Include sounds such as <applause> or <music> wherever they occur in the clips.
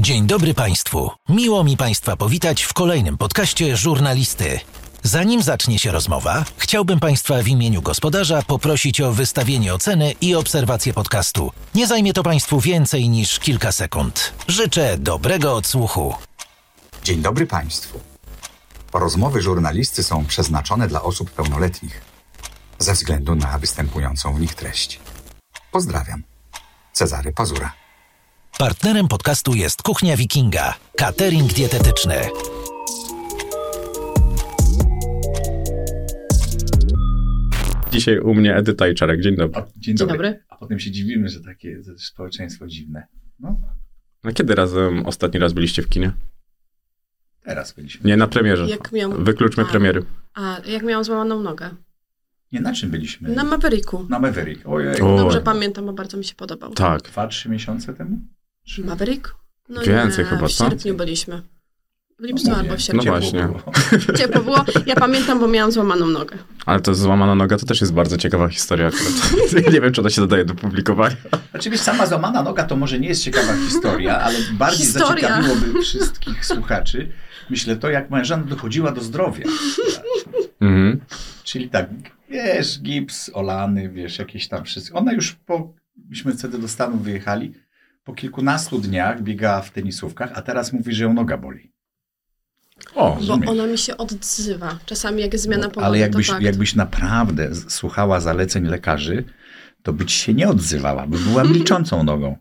Dzień dobry Państwu. Miło mi Państwa powitać w kolejnym podcaście Żurnalisty. Zanim zacznie się rozmowa, chciałbym Państwa w imieniu gospodarza poprosić o wystawienie oceny i obserwację podcastu. Nie zajmie to Państwu więcej niż kilka sekund. Życzę dobrego odsłuchu. Dzień dobry Państwu. Rozmowy żurnalisty są przeznaczone dla osób pełnoletnich ze względu na występującą w nich treść. Pozdrawiam. Cezary Pazura. Partnerem podcastu jest Kuchnia Wikinga, catering dietetyczny. Dzisiaj u mnie Edyta i Czarek. Dzień dobry. Dzień, dobry. A potem się dziwimy, że takie społeczeństwo dziwne. No, A kiedy razem ostatni raz byliście w kinie? teraz byliśmy. Nie, na premierze. Jak miałam, Wykluczmy A. premiery. a, jak miałam złamaną nogę? Nie, na czym byliśmy? Na Mavericku. Na Maverick. Ojej. O. Dobrze pamiętam, bo bardzo mi się podobał. Tak. Dwa, trzy miesiące temu? Maverick? No Więcej nie, chyba, w co? sierpniu byliśmy. W lipcu Mówię, albo w No sierpniu. ciepło właśnie. było. <laughs> Ciepło było. Ja pamiętam, bo miałam złamaną nogę. Ale to złamana noga to też jest bardzo ciekawa historia. Akurat. <laughs> nie wiem, czy ona się dodaje do publikowania. Znaczy, wiesz, sama złamana noga to może nie jest ciekawa historia, ale bardziej Historia. zaciekawiłoby wszystkich słuchaczy. Myślę to, jak moja żona dochodziła do zdrowia. Mhm. Czyli tak, wiesz, gips, olany, wiesz, jakieś tam wszystko. Ona już po, myśmy wtedy do Stanów wyjechali, po kilkunastu dniach biegała w tenisówkach, a teraz mówi, że ją noga boli. O, Bo ona mi się odzywa. Czasami jak jest zmiana pogody, Ale jakbyś, to fakt. jakbyś naprawdę słuchała zaleceń lekarzy, to by ci się nie odzywała, by była milczącą nogą.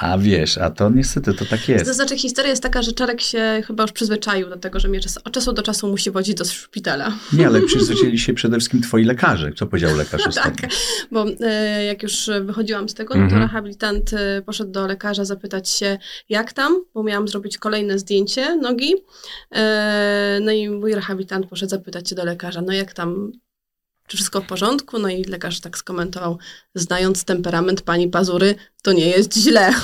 A wiesz, a to niestety to tak To jest. znaczy historia jest taka, że Czarek się chyba już przyzwyczaił do tego, że mnie czas, od czasu do czasu musi wodzić do szpitala. Nie, ale <laughs> przyzwyczaili się przede wszystkim twoi lekarze. Co powiedział lekarz ostatnio? Tak, bo e, jak już wychodziłam z tego, no to Mhm. rehabilitant e, poszedł do lekarza zapytać się, jak tam, bo miałam zrobić kolejne zdjęcie nogi. E, no i mój rehabilitant poszedł zapytać się do lekarza, no jak tam, czy wszystko w porządku? No i lekarz tak skomentował, znając temperament pani Pazury, to nie jest źle. <laughs>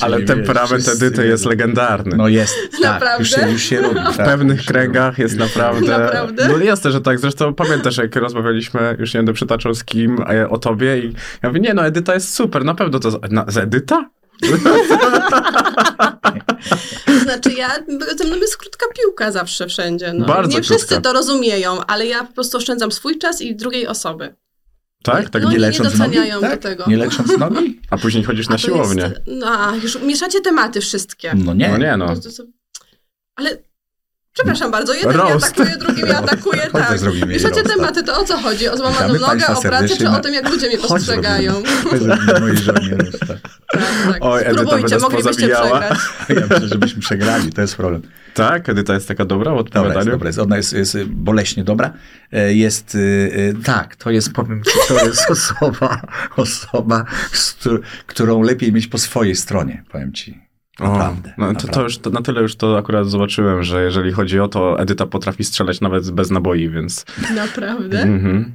ale Czyli, temperament wiesz, Edyty jest legendarny. No jest, tak, Naprawdę? już się, już się <laughs> robi. w tak, pewnych kręgach jest naprawdę... Naprawdę? No jasne, że tak. Zresztą pamiętasz, jak rozmawialiśmy, już nie będę przytaczał z kim, e, o tobie i ja mówię, nie no, Edyta jest super, na pewno to... Z, na, z Edyta? Znaczy ja, ze mną jest krótka piłka zawsze wszędzie. No. Bardzo nie wszyscy krótka. to rozumieją, ale ja po prostu oszczędzam swój czas i drugiej osoby. Tak? Tak No Nie nie lecząc nogi? doceniają Tak? do tego. Nie lecząc nogi? A później chodzisz na siłownię. Jest, no, a, już mieszacie tematy wszystkie. No nie. No nie no. Ale przepraszam bardzo, jeden Roast. mnie atakuje, drugi mnie atakuje, Chodź, tak. roasta. tematy, to o co chodzi? O złamaną Witamy nogę, o pracy, czy na- o tym, jak ludzie mnie Chodź, postrzegają? zrobimy. Chodź, zrobimy mojej żonie roasta. Tak, tak. Oj, Spróbujcie, moglibyście przegrać. <laughs> Ja myślę, żebyśmy przegrali, to jest problem. Tak? Edyta jest taka dobra w Dobra jest, odpowiadaniu? dobra jest. Ona jest, jest boleśnie dobra. E, Jest, y, y, tak, to jest, powiem ci, to jest <laughs> osoba, osoba, którą lepiej mieć po swojej stronie, powiem ci. Naprawdę. O, no, to, naprawdę. to już to, na tyle już to akurat zobaczyłem, że jeżeli chodzi o to, Edyta potrafi strzelać nawet bez naboi, więc... Naprawdę? Mhm.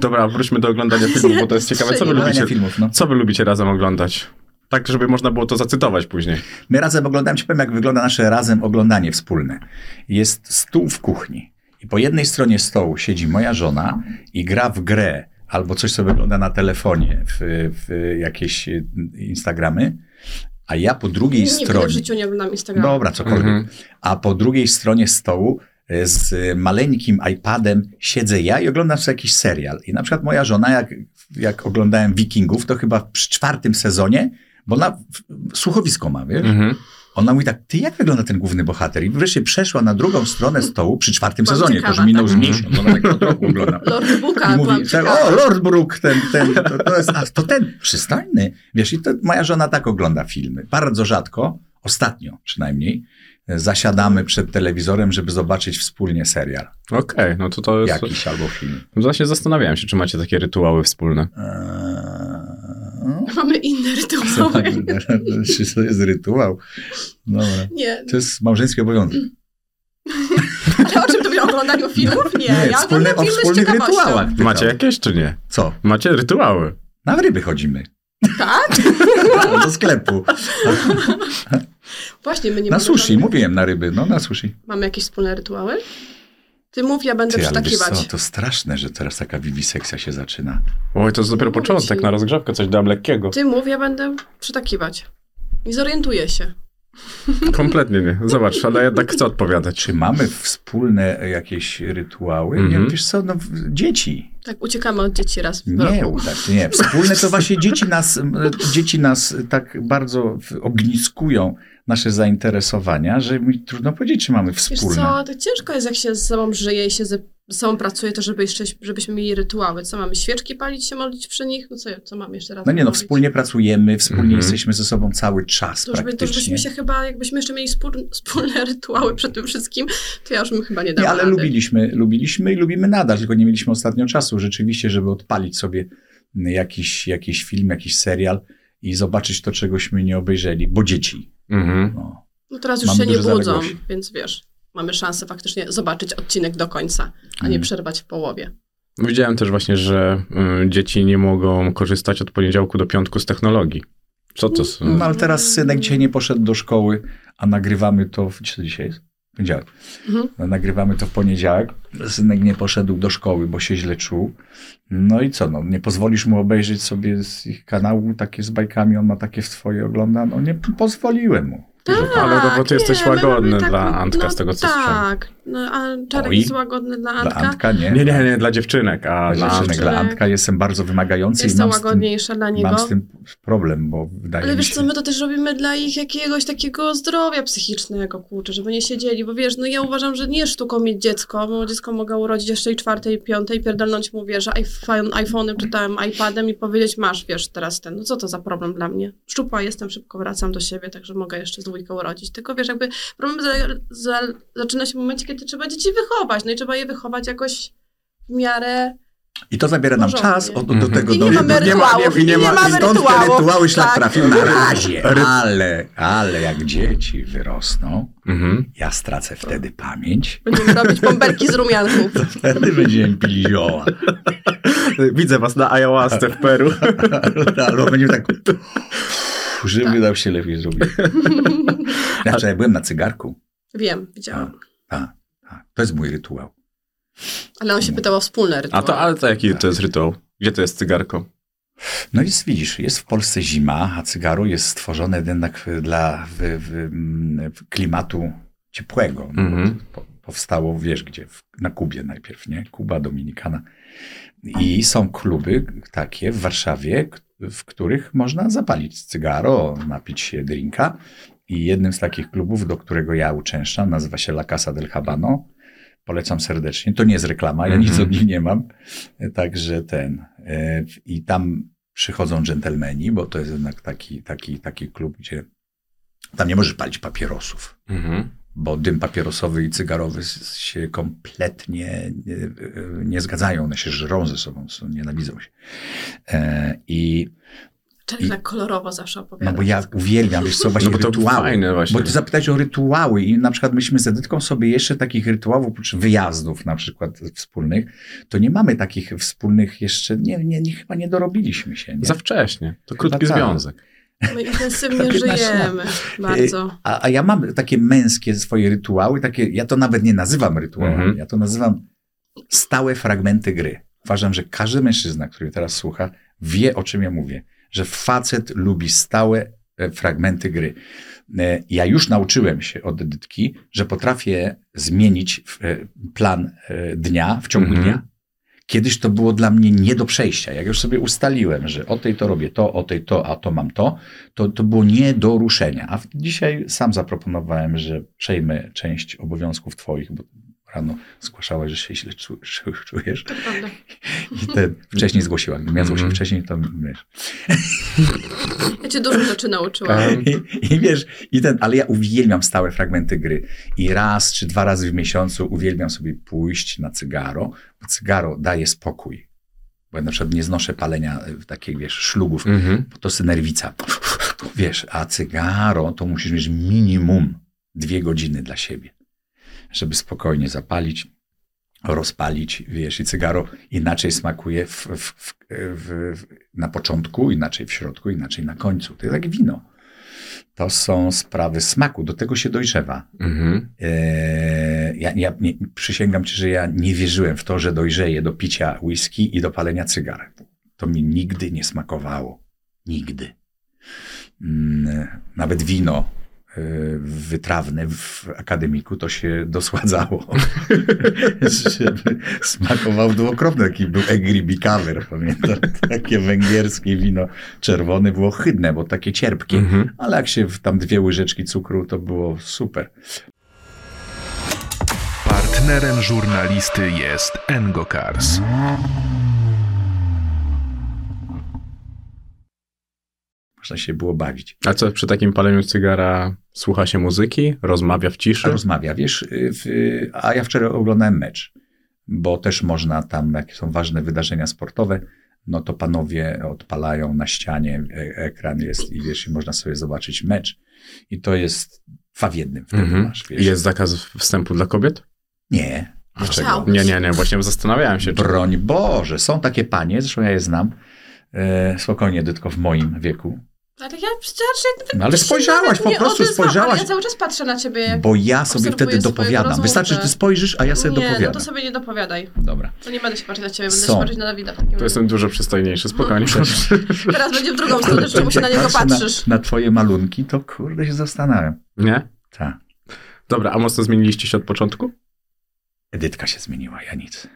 Dobra, wróćmy do oglądania filmu, bo to jest ciekawe. Co wy, lubicie, filmów, no. co wy lubicie razem oglądać? Tak, żeby można było to zacytować później. My razem oglądamy, ci powiem, jak wygląda nasze razem oglądanie wspólne. Jest stół w kuchni i po jednej stronie stołu siedzi moja żona i gra w grę albo coś, co wygląda na telefonie, w, w jakieś y, Instagramy, a ja po drugiej Nigdy w stronie... życiu nie oglądam Instagrama. Dobra, cokolwiek. Mhm. A po drugiej stronie stołu y, z maleńkim iPadem siedzę ja i oglądam sobie jakiś serial. I na przykład moja żona, jak, jak oglądałem Wikingów, to chyba przy czwartym sezonie, bo ona słuchowisko ma, wiesz? Mhm. Ona mówi tak, ty jak wygląda ten główny bohater? I wreszcie przeszła na drugą stronę stołu przy czwartym Byłam sezonie, ciekawa, to już minął tak. z miesiąc, ona tak od roku ogląda. <laughs> Lord Booka, I byłam mówi, tak, o, Lord Brook, ten, ten, to, to jest, a, to ten, przystojny. Wiesz, i to moja żona tak ogląda filmy. Bardzo rzadko, ostatnio przynajmniej, zasiadamy przed telewizorem, żeby zobaczyć wspólnie serial Okej, no to to jest... jakiś albo film. Właśnie zastanawiałem się, czy macie takie rytuały wspólne. Eee, Mamy inne <laughs> rytuały. to jest rytuał. Dobra. Nie, To jest małżeński obowiązek. <laughs> ale o czym to mówię? O oglądaniu filmów? Nie, ja wspólne, oglądam o filmy z wspólnych rytuałach. pytam. Macie jakieś, czy nie? Co? Macie rytuały. Na ryby chodzimy. Tak? <laughs> Do sklepu. Właśnie, my nie Na mamy sushi, żadnych- mówiłem na ryby, no na sushi. Mamy jakieś wspólne rytuały? Ty mów, ja będę Ty, przytakiwać. co, to straszne, że teraz taka wiwisekcja się zaczyna. Oj, to jest dopiero Mówię początek, ci. na rozgrzewkę coś dam lekkiego. Ty mów, ja będę przytakiwać. Nie zorientuję się. <laughs> Kompletnie nie. Zobacz, ale jednak chcę odpowiadać. Czy mamy wspólne jakieś rytuały? Mhm. Nie, wiesz co, no, dzieci. Tak, uciekamy od dzieci raz w Nie, roku. tak, nie. Wspólne to właśnie dzieci nas, dzieci nas tak bardzo ogniskują nasze zainteresowania, że mi trudno powiedzieć, czy mamy Wiesz wspólne. co, to ciężko jest, jak się z sobą żyje i się ze sobą pracuje, to żeby jeszcze, żebyśmy mieli rytuały. Co mamy, świeczki palić się, modlić przy nich? No co, co mamy jeszcze raz No nie no, robić? wspólnie pracujemy, wspólnie Mhm. jesteśmy ze sobą cały czas To, żeby, to praktycznie. żebyśmy się chyba, jakbyśmy jeszcze mieli spór, wspólne rytuały przed tym wszystkim, to ja już bym chyba nie dała Nie, ale rady. lubiliśmy, lubiliśmy i lubimy nadal, tylko nie mieliśmy ostatnio czasu rzeczywiście, żeby odpalić sobie jakiś, jakiś film, jakiś serial i zobaczyć to, czegośmy nie obejrzeli, bo dzieci. Mhm. No. No teraz już Mamy się nie budzą, zaległości. więc wiesz, mamy szansę faktycznie zobaczyć odcinek do końca, a nie Mhm. przerwać w połowie. Widziałem też właśnie, że y, dzieci nie mogą korzystać od poniedziałku do piątku z technologii. Co to są? no ale teraz synek dzisiaj nie poszedł do szkoły, a nagrywamy to, w, co dzisiaj jest? Poniedziałek. Mhm. No, nagrywamy to w poniedziałek. Synek nie poszedł do szkoły, bo się źle czuł. No i co, no, nie pozwolisz mu obejrzeć sobie z ich kanału takie z bajkami, on ma takie w twoje ogląda? No nie pozwoliłem mu. Tak, Ale bo ty jesteś nie, my łagodny mamy dla Antka, no, z tego co Tak, no, a Czarek Oj. jest łagodny dla Antka. Dla Antka nie. Nie, nie, nie, dla dziewczynek, a Dla dziewczynek, Antka. dla Antka jestem bardzo wymagający i Jestem mam z, tym, łagodniejsza dla niego. mam z tym problem, bo wydaje Ale mi wiesz się... co, my to też robimy dla ich jakiegoś takiego zdrowia psychicznego, kurczę, żeby nie siedzieli, bo wiesz, no ja uważam, że nie jest sztuką mieć dziecko, bo dziecko mogę urodzić jeszcze i czwartej, piątej, pierdolnąć mu, wiesz, iPhone, iPhone'em czy tam iPadem i powiedzieć, masz, wiesz, teraz ten, no co to za problem dla mnie? Szczupła jestem, szybko wracam do siebie, także mogę jeszcze z dwójką urodzić. Tylko wiesz, jakby problem za, za, zaczyna się w momencie, kiedy trzeba dzieci wychować, no i trzeba je wychować jakoś w miarę I to zabiera nam Porządnie. czas od, do Mhm. tego I do nie mamy nie ma- rytuałów, nie- i nie, nie ma- mamy Stąd te rytuały szlak Tak. trafił na razie, ale, ale jak dzieci wyrosną, Mhm. ja stracę wtedy pamięć, Będziemy robić bąbelki z rumianków. <laughs> wtedy będziemy pili zioła. Widzę was na ayahuasce w Peru. <laughs> Albo będziemy tak, żeby nam się lepiej zrobiło. <laughs> Ja wczoraj byłem na cygarku. Wiem, widziałam. Tak, tak. To jest mój rytuał. Ale on się pytał o wspólne A rytuały. to, ale to jaki to jest rytuał? Gdzie to jest cygarko? No i widzisz, jest w Polsce zima, a cygaro jest stworzone jednak dla w, w, w klimatu ciepłego. Mhm. po, powstało, wiesz gdzie, w, na Kubie najpierw, nie? Kuba, Dominikana. I są kluby takie w Warszawie, w których można zapalić cygaro, napić się drinka. I jednym z takich klubów, do którego ja uczęszczam, nazywa się La Casa del Habano. Polecam serdecznie. To nie jest reklama, ja nic Mhm. od nich nie mam. Także ten. e, I tam przychodzą dżentelmeni, bo to jest jednak taki, taki, taki klub, gdzie tam nie możesz palić papierosów, Mhm. Bo dym papierosowy i cygarowy się kompletnie nie, nie zgadzają. One się żrą ze sobą, są, nienawidzą się. E, I Czarek tak kolorowo zawsze opowiada. no bo ja uwielbiam, wiesz co, właśnie No bo to rytuały. fajne właśnie. Bo ty zapytałeś o rytuały i na przykład myśmy z Edytką sobie jeszcze takich rytuałów, oprócz wyjazdów na przykład wspólnych, to nie mamy takich wspólnych jeszcze, nie, nie, nie chyba nie dorobiliśmy się. Nie? Za wcześnie. To krótki Chyba tak. związek. My intensywnie <laughs> 15 lat. żyjemy. Bardzo. A, a ja mam takie męskie swoje rytuały, takie, ja to nawet nie nazywam rytuałami, Mhm. ja to nazywam stałe fragmenty gry. Uważam, że każdy mężczyzna, który teraz słucha, wie o czym ja mówię, że facet lubi stałe e, fragmenty gry. E, Ja już nauczyłem się od Edytki, że potrafię zmienić e, plan dnia w ciągu Mhm. dnia. Kiedyś to było dla mnie nie do przejścia. Jak już sobie ustaliłem, że o tej to robię to, o tej to, a to mam to, to, to było nie do ruszenia. A dzisiaj sam zaproponowałem, że przejmę część obowiązków twoich, bo rano zgłaszałeś, że się źle czu- <laughs> czu- czujesz. To prawda. I ten, wcześniej zgłosiła. Gdybym ja zgłosił Mhm. wcześniej, to wiesz. <laughs> Ja cię dużo rzeczy <laughs> nauczyłam. I, I wiesz, i ten, ale ja uwielbiam stałe fragmenty gry. I raz czy dwa razy w miesiącu uwielbiam sobie pójść na cygaro, cygaro daje spokój. Bo ja na przykład nie znoszę palenia e, takich, wiesz, szlugów, Mhm. bo to jest nerwica. Wiesz, a cygaro to musisz mieć minimum dwie godziny dla siebie, żeby spokojnie zapalić, rozpalić, wiesz, i cygaro inaczej smakuje w, w, w, na początku, inaczej w środku, inaczej na końcu. To jest jak wino. To są sprawy smaku, do tego się dojrzewa. Mhm. Eee, ja ja nie, przysięgam ci, że ja nie wierzyłem w to, że dojrzeję do picia whisky i do palenia cygar. To mi nigdy nie smakowało. Nigdy. mm, nawet wino wytrawne w akademiku, to się dosładzało, <laughs> żeby smakował dwukrotnie. Taki był Egri Bikaver, pamiętam. Takie węgierskie wino czerwone było chydne, bo takie cierpkie. Mhm. Ale jak się w tam dwie łyżeczki cukru, to było super. Partnerem żurnalisty jest Engokars. Można się było bawić. A co, przy takim paleniu cygara słucha się muzyki, rozmawia w ciszy? Rozmawia, wiesz, w, a ja wczoraj oglądałem mecz, bo też można tam, jak są ważne wydarzenia sportowe, no to panowie odpalają na ścianie, e- ekran jest i wiesz, i można sobie zobaczyć mecz. I to jest dwa w jednym wtedy Mhm. masz, wiesz. Jest zakaz wstępu dla kobiet? Nie. Dlaczego? Nie, nie, nie, właśnie zastanawiałem się. Czy... Broń Boże, są takie panie, zresztą ja je znam, e, spokojnie, tylko w moim wieku. Ale ja przecież... No ale spojrzałaś, po prostu spojrzałaś. Ja cały czas patrzę na ciebie, Bo ja sobie wtedy dopowiadam. rozmówcę. Wystarczy, że ty spojrzysz, a ja sobie Nie, no dopowiadam. to sobie nie dopowiadaj. Dobra. To nie będę się patrzeć na ciebie, będę Są. się patrzeć na Dawida w takim To razie. jestem dużo przystojniejszy, spokojnie. <laughs> Teraz będzie w drugą stronę, czemu się na niego patrzysz. Na, na twoje malunki, to kurde się zastanawiam. Nie? Tak. Dobra, a mocno zmieniliście się od początku? Edytka się zmieniła, ja nic.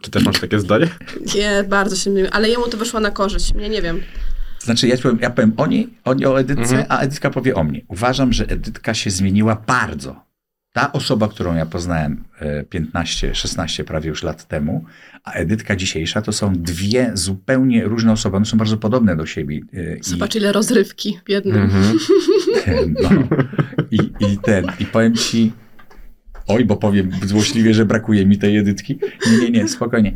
Czy też masz takie zdanie? Nie, bardzo się mylił, ale jemu to wyszło na korzyść, mnie nie wiem. Znaczy, ja powiem, ja powiem o niej, oni o Edytce, Mhm. a Edytka powie o mnie. Uważam, że Edytka się zmieniła bardzo. Ta osoba, którą ja poznałem e, 15, 16 prawie już lat temu, a Edytka dzisiejsza, to są dwie zupełnie różne osoby. One są bardzo podobne do siebie. e, i- Zobacz ile rozrywki w jednym. Mhm. <laughs> No. I, I ten, i powiem ci, oj, bo powiem złośliwie, że brakuje mi tej edytki. Nie, nie, nie, spokojnie.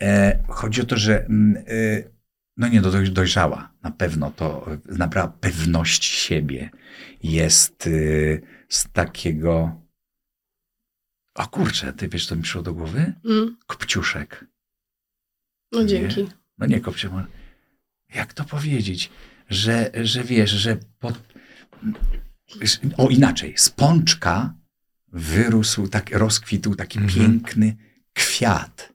E, chodzi o to, że mm, e, no nie, do, dojrzała. Na pewno to nabrała pewność siebie. Jest e, z takiego, o kurczę, ty wiesz, co mi przyszło do głowy? Mm, Kopciuszek. no dzięki. No nie kopcie, mo- jak to powiedzieć, że, że wiesz, że pod... o inaczej, z pączka wyrósł, tak, rozkwitł taki Mhm. piękny kwiat,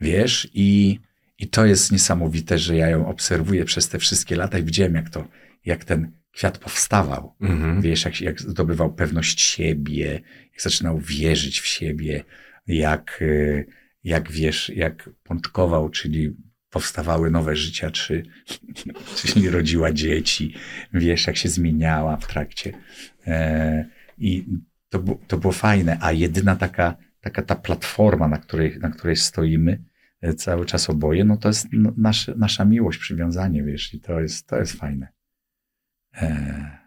wiesz, i, i to jest niesamowite, że ja ją obserwuję przez te wszystkie lata i widziałem, jak to, jak ten kwiat powstawał. Mhm. Wiesz, jak, jak zdobywał pewność siebie, jak zaczynał wierzyć w siebie, jak, y, jak wiesz, jak pączkował, czyli powstawały nowe życia, czy, <laughs> czy się rodziła dzieci, wiesz, jak się zmieniała w trakcie. E, I to, to było fajne, a jedyna taka, taka ta platforma, na której, na której stoimy cały czas oboje, no to jest nasze, nasza miłość, przywiązanie, wiesz, i to jest, to jest fajne. E,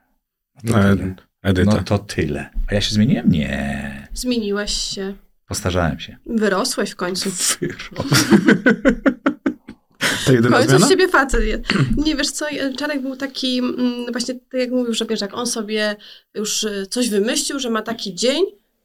no to No. Edyta. No to tyle. A ja się zmieniłem? Nie. Zmieniłeś się. Postarzałem się. Wyrosłeś w końcu. <laughs> to W jedyna końcu zmiana? z ciebie facet. Nie, wiesz co, Czarek był taki, mm, właśnie tak jak mówił, że wiesz, jak on sobie już y, coś wymyślił, że ma taki dzień,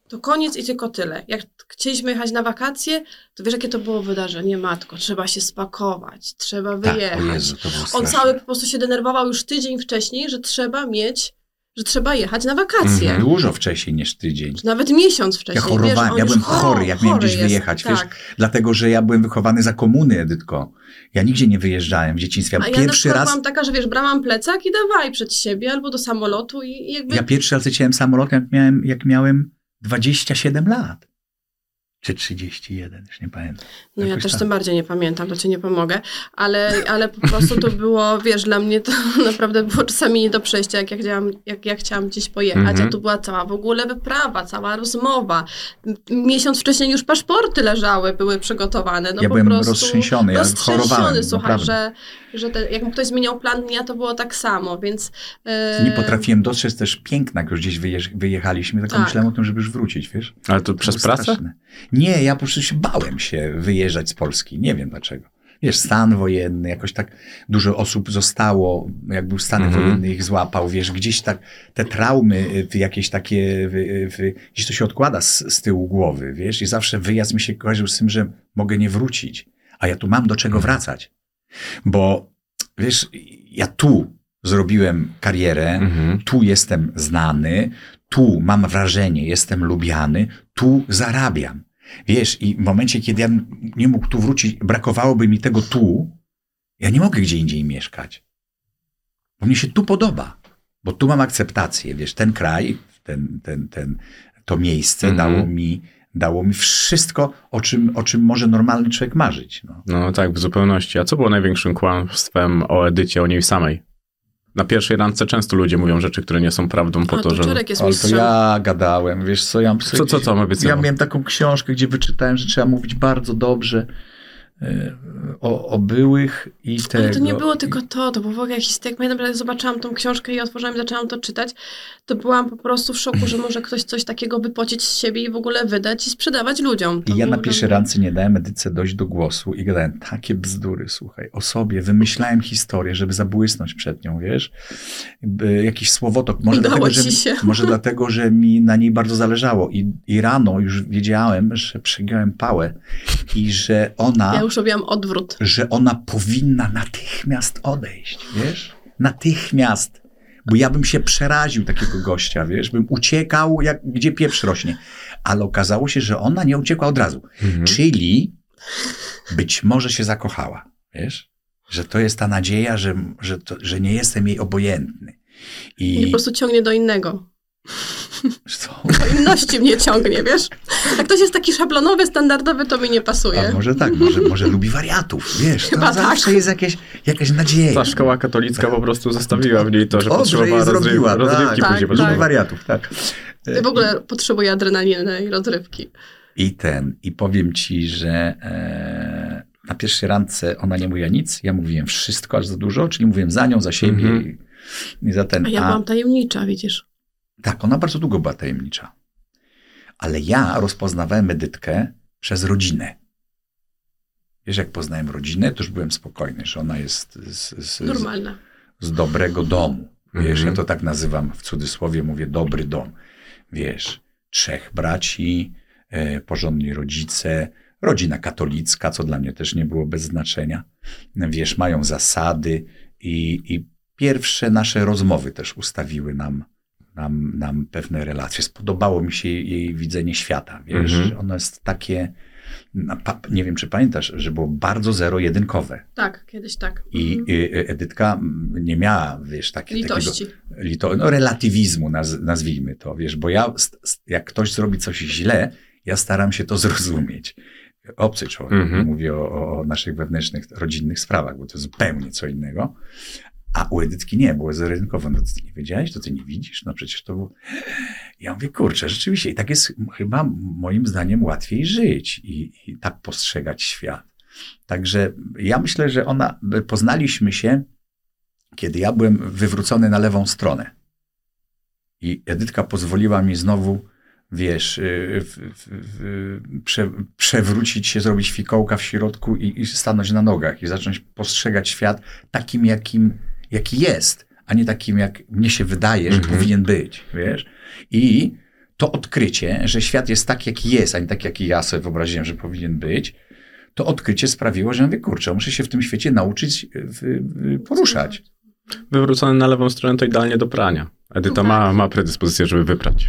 to koniec i tylko tyle. Jak chcieliśmy jechać na wakacje, to wiesz, jakie to było wydarzenie, matko, trzeba się spakować, trzeba Tak, wyjechać. o Jezu, on cały po prostu się denerwował już tydzień wcześniej, że trzeba mieć, że trzeba jechać na wakacje. Mhm. Dużo wcześniej niż tydzień. Nawet miesiąc wcześniej. Ja chorowałem, wiesz, ja byłem cho- chory, jak miałem gdzieś jest, wyjechać, wiesz. tak. Dlatego, że ja byłem wychowany za komuny, Edytko. Ja nigdzie nie wyjeżdżałem w dzieciństwie. A ja pierwszy przykład raz, byłam taka, że wiesz, brałam plecak i dawaj przed siebie albo do samolotu i i jakby... ja pierwszy raz leciałem samolotem, jak miałem, jak miałem 27 lat. Czy 31, już nie pamiętam. No ja Jakoś też tak. tym bardziej nie pamiętam, to ci nie pomogę, ale, ale po prostu to było, wiesz, dla mnie to <laughs> naprawdę było czasami nie do przejścia, jak ja chciałam, jak ja chciałam gdzieś pojechać, Mhm. a tu była cała w ogóle wyprawa, cała rozmowa. Miesiąc wcześniej już paszporty leżały, były przygotowane. No ja po byłem prostu roztrzęsiony, ja chorowałem. roztrzęsiony, słuchaj, że, że te, jak ktoś zmieniał plan dnia, to było tak samo, więc... e, Nie potrafiłem dostrzec też piękna, jak już gdzieś wyjeż- wyjechaliśmy, tylko Tak. myślałem o tym, żeby już wrócić, wiesz. Ale to To przez pracę? straszne. Nie, ja po prostu się bałem się wyjeżdżać z Polski. Nie wiem dlaczego. Wiesz, stan wojenny, jakoś tak dużo osób zostało, jak był stan Mhm. wojenny, ich złapał, wiesz, gdzieś tak te traumy, y, jakieś takie, y, y, gdzieś to się odkłada z, z tyłu głowy, wiesz, i zawsze wyjazd mi się kojarzył z tym, że mogę nie wrócić, a ja tu mam do czego Mhm. wracać. Bo, wiesz, ja tu zrobiłem karierę, Mhm. tu jestem znany, tu mam wrażenie, jestem lubiany, tu zarabiam. Wiesz, i w momencie, kiedy ja nie mógł tu wrócić, brakowałoby mi tego tu, ja nie mogę gdzie indziej mieszkać. Bo mnie się tu podoba, bo tu mam akceptację, wiesz, ten kraj, ten, ten, ten, to miejsce Mhm. dało mi dało mi wszystko, o czym, o czym może normalny człowiek marzyć. No. No tak, w zupełności. A co było największym kłamstwem o Edycie, o niej samej? Na pierwszej randce często ludzie mówią rzeczy, które nie są prawdą po A to, to że... Jest Ale to ja gadałem, wiesz co, ja... Co, co? Ja miałem taką książkę, gdzie wyczytałem, że trzeba mówić bardzo dobrze o, o byłych i tego. Ale to nie było tylko to, to był w ogóle jakiś tak, pamiętam, jak zobaczyłam tą książkę i otworzyłam i zaczęłam to czytać, to byłam po prostu w szoku, że może ktoś coś takiego wypocić z siebie i w ogóle wydać i sprzedawać ludziom. To I ja było na pierwszej randce nie dałem Edyce dojść do głosu i gadałem takie bzdury, słuchaj, o sobie. Wymyślałem historię, żeby zabłysnąć przed nią, wiesz? Jakiś słowotok. Może Udało dlatego, że, się. może dlatego, że mi na niej bardzo zależało. I, I rano już wiedziałem, że przegiąłem pałę i że ona... Ja już robiłam odwrót. że ona powinna natychmiast odejść, wiesz? Natychmiast. Bo ja bym się przeraził takiego gościa, wiesz? Bym uciekał, jak, gdzie pieprz rośnie. Ale okazało się, że ona nie uciekła od razu. Mhm. Czyli być może się zakochała, wiesz? Że to jest ta nadzieja, że, że, to, że nie jestem jej obojętny. I I po prostu ciągnie do innego. Co? Inności mnie ciągnie, wiesz? Jak ktoś jest taki szablonowy, standardowy, to mi nie pasuje. A może tak, może, może lubi wariatów, wiesz? To Chyba zawsze tak. jest jakieś, jakaś nadzieja. Ta szkoła katolicka po prostu zostawiła w niej to, że Dobrze potrzebowała jej rozryw, zrobiła, rozrywki tak, później. tak, wariatów, tak. Ty w ogóle potrzebuję adrenaliny i rozrywki. I ten, i powiem ci, że e, na pierwszej randce ona nie mówiła nic, ja mówiłem wszystko, aż za dużo, czyli mówiłem za nią, za siebie Mhm. i, i za ten. A ja byłam tajemnicza, widzisz. Tak, ona bardzo długo była tajemnicza. Ale ja rozpoznawałem Edytkę przez rodzinę. Wiesz, jak poznałem rodzinę, to już byłem spokojny, że ona jest z, z, z, Normalna. z dobrego domu. Wiesz, Mhm. ja to tak nazywam w cudzysłowie, mówię dobry dom. Wiesz, trzech braci, e, porządni rodzice, rodzina katolicka, co dla mnie też nie było bez znaczenia. Wiesz, mają zasady i, i pierwsze nasze rozmowy też ustawiły nam, nam, nam pewne relacje. Spodobało mi się jej, jej widzenie świata. Wiesz, Mhm. ono jest takie, nie wiem, czy pamiętasz, że było bardzo zero-jedynkowe. Tak, kiedyś tak. I Mhm. y, y, Edytka mm, nie miała, wiesz, taki, Litości. takiego lito, no, relatywizmu, naz, nazwijmy to, wiesz, bo ja, jak ktoś zrobi coś źle, ja staram się to <laughs> zrozumieć. Obcy człowiek, Mhm. mówię o, o naszych wewnętrznych, rodzinnych sprawach, bo to zupełnie co innego. A u Edytki nie, było zero-jedynkowo. No ty nie wiedziałeś, to ty nie widzisz? No przecież to było... Ja mówię, kurczę, rzeczywiście. I tak jest chyba moim zdaniem łatwiej żyć i, i tak postrzegać świat. Także ja myślę, że ona, poznaliśmy się, kiedy ja byłem wywrócony na lewą stronę. I Edytka pozwoliła mi znowu, wiesz, y, prze, przewrócić się, zrobić fikołka w środku i, i stanąć na nogach i zacząć postrzegać świat takim, jakim, jaki jest, a nie takim, jak mnie się wydaje, że Mhm. powinien być, wiesz. I to odkrycie, że świat jest tak, jaki jest, a nie tak, jaki ja sobie wyobraziłem, że powinien być, to odkrycie sprawiło, że mówię, kurczę, muszę się w tym świecie nauczyć w, w, poruszać. Wywrócony na lewą stronę to idealnie do prania. Edyta ma, ma predyspozycję, żeby wyprać.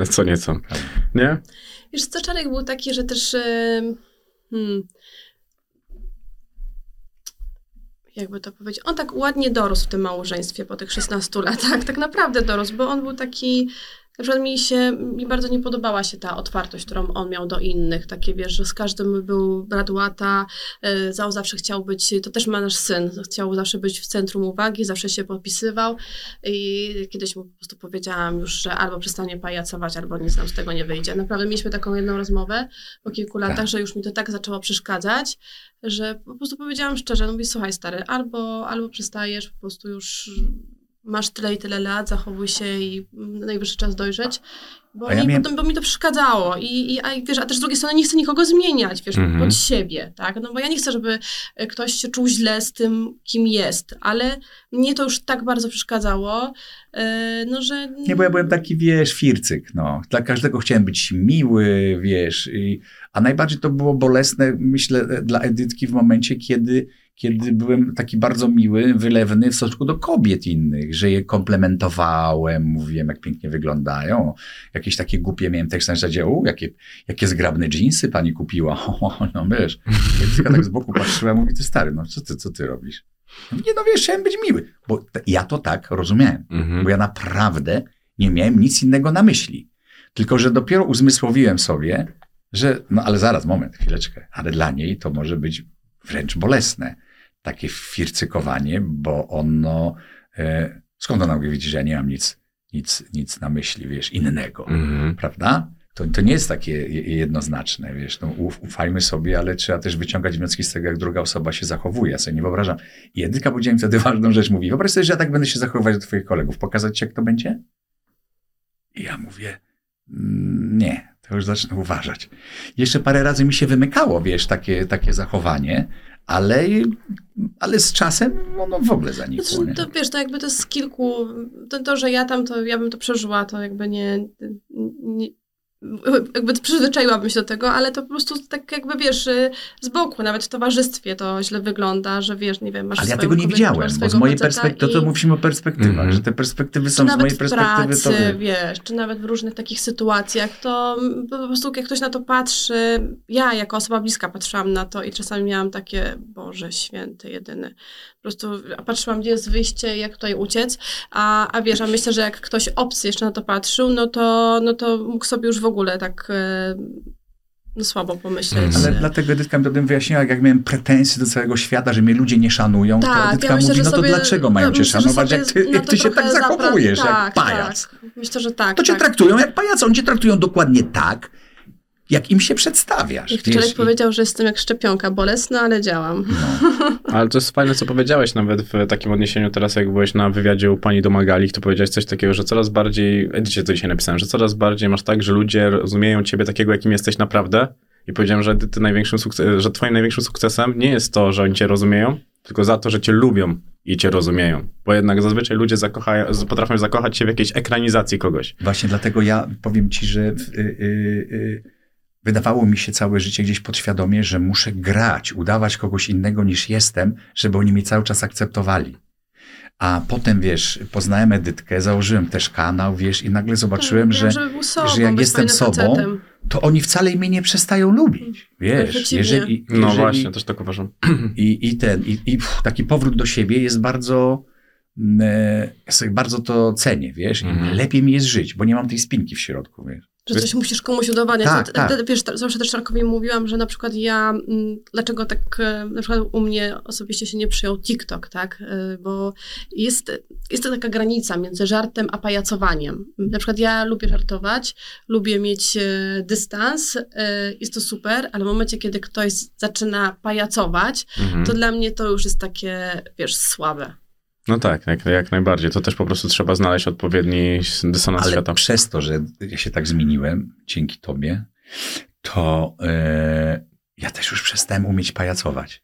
E, co nieco. Nie? Wiesz, co Czarek był taki, że też... Hmm, jakby to powiedzieć, on tak ładnie dorósł w tym małżeństwie po tych 16 latach, tak naprawdę dorósł, bo on był taki, na przykład mi się, mi bardzo nie podobała się ta otwartość, którą on miał do innych, takie wiesz, że z każdym był brat łata, y, Zał zawsze chciał być, to też ma nasz syn, chciał zawsze być w centrum uwagi, zawsze się podpisywał i kiedyś mu po prostu powiedziałam już, że albo przestanie pajacować, albo nic nam z tego nie wyjdzie. Naprawdę mieliśmy taką jedną rozmowę po kilku latach, Tak. że już mi to tak zaczęło przeszkadzać, że po prostu powiedziałam szczerze, no mówię, słuchaj stary, albo, albo przestajesz, po prostu już masz tyle i tyle lat, zachowuj się i najwyższy czas dojrzeć, bo, ja mi, miałem- bo mi to przeszkadzało I, i a, wiesz, a też z drugiej strony nie chcę nikogo zmieniać, wiesz, Mhm. pod siebie, tak, no bo ja nie chcę, żeby e, ktoś się czuł źle z tym, kim jest, ale mnie to już tak bardzo przeszkadzało, e, no że... Nie, bo ja byłem taki, wiesz, fircyk, no. Dla każdego chciałem być miły, wiesz. I, a najbardziej to było bolesne, myślę, dla Edytki w momencie, kiedy, kiedy byłem taki bardzo miły, wylewny w stosunku do kobiet innych, że je komplementowałem, mówiłem, jak pięknie wyglądają. Jakieś takie głupie miałem tekst na zasadzie, u, jakie, jakie zgrabne dżinsy pani kupiła. <laughs> O, no wiesz. Edytka tak z boku patrzyła, mówi, ty stary, no co ty, co ty robisz? Nie no wiesz, chciałem być miły. Bo ja to tak rozumiałem. Mhm. Bo ja naprawdę nie miałem nic innego na myśli. Tylko, że dopiero uzmysłowiłem sobie, że no ale zaraz, moment, chwileczkę. Ale dla niej to może być wręcz bolesne. Takie fircykowanie, bo ono... E, skąd ona mówi, widzi, że ja nie mam nic, nic, nic na myśli, wiesz, innego. Mhm. Prawda? To, to nie jest takie je- jednoznaczne, wiesz, no, uf, ufajmy sobie, ale trzeba też wyciągać wnioski z tego, jak druga osoba się zachowuje. Ja sobie nie wyobrażam. I Edyka powiedziała mi wtedy <laughs> ważną rzecz, mówi, wyobraź sobie, że ja tak będę się zachowywać do twoich kolegów, pokazać ci, jak to będzie? I ja mówię, "Mm, nie, to już zacznę uważać. Jeszcze parę razy mi się wymykało, wiesz, takie, takie zachowanie, ale, ale z czasem ono w ogóle zanikło. Nie? Znaczy, to wiesz, to jakby to z kilku, to, to, że ja tam to, ja bym to przeżyła, to jakby nie, nie jakby przyzwyczaiłabym się do tego, ale to po prostu tak jakby, wiesz, y, z boku, nawet w towarzystwie to źle wygląda, że wiesz, nie wiem, masz Ale ja tego nie kobietę, widziałem, bo z mojej perspektywy, to, i- to mówimy o perspektywach, Mhm. że te perspektywy czy są z nawet mojej perspektywy pracy, to wiesz. wiesz, czy nawet w różnych takich sytuacjach, to po prostu jak ktoś na to patrzy, ja jako osoba bliska patrzyłam na to i czasami miałam takie, Boże święty, jedyny. Po prostu patrzyłam, gdzie jest wyjście, jak tutaj uciec, a, a wiesz, a myślę, że jak ktoś obcy jeszcze na to patrzył, no to, no to mógł sobie już w ogóle tak e, no, słabo pomyśleć. Mhm. Ale dlatego Edytka mi potem wyjaśniła, jak miałem pretensje do całego świata, że mnie ludzie nie szanują, to Tak, Edytka ja myślę, mówi, no to sobie- dlaczego mają no, cię myślę, że szanować, jak ty, jak to ty się tak zachowujesz, jak tak, pajac. Tak. Myślę, że tak. To cię tak. traktują jak pajac, oni cię traktują dokładnie tak, jak im się przedstawiasz. Jak wiesz, wczoraj i- powiedział, że jestem jak szczepionka bolesna, ale działam. <laughs> Ale to jest fajne, co powiedziałeś nawet w takim odniesieniu teraz, jak byłeś na wywiadzie u pani Domagalik, to powiedziałeś coś takiego, że coraz bardziej, Edycie to dzisiaj napisałem, że coraz bardziej masz tak, że ludzie rozumieją ciebie takiego, jakim jesteś naprawdę i powiedziałem, że, ty największym sukces, że twoim największym sukcesem nie jest to, że oni cię rozumieją, tylko za to, że cię lubią i cię rozumieją. Bo jednak zazwyczaj ludzie zakochają, potrafią zakochać się w jakiejś ekranizacji kogoś. Właśnie dlatego ja powiem ci, że y, y, y, wydawało mi się całe życie gdzieś podświadomie, że muszę grać, udawać kogoś innego niż jestem, żeby oni mnie cały czas akceptowali. A potem, wiesz, poznałem Edytkę, założyłem też kanał, wiesz, i nagle zobaczyłem, Tak, że, sobą, że jak jestem sobą, facetem. to oni wcale mnie nie przestają lubić. Wiesz, przeciwnie. jeżeli, No jeżeli, właśnie, też tak uważam. i, i ten, i, i pff, taki powrót do siebie jest bardzo, mm, e, ja sobie bardzo to cenię, wiesz, Mhm. i lepiej mi jest żyć, bo nie mam tej spinki w środku, wiesz. Że coś musisz komuś udowadniać. Tak, To- tak. Wiesz, zawsze też Czarkowi mówiłam, że na przykład ja, mm, dlaczego tak, e, na przykład u mnie osobiście się nie przyjął TikTok, tak? E, Bo jest, jest to taka granica między żartem a pajacowaniem. Na przykład ja lubię żartować, lubię mieć e, dystans, jest to super, ale w momencie, kiedy ktoś zaczyna pajacować, Mhm. to dla mnie to już jest takie, wiesz, słabe. No tak, jak, jak najbardziej. To też po prostu trzeba znaleźć odpowiedni dysonans Ale świata. przez to, że ja się tak zmieniłem, dzięki tobie, to e, ja też już przestałem umieć pajacować.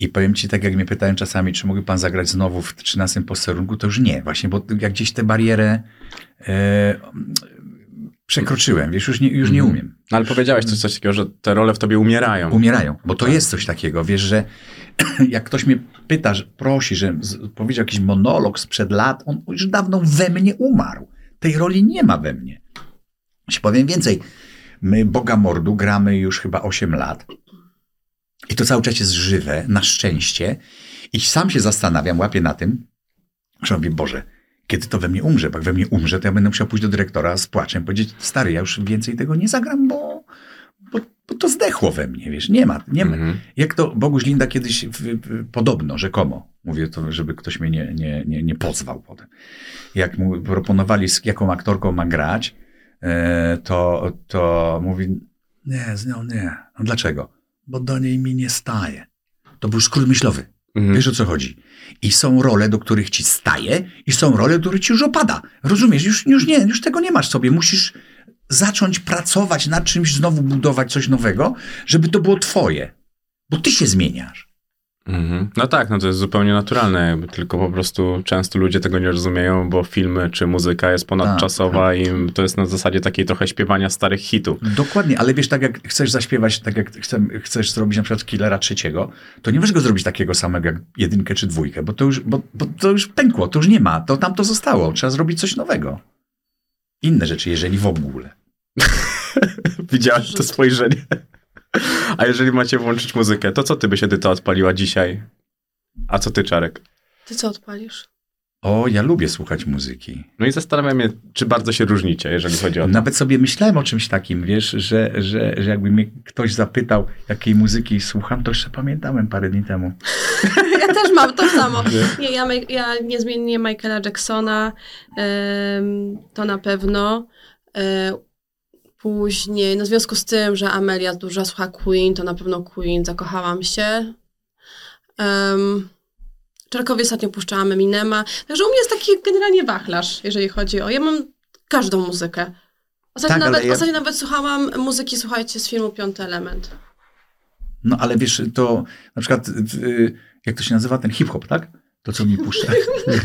I powiem ci, tak jak mnie pytają czasami, czy mógłby pan zagrać znowu w 13 posterunku, to już nie, właśnie, bo jak gdzieś tę barierę e, przekroczyłem, wiesz, już nie, już nie Mhm. umiem. No, ale powiedziałeś coś, coś takiego, że te role w tobie umierają. Umierają, bo to Tak. jest coś takiego, wiesz, że <clears throat> jak ktoś mnie pyta, że prosi, że powiedział jakiś monolog sprzed lat, on już dawno we mnie umarł. Tej roli nie ma we mnie. Ci powiem więcej. My Boga Mordu gramy już chyba 8 lat. I to cały czas jest żywe, na szczęście. I sam się zastanawiam, łapię na tym, że mówię, Boże, kiedy to we mnie umrze? Bo jak we mnie umrze, to ja będę musiał pójść do dyrektora z płaczem, powiedzieć, stary, ja już więcej tego nie zagram, bo, bo, to zdechło we mnie, wiesz, nie ma, nie ma. Mhm. Jak to Boguś Linda kiedyś w, w, podobno, rzekomo, mówię to, żeby ktoś mnie nie, nie, nie, nie pozwał potem. Jak mu proponowali, z jaką aktorką ma grać, e, to, to mówi, nie, z nią nie. No dlaczego? Bo do niej mi nie staje. To był skrót myślowy. Mhm. Wiesz o co chodzi? I są role, do których ci staje, i są role, do których ci już opada. Rozumiesz? Już, już nie, już tego nie masz sobie. Musisz zacząć pracować nad czymś, znowu budować coś nowego, żeby to było twoje. Bo ty się zmieniasz. Mhm. No tak, no to jest zupełnie naturalne, tylko po prostu często ludzie tego nie rozumieją, bo filmy czy muzyka jest ponadczasowa i to jest na zasadzie takiej trochę śpiewania starych hitów. Dokładnie, ale wiesz, tak jak chcesz zaśpiewać, tak jak chcesz zrobić na przykład Killera trzeciego, to nie możesz go zrobić takiego samego jak jedynkę czy dwójkę, bo to już, bo, bo to już pękło, to już nie ma, to tam to zostało. Trzeba zrobić coś nowego. Inne rzeczy, jeżeli w ogóle. <laughs> Widziałem to spojrzenie. A jeżeli macie włączyć muzykę, to co ty byś Edyta odpaliła dzisiaj? A co ty, Czarek? Ty co odpalisz? O, ja lubię słuchać muzyki. No i zastanawiam się, czy bardzo się różnicie, jeżeli chodzi o to. Nawet sobie myślałem o czymś takim, wiesz, że, że, że jakby mnie ktoś zapytał, jakiej muzyki słucham, to jeszcze pamiętałem parę dni temu. <laughs> Ja też mam to samo. Nie, ja, Maj- ja niezmiennie Michaela Jacksona, em, to na pewno. E, później, no w związku z tym, że Amelia dużo słucha Queen, to na pewno Queen, zakochałam się. Um, Czarkowi ostatnio puszczałam Eminema. Także u mnie jest taki generalnie wachlarz, jeżeli chodzi o... Ja mam każdą muzykę. Ostatnio, Tak, nawet, ja- ostatnio nawet słuchałam muzyki, słuchajcie, z filmu Piąty Element. No ale wiesz, to na przykład, y, jak to się nazywa, ten hip-hop, tak? To, co mi puszcza.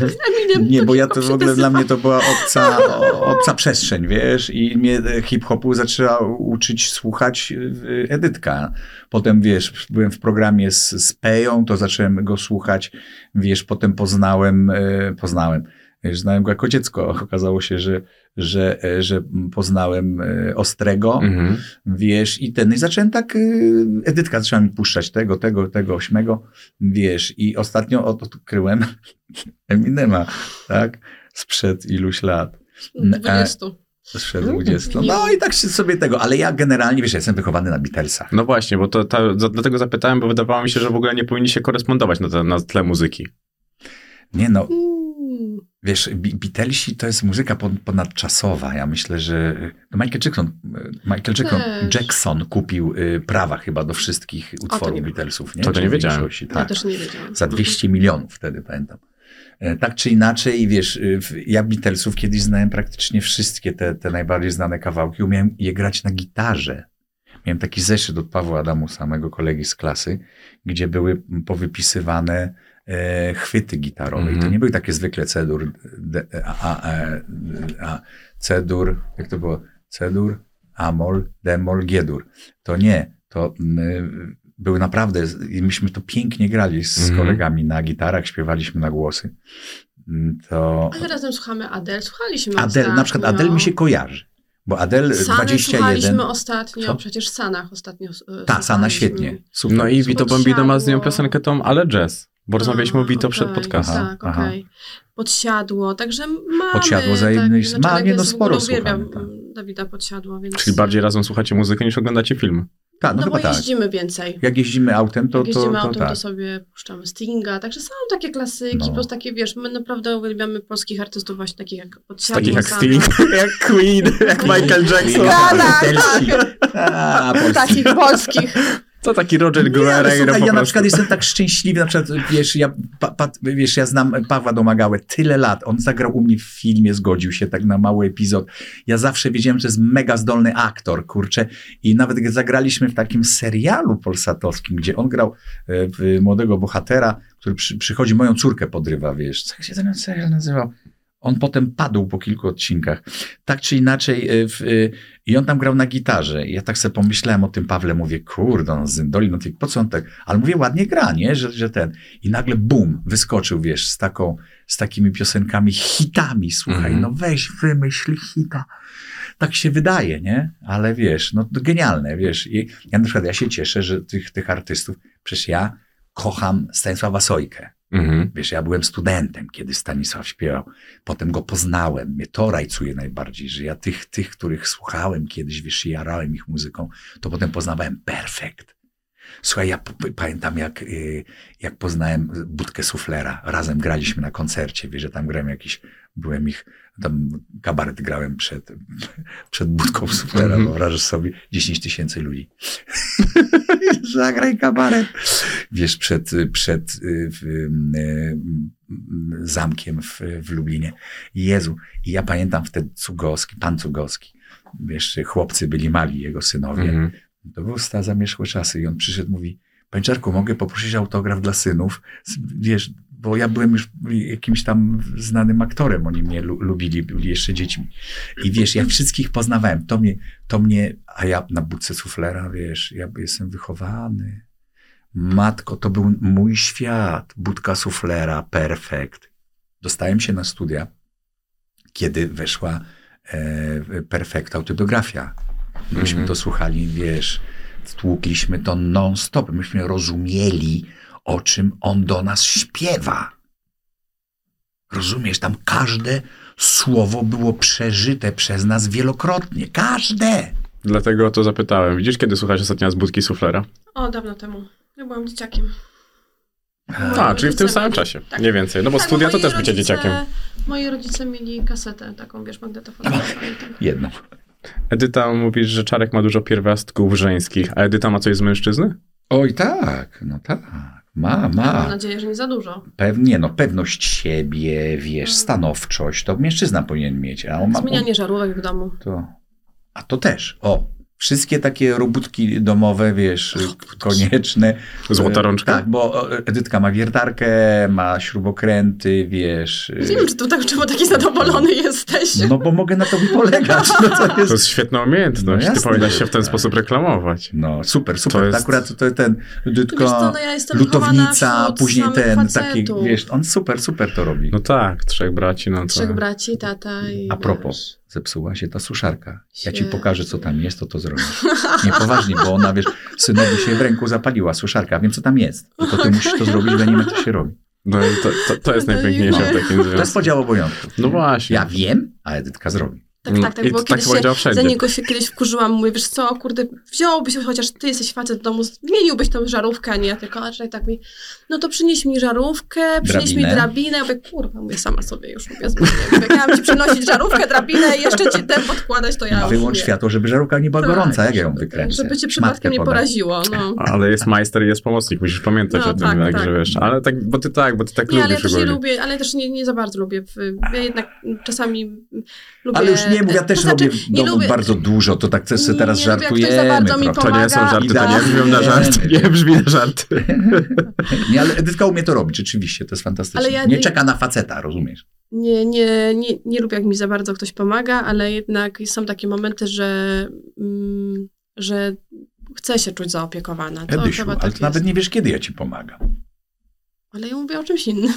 <laughs> Nie, bo ja to w ogóle dla mnie to była obca, obca przestrzeń, wiesz, i mnie hip-hopu zaczęła uczyć słuchać e, Edytka. Potem, wiesz, byłem w programie z, z Peją, to zacząłem go słuchać, wiesz, potem poznałem, e, poznałem, wiesz, znałem go jako dziecko. Okazało się, że, że, e, że poznałem e, Ostrego, Mhm. wiesz, i ten, i zacząłem tak, y, Edytka zaczęła mi puszczać tego, tego, tego, ośmego, wiesz, i ostatnio od- odkryłem <laughs> Eminema, tak, sprzed iluś lat, N- e, 20. sprzed 20. No i tak się sobie tego, ale ja generalnie, wiesz, ja jestem wychowany na Beatlesach. No właśnie, bo to, za- dlatego zapytałem, bo wydawało mi się, że w ogóle nie powinni się korespondować na, te, na tle muzyki. Nie no, Mm. Wiesz, Beatlesi to jest muzyka pon- ponadczasowa. Ja myślę, że no Michael Jackson, Michael Jackson. Jackson kupił y, prawa chyba do wszystkich utworów nie- Beatlesów. Nie? To to nie wiedziałem. większości, Ja Tak. też nie wiedziałam. Za 200 milionów wtedy, pamiętam. E, Tak czy inaczej, wiesz, y, ja Beatlesów kiedyś znałem praktycznie wszystkie te, te najbardziej znane kawałki. Umiałem je grać na gitarze. Miałem taki zeszyt od Pawła Adamusa, mojego kolegi z klasy, gdzie były powypisywane e, chwyty gitarowe. I to Mhm. nie były takie zwykle cedur, d, a, a, a, a, cedur, jak to było? Cedur, amol, demol, giedur. To nie. To mm, były naprawdę, i myśmy to pięknie grali z Mhm. kolegami na gitarach, śpiewaliśmy na głosy. Mm, To Ale razem słuchamy Adele. Słuchaliśmy Adele, ostatnio. na przykład Adele mi się kojarzy, bo Adele Sany 21. słuchaliśmy ostatnio, Co? przecież Sanach ostatnio e, Ta, Sana świetnie. Super. No i Vito Bambino ma z nią piosenkę tą, ale jazz. Bo rozmawialiśmy o Vito przed okej, podcastem. Tak, okej. Podsiadło, także mamy... Podsiadło zajemność- tak, ma, znaczy, nie, no sporo uwielbiam słuchamy, tak. Dawida Podsiadło, więc... Czyli bardziej razem słuchacie muzykę niż oglądacie film. Tak, no, No, chyba bo tak. jeździmy więcej. Jak jeździmy autem, to, Jak jeździmy to, to, autem, tak. to sobie puszczamy Stinga, także są takie klasyki, No. plus takie, wiesz, my naprawdę uwielbiamy polskich artystów właśnie takich jak Podsiadło, Takich jak. Sting, <laughs> jak Queen, jak Michael Jackson. Tak. <laughs> A, polski. Takich polskich. To taki Roger Guerrero po ja na prostu. przykład jestem tak szczęśliwy, na przykład, wiesz, ja, pa, pa, wiesz, ja znam Pawła Domagałę tyle lat, on zagrał u mnie w filmie, zgodził się tak na mały epizod. Ja zawsze wiedziałem, że jest mega zdolny aktor, kurczę, i nawet zagraliśmy w takim serialu polsatowskim, gdzie on grał w młodego bohatera, który przy, przychodzi, moją córkę podrywa, wiesz, jak się ten serial nazywał? On potem padł po kilku odcinkach. Tak czy inaczej, e, w, e, i on tam grał na gitarze. I ja tak sobie pomyślałem o tym Pawle, mówię, kurde, on z Dyndoli, no po co on tak? Ale mówię, ładnie gra, nie? Że, że ten. I nagle bum, wyskoczył, wiesz, z taką, z takimi piosenkami, hitami, słuchaj, Mhm. no weź, wymyśl hita. Tak się wydaje, nie? Ale wiesz, no to genialne, wiesz. I ja na przykład, ja się cieszę, że tych, tych artystów, przecież ja kocham Stanisława Sojkę. Mhm. Wiesz, ja byłem studentem, kiedy Stanisław śpiewał. Potem go poznałem. Mnie to rajcuje najbardziej, że ja tych, tych, których słuchałem kiedyś, wiesz, i jarałem ich muzyką, to potem poznawałem perfekt. Słuchaj, ja pamiętam, jak, y, jak poznałem Budkę Suflera. Razem graliśmy na koncercie, wiesz, że tam grałem jakiś, byłem ich, tam kabaret grałem przed, <laughs> przed Budką Suflera, Mhm. wyobrażasz sobie, 10 tysięcy ludzi. <laughs> Zagraj kabaret. Wiesz, przed, przed y, w, y, zamkiem w, w Lublinie. Jezu. I ja pamiętam wtedy Cugowski, pan Cugowski. Wiesz, chłopcy byli mali, jego synowie. Mhm. To były sta zamieszłe czasy i on przyszedł, mówi, Panie Czarku, mogę poprosić autograf dla synów? Wiesz, bo ja byłem już jakimś tam znanym aktorem, oni mnie lu- lubili, byli jeszcze dziećmi. I wiesz, ja wszystkich poznawałem. To mnie, to mnie, a ja na budce suflera, wiesz, ja jestem wychowany. Matko, to był mój świat. Budka suflera, perfekt. Dostałem się na studia, kiedy weszła e, perfekt autobiografia. Myśmy Mhm. to słuchali, wiesz, tłukliśmy to non-stop. Myśmy rozumieli, o czym on do nas śpiewa. Rozumiesz, tam każde słowo było przeżyte przez nas wielokrotnie. Każde. Dlatego o to zapytałem. Widzisz, kiedy słuchasz ostatnio z budki suflera? O, dawno temu. Ja byłam dzieciakiem. A, czyli w tym samym mieli- czasie. tak. Mniej więcej. No bo Tak, studia to moi też bycie rodzice- dzieciakiem. Moi rodzice mieli kasetę taką, wiesz, magnetofonową. Jedną. Edyta mówisz, że Czarek ma dużo pierwiastków żeńskich, a Edyta ma coś z mężczyzny? Oj, tak, no tak. Ma, Mam ma. nadzieję, że nie za dużo. Pewnie, no, pewność siebie, wiesz, stanowczość, to mężczyzna powinien mieć. A on ma, Zmienianie żarówek w domu. To, a to też. O, wszystkie takie robótki domowe, wiesz, konieczne. Złota E, rączka? Tak, bo Edytka ma wiertarkę, ma śrubokręty, wiesz. Nie wiem, czy tu tak, czemu taki zadowolony jesteś. No bo mogę na to polegać. No, to To jest... jest świetna umiejętność. No Ty powinnaś się w ten tak. sposób reklamować. no super, super. To jest- Akurat to ten Edytka, no ja lutownica, później ten, facetów. taki, wiesz, on super, super to robi. No tak, trzech braci, no to... Trzech braci, tata i A propos, wiesz, zepsuła się ta suszarka. Ja ci pokażę, co tam jest, to to zrobisz. Nie poważnie, bo ona, wiesz, synowi się w ręku zapaliła suszarka. Wiem, co tam jest. Tylko ty musisz to zrobić, bo ja nie wiem, co się robi. No to, to, to jest No najpiękniejsze w takim To jest związku. podział obowiązków. No właśnie. Ja wiem, a Edytka zrobi. Tak, tak, tak, i bo tak kiedyś powiedział się, za niego się kiedyś wkurzyłam, mówię, wiesz co, kurde, wziąłbyś, chociaż ty jesteś facet w domu, zmieniłbyś tą żarówkę, a nie ja tylko, a tak mi, no to przynieś mi żarówkę, przynieś Drabinę. mi drabinę, ja mówię, kurwa, mówię, sama sobie już mówię, zmienię. Mówię, jak miałam ci przynosić żarówkę, drabinę i jeszcze ci ten podkładać, to ja Wyłącz nie. światło, żeby żarówka nie była Tak, gorąca. Jak ja ją wykręcę? Żeby cię przypadkiem nie poraziło, no. Ale jest majster i jest pomocnik, musisz pamiętać No, o tym, tak, tak, tak. że wiesz. Ale tak, bo ty tak, bo ty tak Nie, ale ja lubisz też nie lubię, ale też nie, nie za bardzo lubię. Ja jednak czasami lubię... Nie mów, ja też to znaczy, robię w nie domu lubię- bardzo dużo, to tak sobie teraz Nie lubię, jak ktoś żartujemy. za bardzo mi trochę. To nie są Pomaga. żarty, to nie brzmią na żarty, nie brzmi na żarty. <laughs> Nie, ale Edytka umie to robić, rzeczywiście, to jest fantastyczne. Ale ja nie nie- czeka na faceta, rozumiesz? Nie, nie, nie, nie lubię, jak mi za bardzo ktoś pomaga, ale jednak są takie momenty, że, mm, że chcę się czuć zaopiekowana. To Edysiu, chyba ale tak ty nawet nie wiesz, kiedy ja ci pomagam. Ale ja mówię o czymś innym.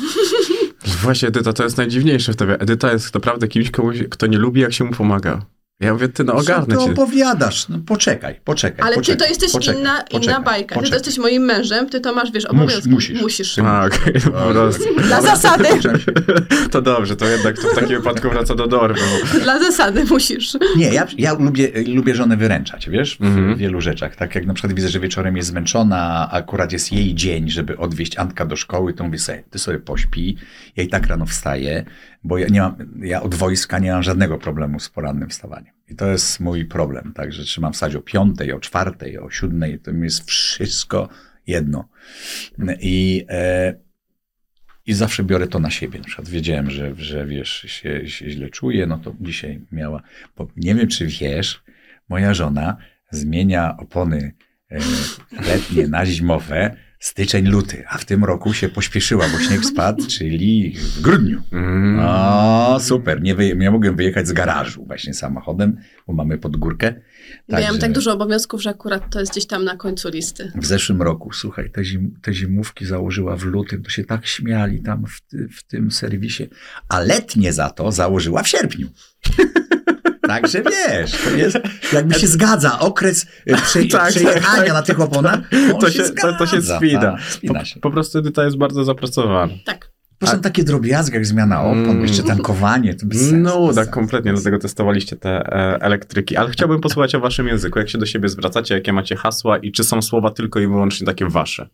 <laughs> Właśnie, Edyta, to jest najdziwniejsze w tobie. Edyta jest naprawdę kimś, komuś, kto nie lubi, jak się mu pomaga. Ja mówię, ty, no ogarnę Co ty cię. opowiadasz? No, poczekaj, poczekaj. Ale poczekaj, ty to jesteś poczekaj, inna, poczekaj, inna bajka. Ty to jesteś moim mężem, ty to masz, wiesz, Mus- obowiązki. musisz. musisz. A, okej, po <laughs> prostu. Dla zasady. <laughs> To dobrze, to jednak to w takim wypadku wraca do dorwy. Bo... Dla zasady musisz. Nie, ja, ja lubię, lubię żonę wyręczać, wiesz, w Mhm. wielu rzeczach. Tak jak na przykład widzę, że wieczorem jest zmęczona, a akurat jest jej dzień, żeby odwieźć Antka do szkoły, to mówię sobie, ty sobie pośpi. Ja i tak rano wstaję, bo ja nie mam, ja od wojska nie mam żadnego problemu z porannym wstawaniem. I to jest mój problem, tak, że trzymam wstać o piątej, o czwartej, o siódmej, to mi jest wszystko jedno. I, e, i zawsze biorę to na siebie. Na przykład wiedziałem, że, że wiesz, się, się źle czuję, no to dzisiaj miała. Bo nie wiem, czy wiesz, moja żona zmienia opony e, letnie na zimowe styczeń, luty, a w tym roku się pośpieszyła, bo śnieg spadł, <laughs> czyli w grudniu. Mm. O, super. Nie, wyje- nie mogłem wyjechać z garażu właśnie samochodem, bo mamy pod górkę. Miałam Także tak dużo obowiązków, że akurat to jest gdzieś tam na końcu listy. W zeszłym roku, słuchaj, te, zim, te zimówki założyła w lutym, to się tak śmiali tam w, ty, w tym serwisie, a letnie za to założyła w sierpniu. <laughs> Także wiesz, to jest, <laughs> jakby się zgadza okres e, <laughs> prze, Tak, przejechania tak, na tych oponach, on To się, się, to, to się zgadza, spina. tak, spina Po, się. po prostu Edyta jest bardzo zapracowana. Tak. To są takie drobiazgi jak zmiana opon, Mm. jeszcze tankowanie, to bez sensu. No, bez tak, sensu. kompletnie, dlatego testowaliście te e, elektryki. Ale chciałbym posłuchać o waszym języku. Jak się do siebie zwracacie, jakie macie hasła i czy są słowa tylko i wyłącznie takie wasze?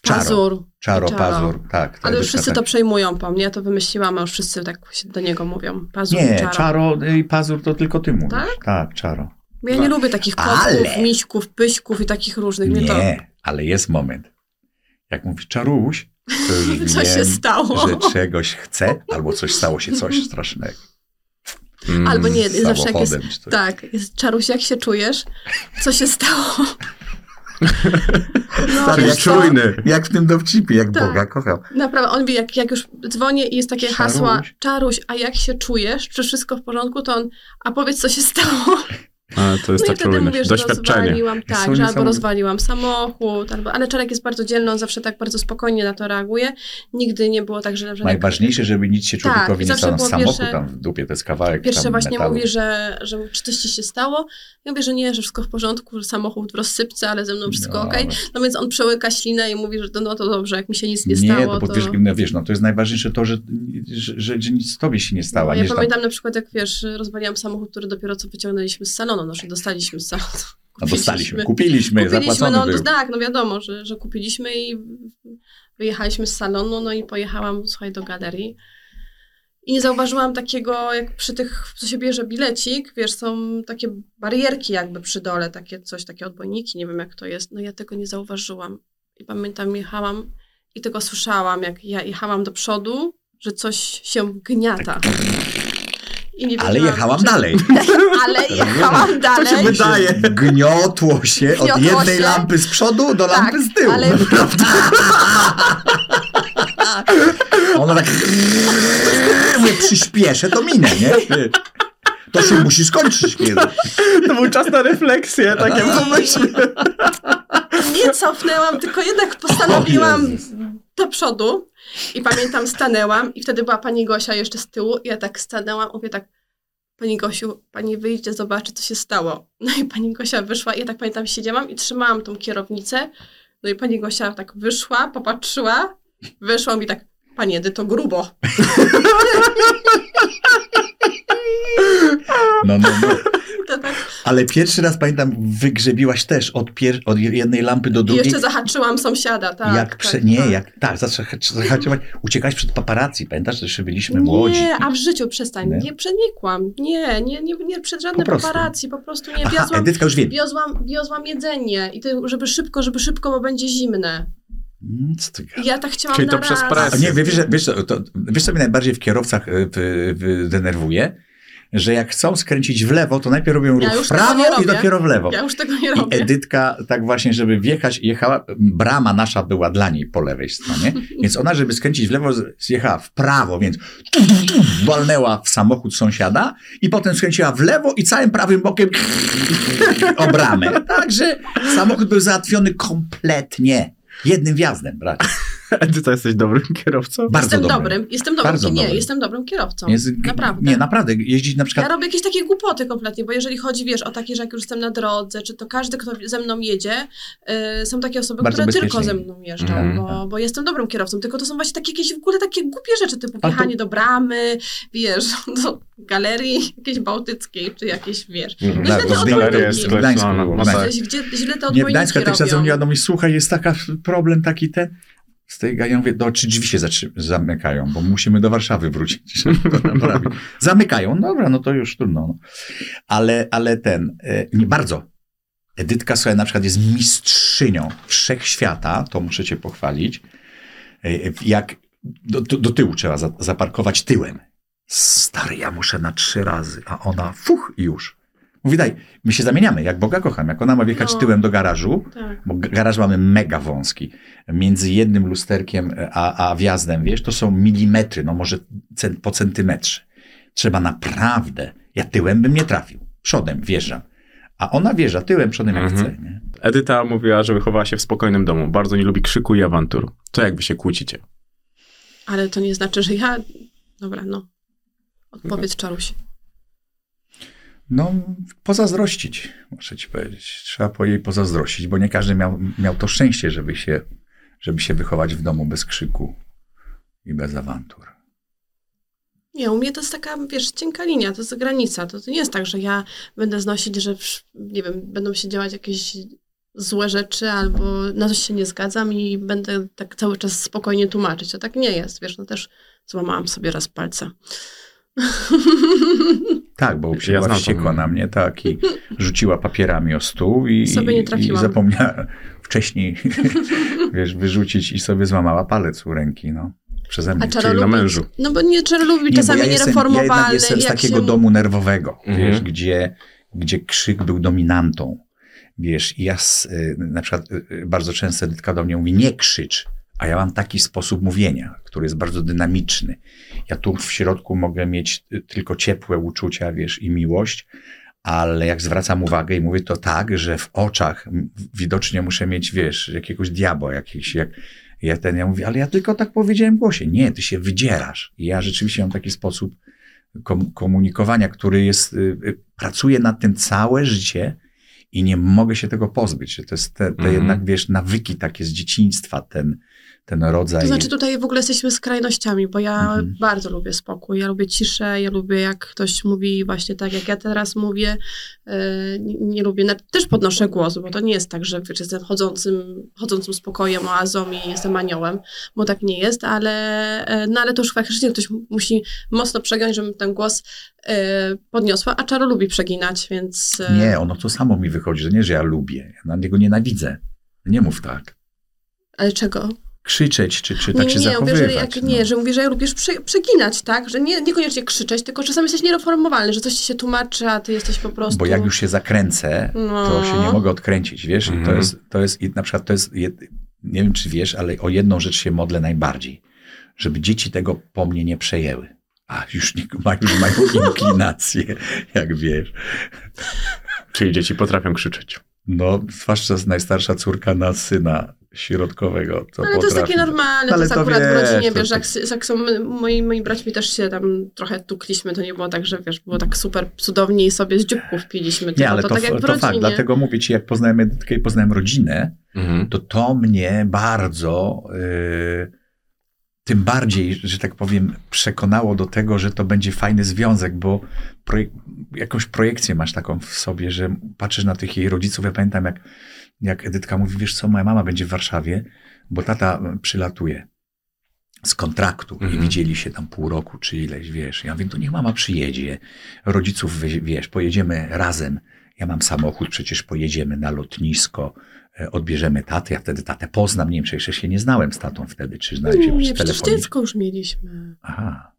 Czaro. Pazur. Czaro, Czaro. pazur, tak. ta Ale już wszyscy tak. to przejmują po mnie, ja to wymyśliłam, a już wszyscy tak się do niego mówią. Pazur i Nie, czaro. czaro i pazur to tylko ty mówisz. Tak? Tak, czaro. Ja nie lubię takich kotków, Ale- miśków, pyśków i takich różnych. Mnie to... Nie, ale jest moment. Jak mówi czaruś, to już <laughs> Co wiem, się stało? że czegoś chce, albo coś stało się coś <laughs> strasznego. Mm. Albo nie, Z zawsze jak jest... Tak, jest, Czaruś, jak się czujesz? Co się stało? <laughs> No, Stary, wiesz jak co? czujny. Jak w tym dowcipie, jak Tak. Boga kocham. Naprawdę, on wie, jak, jak już dzwonię i jest takie Czaruś. hasła, Czaruś, a jak się czujesz? Czy wszystko w porządku? To on, a powiedz, co się stało? Ale to jest No ta i wtedy mówię, że doświadczenie. rozwaliłam, tak, że albo rozwaliłam samochód, albo, ale Czarek jest bardzo dzielny, on zawsze tak bardzo spokojnie na to reaguje. Nigdy nie było tak, że... że Najważniejsze, żeby nic się Tak, człowiekowi i nie stało. Samochód pierwsze- tam w dupie, to jest kawałek Pierwsze tam właśnie metalu. mówi, że, że czy coś ci się stało. Ja mówię, że nie, że wszystko w porządku, że samochód w rozsypce, ale ze mną wszystko No, okej. No więc on przełyka ślinę i mówi, że to, no to dobrze, jak mi się nic nie, Nie, stało, to, bo to... no, wiesz, no to jest najważniejsze to, że, że, że, że nic tobie się nie stało. No, ja nie, że tam, pamiętam na przykład, jak wiesz, rozwaliłam samochód, który dopiero co wyciągnęliśmy z salonu, no, że dostaliśmy z salonu. <laughs> no, dostaliśmy, kupiliśmy, Kupiliśmy, zapłacony no był. tak, no wiadomo, że, że kupiliśmy i wyjechaliśmy z salonu, no i pojechałam, słuchaj, do galerii. I nie zauważyłam takiego, jak przy tych, co się bierze bilecik, wiesz, są takie barierki jakby przy dole, takie coś, takie odbojniki, nie wiem jak to jest. No ja tego nie zauważyłam. I pamiętam, jechałam i tylko słyszałam, jak ja jechałam do przodu, że coś się gniata. Nie Ale jechałam czy- dalej. Ale jechałam dalej. <laughs> To się wydaje. Gniotło się od Gniotło jednej się. lampy z przodu do Tak, lampy z tyłu. ale- <laughs> Ono tak nie przyspieszę, to minę, nie? To się musi skończyć kiedyś. To był czas na refleksję, takie <laughs> pomyśl. nie cofnęłam, tylko jednak postanowiłam. Do przodu i pamiętam, stanęłam i wtedy była pani Gosia jeszcze z tyłu i ja tak stanęłam, mówię tak, pani Gosiu, pani wyjdzie, zobaczy, co się stało. <laughs> No i pani Gosia wyszła i ja tak pamiętam, siedziałam i trzymałam tą kierownicę, no i pani Gosia tak wyszła, popatrzyła, wyszła mi tak, pani Edyto, grubo. <laughs> No, no, no. To tak. Ale pierwszy raz pamiętam, wygrzebiłaś też od, pier- od jednej lampy do I drugiej. jeszcze zahaczyłam sąsiada, tak. jak tak, prze... Nie, tak. jak tak, zahaczy- zahaczyłaś, uciekałeś przed paparazzi, pamiętasz, że jeszcze byliśmy młodzi. Nie, a w życiu przestań. Nie? Nie, przenikłam. Nie, nie, nie, nie przed żadne Po prostu. paparazzi. Po prostu nie Aha, wiozłam, Edytka już wiem. wiozłam, wiozłam jedzenie. I to, żeby szybko, żeby szybko, bo będzie zimne. Mm, Co ty I ja tak chciałam Czyli na to przez presję. Nie, wiesz, wiesz, co, to, wiesz, co mnie najbardziej w kierowcach y, w, w, denerwuje? Że jak chcą skręcić w lewo, to najpierw robią Ja ruch w prawo i dopiero w lewo. Ja już tego nie I robię. Edytka, tak właśnie, żeby wjechać, jechała, brama nasza była dla niej po lewej stronie, <laughs> więc ona, żeby skręcić w lewo, zjechała w prawo, więc tu, tu, tu, walnęła w samochód sąsiada i potem skręciła w lewo i całym prawym bokiem <laughs> o bramę. Także samochód był załatwiony kompletnie. Jednym wjazdem, bracie. <laughs> Edyta, jesteś dobrym kierowcą? Bardzo Jestem dobrym. dobrym. Jestem dobrym. Bardzo nie, dobrym. jestem dobrym kierowcą. Jest, Naprawdę. Nie, naprawdę. Jeździć na Ja przykład... robię jakieś takie głupoty kompletnie, bo jeżeli chodzi, wiesz, o takie, że jak już jestem na drodze, czy to każdy, kto ze mną jedzie, y, są takie osoby, Bardzo które tylko ze mną jeżdżą, Mhm. bo, bo jestem dobrym kierowcą, tylko to są właśnie takie jakieś w ogóle takie głupie rzeczy, typu A to- wjechanie do bramy, wiesz, <laughs> do galerii jakiejś bałtyckiej, czy jakieś, wiesz. Mhm. No Tak, źle to Galeria jest W Gdańsku skreślona. No tak. Gdzie, źle te Nie, Gdańska robią. zadzwoniła do mnie, słuchaj, jest taka problem taki ten. Z tej ja mówię, do, czy drzwi się zamykają, bo musimy do Warszawy wrócić. <laughs> to. Zamykają, dobra, no to już trudno. No. Ale, ale ten, e, nie bardzo. Edytka, słuchaj, na przykład jest mistrzynią wszechświata, to muszę cię pochwalić. E, Jak do, do, do tyłu trzeba za, zaparkować tyłem. Stary, ja muszę na trzy razy, a ona fuch już. Mówi, daj, my się zamieniamy, jak Boga kocham. Jak ona ma wjechać No. tyłem do garażu, Tak. bo garaż mamy mega wąski. Między jednym lusterkiem e, a, a wjazdem, wiesz, to są milimetry, no może cen, po centymetrze. Trzeba naprawdę, ja tyłem bym nie trafił, przodem wjeżdżam. A ona wjeżdża tyłem, przodem jak Mhm. chce. Nie? Edyta mówiła, że wychowała się w spokojnym domu. Bardzo nie lubi krzyku i awantur. Co jak wy się kłócicie? Ale to nie znaczy, że ja... Dobra, no. Odpowiedz, Czaruś. No, pozazdrościć, muszę ci powiedzieć. Trzeba po jej pozazdrościć, bo nie każdy miał, miał to szczęście, żeby się, żeby się wychować w domu bez krzyku i bez awantur. Nie, u mnie to jest taka, wiesz, cienka linia, to jest granica. To, to nie jest tak, że ja będę znosić, że, nie wiem, będą się działać jakieś złe rzeczy albo na coś się nie zgadzam i będę tak cały czas spokojnie tłumaczyć. To tak nie jest, wiesz, no też złamałam sobie raz palce. <laughs> Tak, bo znam to. wściekła na mnie, tak, i rzuciła papierami o stół i, Sobie nie i, i zapomniała <laughs> wcześniej, <laughs> wiesz, wyrzucić i sobie złamała palec u ręki, no, przeze mnie. Czyli na mężu. No bo nie, czaro lubi Nie, czasami ja jestem, ja niereformowalny. jednak jestem z takiego się... domu nerwowego, Mhm. wiesz, gdzie, gdzie krzyk był dominantą, wiesz, i ja s- y, na przykład y, y, bardzo często Edytka do mnie mówi, nie krzycz, a ja mam taki sposób mówienia, który jest bardzo dynamiczny. Ja tu w środku mogę mieć y, tylko ciepłe uczucia, wiesz, i miłość, ale jak zwracam uwagę i mówię to tak, że w oczach widocznie muszę mieć, wiesz, jakiegoś diabła, jakiś, jak, ja ten, ja mówię, ale ja tylko tak powiedziałem w głosie. Nie, ty się wydzierasz. I ja rzeczywiście mam taki sposób kom- komunikowania, który jest, y, y, pracuję nad tym całe życie i nie mogę się tego pozbyć. To jest te, te Mhm. jednak, wiesz, nawyki takie z dzieciństwa, ten, ten rodzaj. To znaczy tutaj w ogóle jesteśmy skrajnościami, bo ja Mhm. bardzo lubię spokój, ja lubię ciszę, ja lubię jak ktoś mówi właśnie tak, jak ja teraz mówię, e, nie, lubię, też podnoszę głos, bo to nie jest tak, że wiesz, jestem chodzącym, chodzącym spokojem, oazą i jestem aniołem, bo tak nie jest, ale, e, no ale to już faktycznie ktoś mu- musi mocno przegiąć, żebym ten głos e, podniosła, a Czaro lubi przeginać, więc... Nie, ono to samo mi wychodzi, że nie, że ja lubię. Ja na niego nienawidzę. Nie mów tak. Ale czego? Krzyczeć, czy, czy tak nie, się nie, nie, mówię, zachowywać. że jak, no. nie, że mówię, że lubisz prze, przeginać, tak? Że nie, niekoniecznie krzyczeć, tylko czasami jesteś niereformowalny, że coś ci się tłumaczy, a ty jesteś po prostu... Bo jak już się zakręcę, to No. się nie mogę odkręcić, wiesz? I to Mhm. jest, to jest, i na przykład to jest, nie wiem czy wiesz, ale o jedną rzecz się modlę najbardziej. Żeby dzieci tego po mnie nie przejęły. A już, nie, ma, już mają <laughs> inklinację, jak wiesz. Czyli dzieci potrafią krzyczeć. No, zwłaszcza najstarsza córka na syna środkowego. To Ale to jest takie potrafi. normalne, to Ale jest to akurat w wiesz, rodzinie, to wiesz, tak- jak, jak są moi, moi braćmi też się tam trochę tukliśmy, to nie było tak, że wiesz, było tak super cudownie i sobie z dzióbków piliśmy. Nie, tylko ale to, tak jak w to rodzinie. fakt. Dlatego mówię ci, jak poznałem Edytkę i poznałem rodzinę, Mhm. to to mnie bardzo, y, tym bardziej, że tak powiem, przekonało do tego, że to będzie fajny związek, bo projek- jakąś projekcję masz taką w sobie, że patrzysz na tych jej rodziców. Ja pamiętam, jak, jak Edytka mówi, wiesz co, moja mama będzie w Warszawie, bo tata przylatuje z kontraktu i Mhm. widzieli się tam pół roku czy ileś, wiesz. Ja mówię, to niech mama przyjedzie, rodziców, wiesz, pojedziemy razem. Ja mam samochód, przecież pojedziemy na lotnisko, odbierzemy tatę, ja wtedy tatę poznam, nie wiem, czy jeszcze się nie znałem z tatą wtedy, czy znałem się Nie, telefonie. dziecko już mieliśmy. Aha,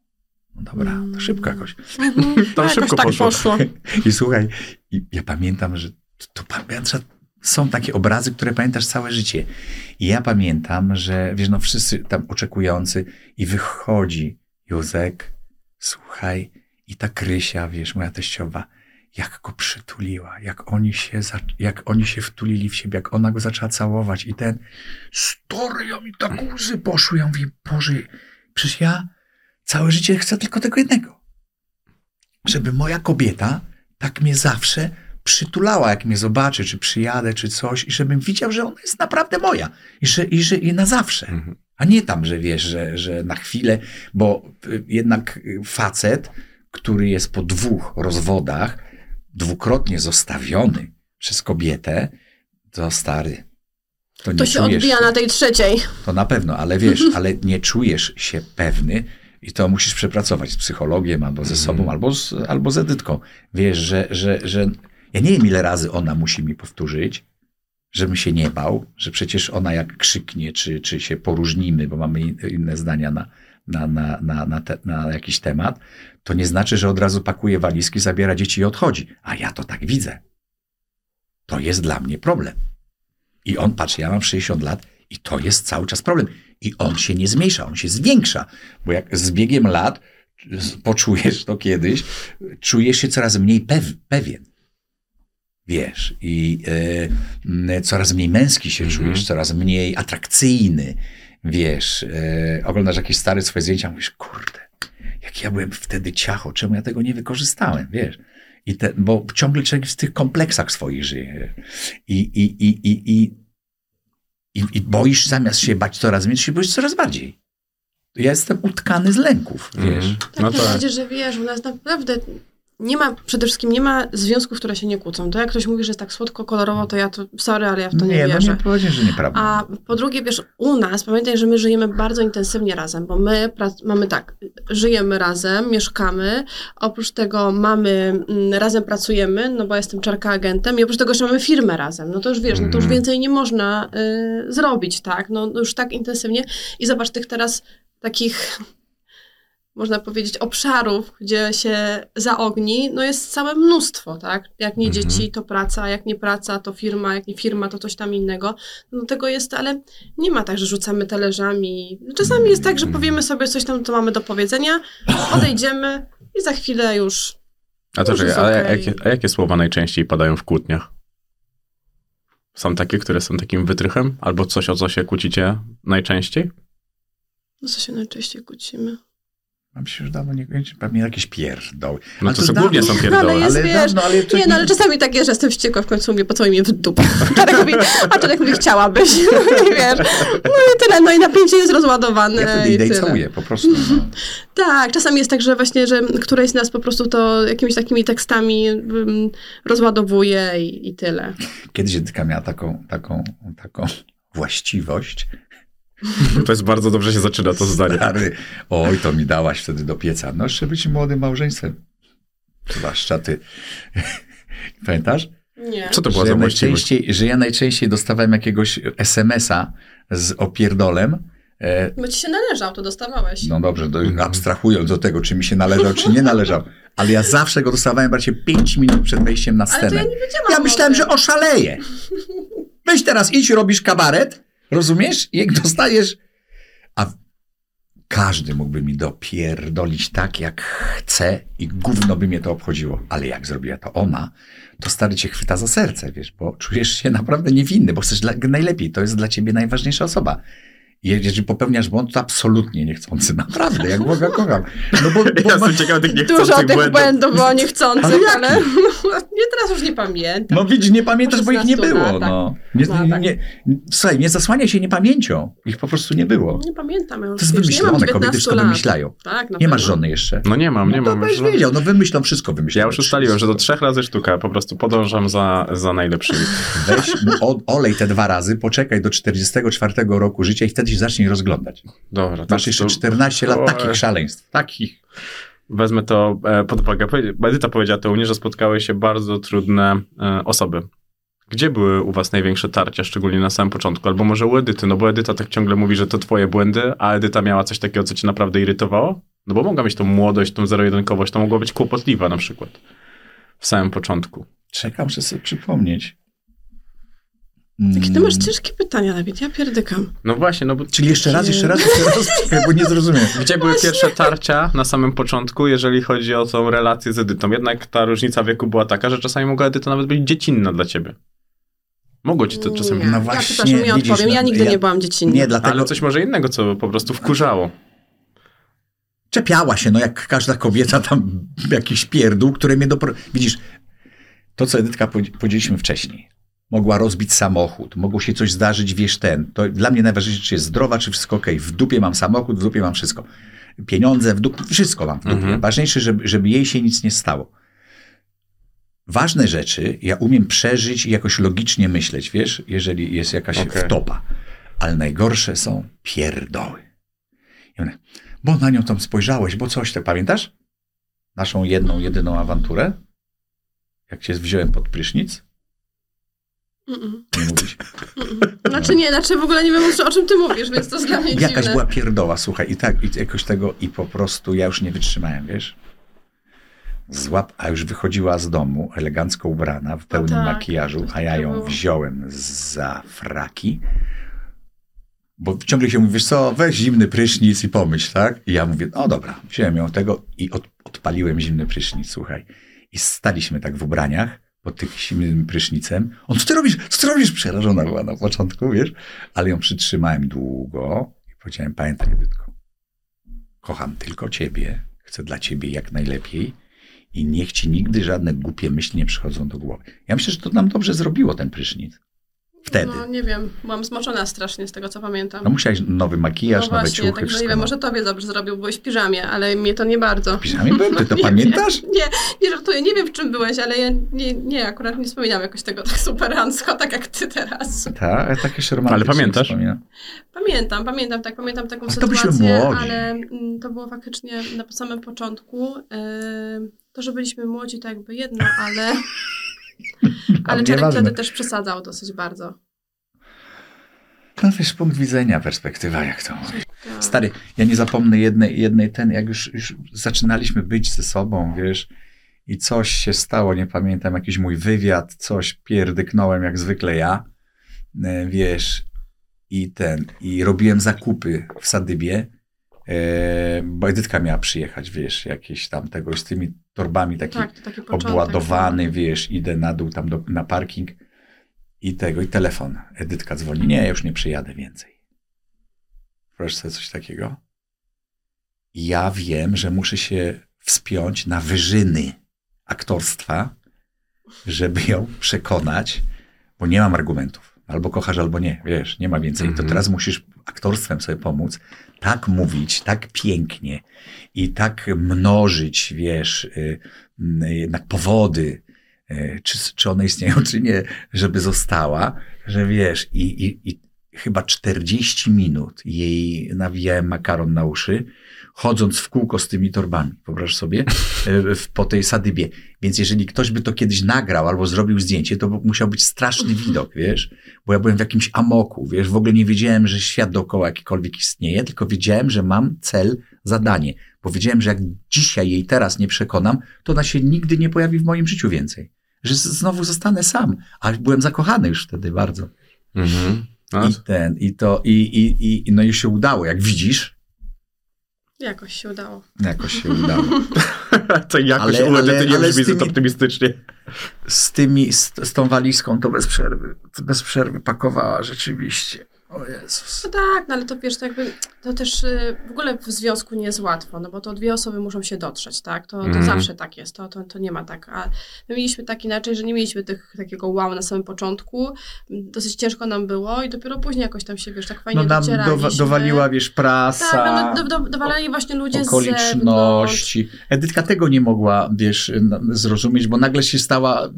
no dobra, to Mm. szybko jakoś. Mhm. <laughs> To A, szybko tak poszło. poszło. <laughs> I słuchaj, i ja pamiętam, że to, to są takie obrazy, które pamiętasz całe życie. I ja pamiętam, że wiesz, no wszyscy tam oczekujący i wychodzi Józek, słuchaj, i ta Krysia, wiesz, moja teściowa, jak go przytuliła, jak oni się, jak oni się wtulili w siebie, jak ona go zaczęła całować i ten, story, ja mi tak łzy poszły, ja mówię, Boże, przecież ja całe życie chcę tylko tego jednego żeby moja kobieta tak mnie zawsze przytulała, jak mnie zobaczy, czy przyjadę, czy coś, i żebym widział, że ona jest naprawdę moja i że, i że i na zawsze. Mhm. A nie tam, że wiesz, że, że na chwilę, bo y, jednak y, facet, który jest po dwóch rozwodach, dwukrotnie zostawiony przez kobietę, to stary. To, nie To się czujesz odbija na tej trzeciej. to na pewno, ale wiesz, ale nie czujesz się pewny i to musisz przepracować z psychologiem, albo ze sobą, albo z, albo z Edytką. Wiesz, że, że, że ja nie wiem, ile razy ona musi mi powtórzyć, żebym się nie bał, że przecież ona jak krzyknie, czy, czy się poróżnimy, bo mamy in- inne zdania na, na, na, na, na, te, na jakiś temat, to nie znaczy, że od razu pakuje walizki, zabiera dzieci i odchodzi. A ja to tak widzę. To jest dla mnie problem. I on, patrz, ja mam 60 lat i to jest cały czas problem. I on się nie zmniejsza, on się zwiększa. Bo jak z biegiem lat poczujesz to kiedyś, czujesz się coraz mniej pew, pewien. Wiesz, i e, m, coraz mniej męski się Mhm. czujesz, coraz mniej atrakcyjny. Wiesz, e, oglądasz jakieś stare swoje zdjęcia, mówisz, kurde, jak ja byłem wtedy ciacho, czemu ja tego nie wykorzystałem, wiesz? I te, bo ciągle człowiek w tych kompleksach swoich żyje. I, i, i, i, i, i, i boisz, zamiast się bać coraz więcej, się boisz coraz bardziej. Ja jestem utkany z lęków, wiesz. Mhm. Tak, No tak. że wiesz, u nas naprawdę nie ma, przede wszystkim nie ma związków, które się nie kłócą. To jak ktoś mówi, że jest tak słodko, kolorowo, to ja to, sorry, ale ja w to nie, nie, no wierzę. nie powiedzieć, że nieprawda. A po drugie, wiesz, u nas, pamiętaj, że my żyjemy bardzo intensywnie razem, bo my mamy tak, żyjemy razem, mieszkamy, oprócz tego mamy, mm, razem pracujemy, no bo jestem czarka agentem i oprócz tego jeszcze mamy firmę razem, no to już wiesz, no to już Mhm. więcej nie można y, zrobić, tak, no już tak intensywnie i zobacz tych teraz takich można powiedzieć, obszarów, gdzie się zaogni, no jest całe mnóstwo, tak? Jak nie Mhm. dzieci, to praca, jak nie praca, to firma, jak nie firma, to coś tam innego. No tego jest, ale nie ma tak, że rzucamy talerzami. Czasami jest tak, że powiemy sobie coś tam, co mamy do powiedzenia, odejdziemy i za chwilę już A to Już czekaj, ale okej. jakie, a jakie słowa najczęściej padają w kłótniach? Są takie, które są takim wytrychem? Albo coś, o co się kłócicie najczęściej? No co się najczęściej kłócimy? Mam się już dawno nie kończy, pewnie jakieś pierdoły. No Ale to, są dawno- głównie są pierdoły. Ale jest, Ale wiesz, dawno, ale to nie, no ale czasami tak jest, że jestem wściekła, w końcu mówię, po co mnie w dupę. Czarek <laughs> mówi, a Czarek mówi, chciałabyś. <laughs> No i wiesz, no i tyle, no i napięcie jest rozładowane Ja wtedy idę i całuję, po prostu. No. Tak, czasami jest tak, że właśnie, że któreś z nas po prostu to jakimiś takimi tekstami um, rozładowuje i, i tyle. Kiedyś Edyka miała taką, taką, taką właściwość. <laughs> To jest bardzo dobrze się zaczyna to zdanie. Stary, oj, to mi dałaś wtedy do pieca. No, jeszcze być młodym małżeństwem. Zwłaszcza ty. <laughs> Pamiętasz? Nie. Co to była że, za najczęściej, że ja najczęściej dostawałem jakiegoś SMS-a z opierdolem. E, Bo ci się należał, to dostawałeś. no dobrze, do, abstrahując od tego, czy mi się należał, czy nie należał. Ale ja zawsze go dostawałem bracie 5 minut przed wejściem na Ale to scenę. ja nie wiedziałam Ja myślałem, że oszaleję. Weź teraz idź, robisz kabaret, rozumiesz? Jak dostajesz... A każdy mógłby mi dopierdolić tak, jak chce i gówno by mnie to obchodziło. Ale jak zrobiła to ona, to stary cię chwyta za serce, wiesz, bo czujesz się naprawdę niewinny, bo chcesz dla, najlepiej. To jest dla ciebie najważniejsza osoba. Jeżeli popełniać błąd, to absolutnie niechcący. Naprawdę, jak Boga kocham. No bo, bo <laughs> Ja jestem ciekawy tych Dużo niechcących tych błędów. błędów było niechcących, Ale ale, <laughs> nie, teraz już nie pamiętam. No widzisz, nie pamiętasz, bo ich nie 16 było. latach. No. Nie, No, tak. nie, słuchaj, nie zasłania się niepamięcią. Ich po prostu nie było. Nie pamiętam. Ja już, To jest nie wymyślone, kobiety 19 wszystko lat. wymyślają. Tak, Nie masz żony jeszcze. No nie mam, nie no to mam. byś już. wiedział, no wymyślą wszystko, wymyślą. Ja już ustaliłem, że do trzech razy sztuka, po prostu podążam za, za najlepszymi. Weź, o, olej te dwa razy, poczekaj do 44 roku życia i wtedy się zacznij rozglądać. Dobra, Masz jeszcze to 14 lat takich szaleństw. Takich. wezmę to e, pod uwagę. Edyta powiedziała to u mnie, że spotkały się bardzo trudne e, osoby. Gdzie były u was największe tarcia, szczególnie na samym początku? Albo może u Edyty, no bo Edyta tak ciągle mówi, że to twoje błędy, a Edyta miała coś takiego, co cię naprawdę irytowało? No bo mogła mieć tą młodość, tą zero-jedynkowość, to mogła być kłopotliwa na przykład. W samym początku. Czekam, żeby sobie przypomnieć. Jakie ty masz Mm, ciężkie pytania, Dawid, ja pierdykam. No właśnie, no bo Czyli jeszcze raz, jeszcze raz, jeszcze raz, <laughs> bo nie zrozumiem. Gdzie były pierwsze tarcia na samym początku, jeżeli chodzi o tą relację z Edytą? Jednak ta różnica wieku była taka, że czasami mogła Edyta nawet być dziecinna dla ciebie. Mogło ci to czasem... Nie. No ja właśnie, przepraszam, nie widzisz, odpowiem. Ja no, nigdy ja- nie byłam dziecinna. Nie, dlatego Ale coś może innego, co po prostu wkurzało. czepiała się, no jak każda kobieta tam jakiś pierdół, które mnie dopro... Widzisz, to co Edytka powiedzieliśmy wcześniej. Mogła rozbić samochód, mogło się coś zdarzyć, wiesz ten. To dla mnie najważniejsze, czy jest zdrowa, czy wszystko okej. W dupie mam samochód, w dupie mam wszystko. Pieniądze, w dupie, wszystko mam w dupie. Mhm. Ważniejsze, żeby, żeby jej się nic nie stało. Ważne rzeczy ja umiem przeżyć i jakoś logicznie myśleć, wiesz, jeżeli jest jakaś Okej. wtopa. Ale najgorsze są pierdoły. I one, bo na nią tam spojrzałeś, bo coś te pamiętasz? Naszą jedną, jedyną awanturę? Jak cię wziąłem pod prysznic? Nie mówić. Znaczy nie, znaczy w ogóle nie wiem o czym ty mówisz, więc to jest dla mnie Jakaś dziwne. była pierdoła, słuchaj, i tak, i jakoś tego, i po prostu ja już nie wytrzymałem, wiesz? Złap, a już wychodziła z domu, elegancko ubrana, w pełnym tak, makijażu, a ja ją takiego było. wziąłem za fraki, bo ciągle się mówi, wiesz co, weź zimny prysznic i pomyśl, tak? I ja mówię, no dobra, wziąłem ją tego i od, odpaliłem zimny prysznic, słuchaj. I staliśmy tak w ubraniach, pod tym prysznicem. On, co ty robisz? Co ty robisz? Przerażona była na początku, wiesz? Ale ją przytrzymałem długo i powiedziałem, pamiętaj, Edytko, kocham tylko ciebie, chcę dla ciebie jak najlepiej i niech ci nigdy żadne głupie myśli nie przychodzą do głowy. Ja myślę, że to nam dobrze zrobiło ten prysznic. Wtedy. No nie wiem, byłam zmoczona strasznie z tego, co pamiętam. No musiałeś nowy makijaż, no nowe właśnie, ciuchy, nie wszystko. wiem, no. może tobie dobrze zrobił, byłeś w piżamie, ale mnie to nie bardzo. W piżamie byłem, ty to <laughs> Nie pamiętasz? Wiem, <laughs> nie, nie żartuję, nie wiem w czym byłeś, ale ja nie, nie akurat nie wspominam jakoś tego tak superancko, tak jak ty teraz. Tak, tak jeszcze romantycznie Ale pamiętasz? wspominam. Pamiętam, pamiętam, tak, pamiętam taką Ale to byliśmy sytuację, młodzi. ale mm, to było faktycznie na samym początku. Yy, to, że byliśmy młodzi, to jakby jedno, ale, <laughs> <laughs> ale Czarek wtedy też przesadzał dosyć bardzo. No wiesz, punkt widzenia, perspektywa, jak to mówić. Tak. Stary, ja nie zapomnę jednej, jednej ten, jak już, już zaczynaliśmy być ze sobą, wiesz, i coś się stało, nie pamiętam, jakiś mój wywiad, coś pierdyknąłem jak zwykle ja, e, wiesz, i ten, i robiłem zakupy w Sadybie, bo Edytka miała przyjechać, wiesz, jakieś tam tego z tymi torbami taki Tak, taki obładowany, wiesz, idę na dół tam do, na parking i tego, i telefon. Edytka dzwoni, nie, ja już nie przyjadę więcej. Proszę sobie coś takiego? Ja wiem, że muszę się wspiąć na wyżyny aktorstwa, żeby ją przekonać, bo nie mam argumentów. Albo kochasz, albo nie, wiesz, nie ma więcej. To Mhm. teraz musisz aktorstwem sobie pomóc, tak mówić, tak pięknie i tak mnożyć, wiesz, y, y, jednak powody, y, czy, czy one istnieją, czy nie, żeby została, że wiesz, i, i, i chyba 40 minut jej nawijałem makaron na uszy, chodząc w kółko z tymi torbami, wyobraź sobie, w- po tej sadybie. Więc jeżeli ktoś by to kiedyś nagrał albo zrobił zdjęcie, to musiał być straszny widok, wiesz, bo ja byłem w jakimś amoku, wiesz, w ogóle nie wiedziałem, że świat dookoła jakikolwiek istnieje, tylko wiedziałem, że mam cel, zadanie, bo wiedziałem, że jak dzisiaj jej teraz nie przekonam, to ona się nigdy nie pojawi w moim życiu więcej. Że znowu zostanę sam, a byłem zakochany już wtedy bardzo. Mhm. I ten, i to, i, i, i no i się udało, jak widzisz, Jakoś się udało. jakoś się udało. <laughs> to jakoś Ale- ale, ale- ale, nie ale brzmi tymi- optymistycznie. Z tymi, z, z tą walizką to bez przerwy, to bez przerwy pakowała rzeczywiście. O Jezus. No tak, no ale to wiesz, to jakby, to też y, w ogóle w związku nie jest łatwo, no bo to dwie osoby muszą się dotrzeć, tak? To, to Mhm. zawsze tak jest, to, to, to nie ma tak. A my mieliśmy tak inaczej, że nie mieliśmy tych, takiego wow na samym początku. Dosyć ciężko nam było i dopiero później jakoś tam się, wiesz, tak fajnie No nam docieraliśmy. dowa- dowaliła, wiesz, prasa. Tak, nam do, do, dowalali właśnie ludzie z zewnątrz. okoliczności. Edytka tego nie mogła, wiesz, zrozumieć, bo nagle się stała y,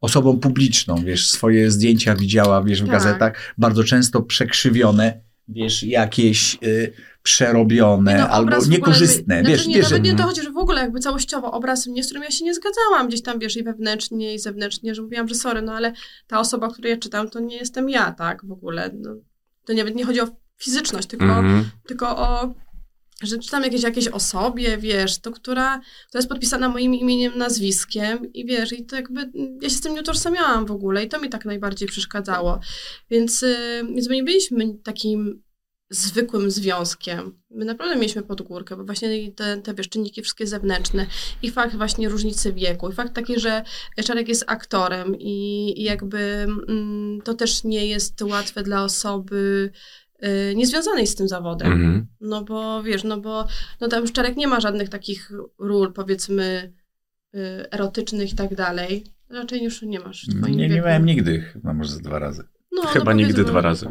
osobą publiczną, wiesz, swoje zdjęcia widziała, wiesz, w Tak. gazetach, bardzo często przekrzywione, wiesz, jakieś y, przerobione, No, albo niekorzystne, jakby- wiesz, znaczy, nie, wiesz, nawet nie to chodzi, że w ogóle jakby całościowo obraz mnie, z którym ja się nie zgadzałam, gdzieś tam, wiesz, i wewnętrznie, i zewnętrznie, że mówiłam, że sorry, no ale ta osoba, której ja czytam, to nie jestem ja, tak, w ogóle. No, to nawet nie chodzi o fizyczność, tylko, Mhm. tylko o, że czytam jakieś, jakiejś osobie, wiesz, to która, która jest podpisana moim imieniem, nazwiskiem i wiesz, i to jakby, ja się z tym nie utożsamiałam w ogóle i to mi tak najbardziej przeszkadzało. Więc, y, więc my nie byliśmy takim zwykłym związkiem. My naprawdę mieliśmy pod górkę, bo właśnie te, te wiesz, czynniki wszystkie zewnętrzne i fakt właśnie różnicy wieku, i fakt taki, że Czarek jest aktorem i, i jakby mm, to też nie jest łatwe dla osoby niezwiązanej z tym zawodem. Mhm. No bo wiesz, no bo no tam Szczerek nie ma żadnych takich ról, powiedzmy, y, erotycznych i tak dalej. Raczej już nie masz. Nie, nie miałem nigdy, chyba może dwa razy. No, Chyba no nigdy dwa razy.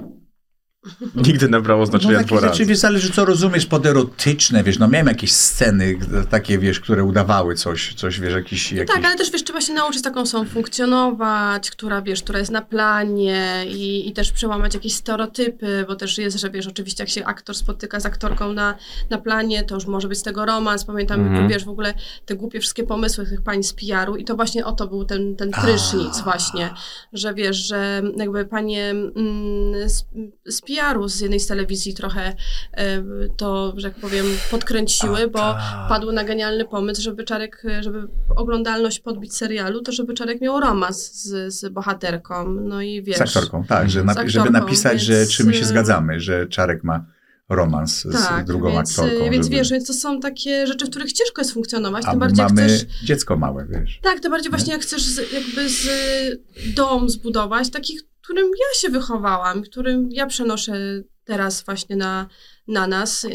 Nigdy nabrało znaczenia no, dwa razy. zależy co rozumiesz pod erotyczne, wiesz, no miałem jakieś sceny g- takie, wiesz, które udawały coś, coś wiesz, jakiś... jakiś... Tak, ale też wiesz, trzeba się nauczyć taką są funkcjonować, która wiesz, która jest na planie i, i też przełamać jakieś stereotypy, bo też jest, że wiesz, oczywiście jak się aktor spotyka z aktorką na, na planie, to już może być z tego romans. Pamiętam, Mhm. wiesz, w ogóle te głupie wszystkie pomysły tych pań z PR-u i to właśnie o to był ten, ten A. prysznic właśnie, że wiesz, że jakby panie mm, z, z PR-u z jednej z telewizji trochę e, to, że jak powiem, podkręciły, bo tak. padł na genialny pomysł, żeby Czarek, żeby oglądalność podbić serialu, to żeby Czarek miał romans z, z bohaterką. No i wiesz. Z aktorką, tak, że Z napi- aktorką, żeby napisać, że więc, czy my się y, zgadzamy, że Czarek ma romans z Tak, drugą więc, aktorką. Więc żeby... wiesz, więc to są takie rzeczy, w których ciężko jest funkcjonować, A tym bardziej jak mamy chcesz. dziecko małe, wiesz. Tak, tym bardziej właśnie jak chcesz z, jakby z dom zbudować, taki, w którym ja się wychowałam, którym ja przenoszę teraz właśnie na, na nas. Yy,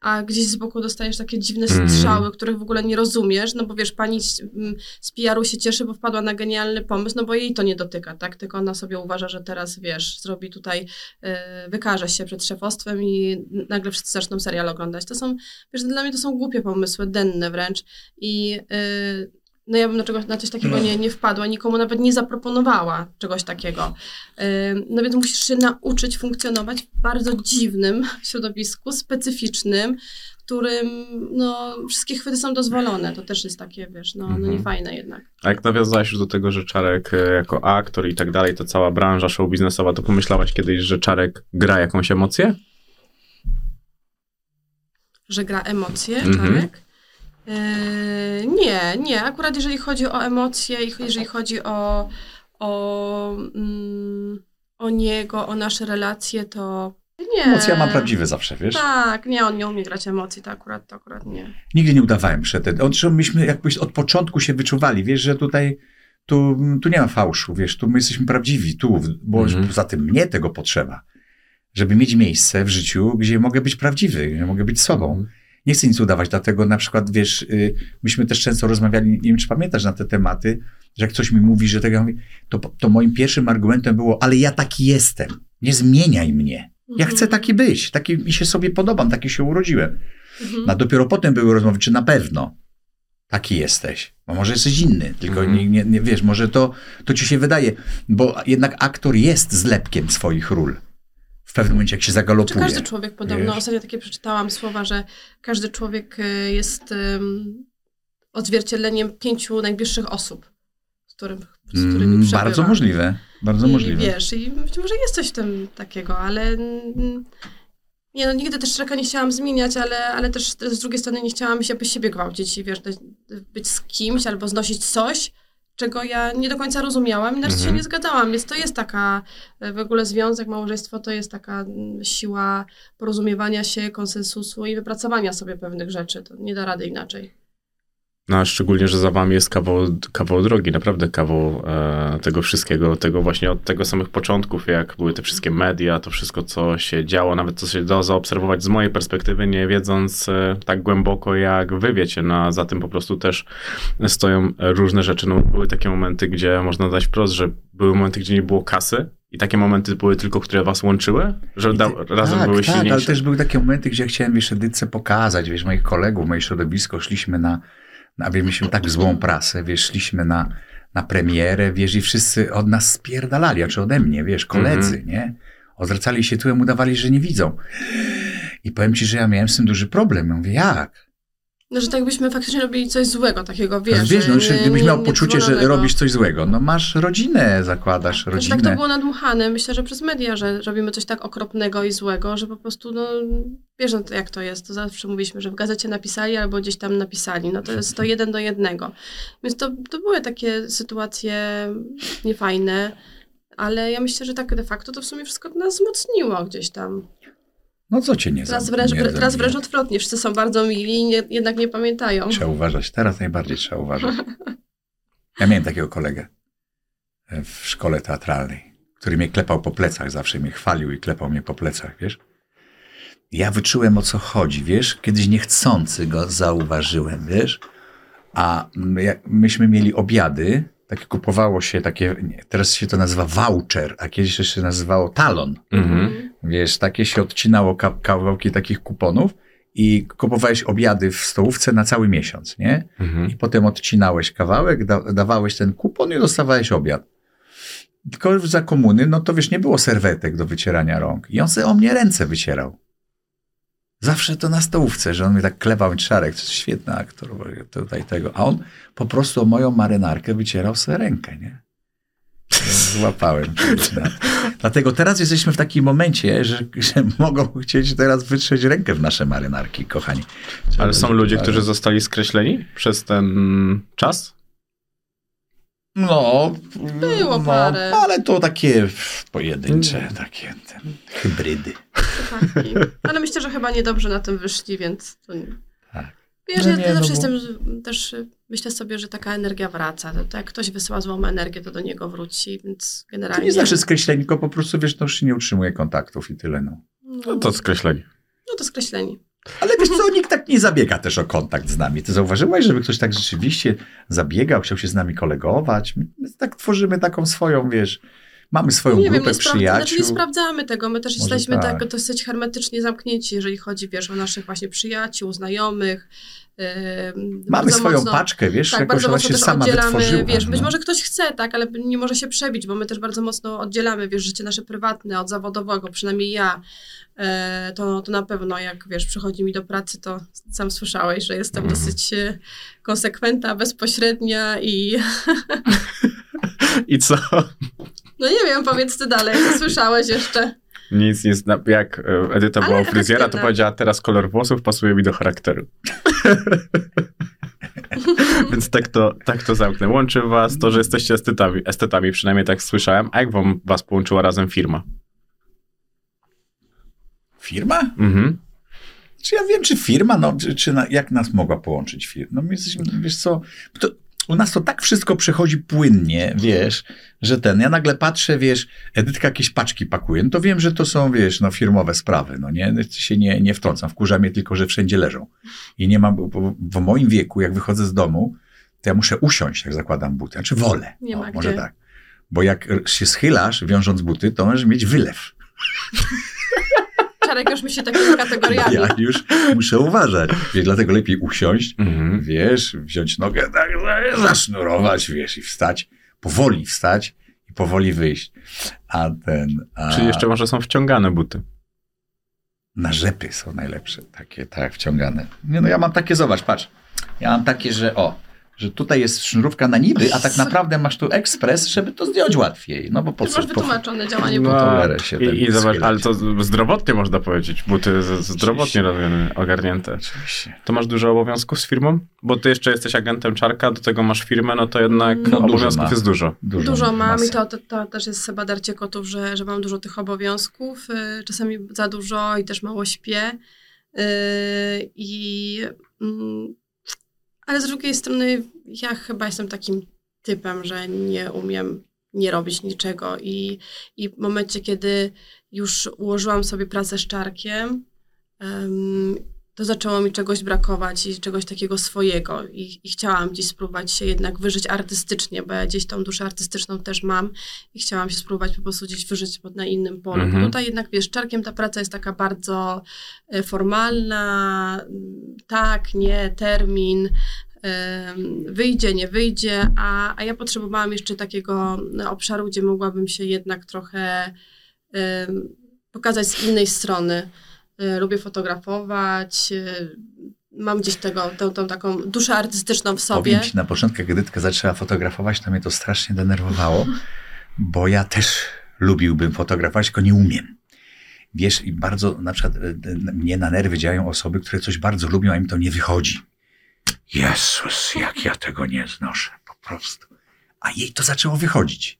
a gdzieś z boku dostajesz takie dziwne Mhm. strzały, których w ogóle nie rozumiesz, no bo wiesz, pani z, mm, z PR-u się cieszy, bo wpadła na genialny pomysł, no bo jej to nie dotyka, tak? Tylko ona sobie uważa, że teraz, wiesz, zrobi tutaj, yy, wykaże się przed szefostwem i nagle wszyscy zaczną serial oglądać. To są, wiesz, dla mnie to są głupie pomysły, denne wręcz i yy, no ja bym na, czegoś, na coś takiego nie, nie wpadła, nikomu nawet nie zaproponowała czegoś takiego. No więc musisz się nauczyć funkcjonować w bardzo dziwnym środowisku, specyficznym, w którym no, wszystkie chwyty są dozwolone. To też jest takie, wiesz, no, no Mhm. niefajne jednak. A jak nawiązałeś już do tego, że Czarek e, jako aktor i tak dalej, to cała branża show biznesowa, to pomyślałaś kiedyś, że Czarek gra jakąś emocję? Że gra emocje, Mhm. Czarek? Yy, nie, nie. Akurat jeżeli chodzi o emocje i jeżeli chodzi o, o, mm, o niego, o nasze relacje, to, Nie. Emocje ja mam prawdziwe zawsze, wiesz? Tak, nie, on nie umie grać emocji, to akurat, to akurat nie. Nigdy nie udawałem przed. On, że myśmy jakbyś od początku się wyczuwali, wiesz, że tutaj tu, tu nie ma fałszu, wiesz, tu my jesteśmy prawdziwi, tu, bo Mhm. poza tym mnie tego potrzeba, żeby mieć miejsce w życiu, gdzie mogę być prawdziwy, gdzie mogę być sobą. Nie chcę nic udawać, dlatego na przykład, wiesz, y, myśmy też często rozmawiali, nie wiem, czy pamiętasz na te tematy, że jak ktoś mi mówi, że tego, ja mówię, to, to moim pierwszym argumentem było, ale ja taki jestem, nie zmieniaj mnie. Ja chcę taki być, taki mi się sobie podobam, taki się urodziłem. Mhm. A dopiero potem były rozmowy, czy na pewno taki jesteś. Bo może jesteś inny, tylko Mhm. nie, nie, nie wiesz, może to, to ci się wydaje, bo jednak aktor jest zlepkiem swoich ról. W pewnym momencie, jak się zagalopuje. każdy człowiek podobno, Wiesz? ostatnio takie przeczytałam słowa, że każdy człowiek y, jest ym, odzwierciedleniem pięciu najbliższych osób, z, którym, z którymi Mm, przebywa. bardzo możliwe, bardzo I możliwe. wiesz, i być może jest coś w tym takiego, ale mm, nie no, nigdy też człowieka nie chciałam zmieniać, ale, ale też z drugiej strony nie chciałam się by siebie gwałcić i wiesz, być z kimś albo znosić coś, czego ja nie do końca rozumiałam i na Mhm. się nie zgadzałam. Więc to jest taka, e, w ogóle związek, małżeństwo to jest taka siła porozumiewania się, konsensusu i wypracowania sobie pewnych rzeczy. To nie da rady inaczej. No, a szczególnie, że za wami jest kawał, kawał drogi, naprawdę kawał e, tego wszystkiego, tego właśnie od tego samych początków, jak były te wszystkie media, to wszystko, co się działo, nawet co się dało zaobserwować z mojej perspektywy, nie wiedząc e, tak głęboko, jak wy wiecie, no, a za tym po prostu też stoją różne rzeczy. No, były takie momenty, gdzie można dać wprost, że były momenty, gdzie nie było kasy i takie momenty były tylko, które was łączyły, że da, razem tak, były tak, silniejsze. ale też były takie momenty, gdzie ja chciałem, wiesz, Edyce pokazać, wiesz, moich kolegów, moje środowisko, szliśmy na, wiesz, mieliśmy tak złą prasę, wiesz, szliśmy na, na premierę, wiesz, i wszyscy od nas spierdalali, a czy ode mnie, wiesz, koledzy, Mhm. nie? Odwracali się tyłem, udawali, że nie widzą. I powiem ci, że ja miałem z tym duży problem. Ja mówię, jak? No, że tak byśmy faktycznie robili coś złego takiego, wiesz. Wiesz, no, nie- gdybyś nie- miał poczucie, że robisz coś złego, no masz rodzinę, zakładasz Znaczy, rodzinę. tak to było nadmuchane, myślę, że przez media, że robimy coś tak okropnego i złego, że po prostu, no, wiesz, no, to jak to jest, to zawsze mówiliśmy, że w gazecie napisali albo gdzieś tam napisali, no to jest to jeden do jednego. Więc to, to były takie sytuacje niefajne, ale ja myślę, że tak de facto to w sumie wszystko nas wzmocniło gdzieś tam. No co cię nie Teraz wręcz, nie teraz wręcz odwrotnie, wszyscy są bardzo mili i nie, jednak nie pamiętają. Trzeba uważać. Teraz najbardziej trzeba uważać. <laughs> Ja miałem takiego kolegę e, w szkole teatralnej, który mnie klepał po plecach, zawsze mnie chwalił i klepał mnie po plecach, wiesz? Ja wyczułem o co chodzi, wiesz? Kiedyś niechcący go zauważyłem, wiesz? A my, myśmy mieli obiady, takie kupowało się takie, teraz się to nazywa voucher, a kiedyś jeszcze się nazywało talon. Mhm. Wiesz, takie się odcinało ka- kawałki takich kuponów i kupowałeś obiady w stołówce na cały miesiąc, nie? Mhm. I potem odcinałeś kawałek, da, dawałeś ten kupon i dostawałeś obiad. Tylko za komuny, no to wiesz, nie było serwetek do wycierania rąk. I on sobie o mnie ręce wycierał. Zawsze to na stołówce, że on mnie tak klepał, Czarek, to jest świetny aktor, tutaj tego. A on po prostu o moją marynarkę wycierał sobie rękę, nie? Złapałem. Dlatego teraz jesteśmy w takim momencie, że, że mogą chcieć teraz wytrzeć rękę w nasze marynarki, kochani. Trzeba Ale są ludzie, którzy zostali skreśleni przez ten czas? No, Było no, parę. ale to takie pojedyncze, takie ten, hybrydy. Przypadki. Ale myślę, że chyba niedobrze na tym wyszli, więc to nie. Tak. Wiesz, No ja nie, zawsze no bo- jestem też myślę sobie, że taka energia wraca. To, to jak ktoś wysyła złą energię, to do niego wróci, więc To generalnie. nie znaczy skreślenie, tylko po prostu, wiesz, no już się nie utrzymuje kontaktów i tyle, no. No to skreśleni. No to skreśleni. Ale wiesz co, nikt tak nie zabiega też o kontakt z nami. Ty zauważyłaś, żeby ktoś tak rzeczywiście zabiegał, chciał się z nami kolegować? My tak tworzymy taką swoją, wiesz, mamy swoją nie wiem, grupę nie, spra- znaczy przyjaciół. nie sprawdzamy tego. My też Może jesteśmy tak. tak. dosyć hermetycznie zamknięci, jeżeli chodzi, wiesz, o naszych właśnie przyjaciół, znajomych. Mamy swoją mocno- paczkę, wiesz, Tak, jakoś ona się sama oddzielamy, wytworzyła. wiesz, być no. może ktoś chce, tak, ale nie może się przebić, bo my też bardzo mocno oddzielamy, wiesz, życie nasze prywatne od zawodowego, przynajmniej ja. E, to, to na pewno, jak wiesz, przychodzi mi do pracy, to sam słyszałeś, że jestem Mhm. dosyć e, konsekwentna, bezpośrednia i <laughs> I co? no nie wiem, powiedz ty dalej, co słyszałeś jeszcze. Nic, nic. na- Jak e, Edyta Ale była u fryzjera, to powiedziała, teraz kolor włosów pasuje mi do charakteru. <laughs> Więc tak to, tak to zamknę. Łączy was to, że jesteście estetami, estetami, przynajmniej tak słyszałem. A jak wam was połączyła razem firma? Firma? Mhm. Czy ja wiem, czy firma, no, czy, czy na, jak nas mogła połączyć firma? No my jesteśmy, wiesz co, to, u nas to tak wszystko przechodzi płynnie, wiesz, że ten, ja nagle patrzę, wiesz, Edytka jakieś paczki pakuje, no to wiem, że to są, wiesz, no firmowe sprawy, no nie, się nie, nie wtrącam, wkurza mnie tylko, że wszędzie leżą. I nie mam, bo, w moim wieku, jak wychodzę z domu, to ja muszę usiąść, jak zakładam buty, znaczy wolę, Nie ma o, może tak. Bo jak się schylasz, wiążąc buty, to możesz mieć wylew. <laughs> Czarek już myśli takimi kategoriami. Ja już muszę uważać. Wiesz, dlatego lepiej usiąść, Mhm. wiesz, wziąć nogę, tak, zasznurować, wiesz, i wstać, powoli wstać i powoli wyjść. A ten, a Czyli jeszcze może są wciągane buty. na rzepy są najlepsze, takie, tak, wciągane. Nie no, ja mam takie, zobacz, patrz, ja mam takie, że o, że tutaj jest sznurówka na niby, a tak <laughs> naprawdę masz tu ekspres, żeby to zdjąć łatwiej. No bo po co? masz Po, wytłumaczone działanie No, się ten I, i zobacz, ale to zdrowotnie można powiedzieć. Buty z- zdrowotnie robione, ogarnięte. Oczywiście. To masz dużo obowiązków z firmą? Bo ty jeszcze jesteś agentem Czarka, do tego masz firmę, no to jednak No, dużo obowiązków ma. jest dużo. Dużo, Dużo mam masy. i to, to, to też jest chyba darcie kotów, że, że mam dużo tych obowiązków. y, Czasami za dużo i też mało śpię. Y, I, mm, ale z drugiej strony ja chyba jestem takim typem, że nie umiem nie robić niczego. I, i w momencie, kiedy już ułożyłam sobie pracę z czarkiem, em, to zaczęło mi czegoś brakować i czegoś takiego swojego i, i chciałam gdzieś spróbować się jednak wyżyć artystycznie, bo ja gdzieś tą duszę artystyczną też mam i chciałam się spróbować po prostu gdzieś wyżyć na innym polu. Mhm. Tutaj jednak, wiesz, czarkiem ta praca jest taka bardzo e, formalna, tak, nie, termin, em, wyjdzie, nie wyjdzie, a, a ja potrzebowałam jeszcze takiego no, obszaru, gdzie mogłabym się jednak trochę em, pokazać z innej strony. E, Lubię fotografować, e, mam gdzieś tego, tą, tą taką duszę artystyczną w sobie. Powiem ci, na początku, jak Edytka zaczęła fotografować, to mnie to strasznie denerwowało, bo ja też lubiłbym fotografować, tylko nie umiem. Wiesz, i bardzo, na przykład, e, mnie na nerwy działają osoby, które coś bardzo lubią, a im to nie wychodzi. Jezus, jak ja tego nie znoszę, po prostu. A jej to zaczęło wychodzić.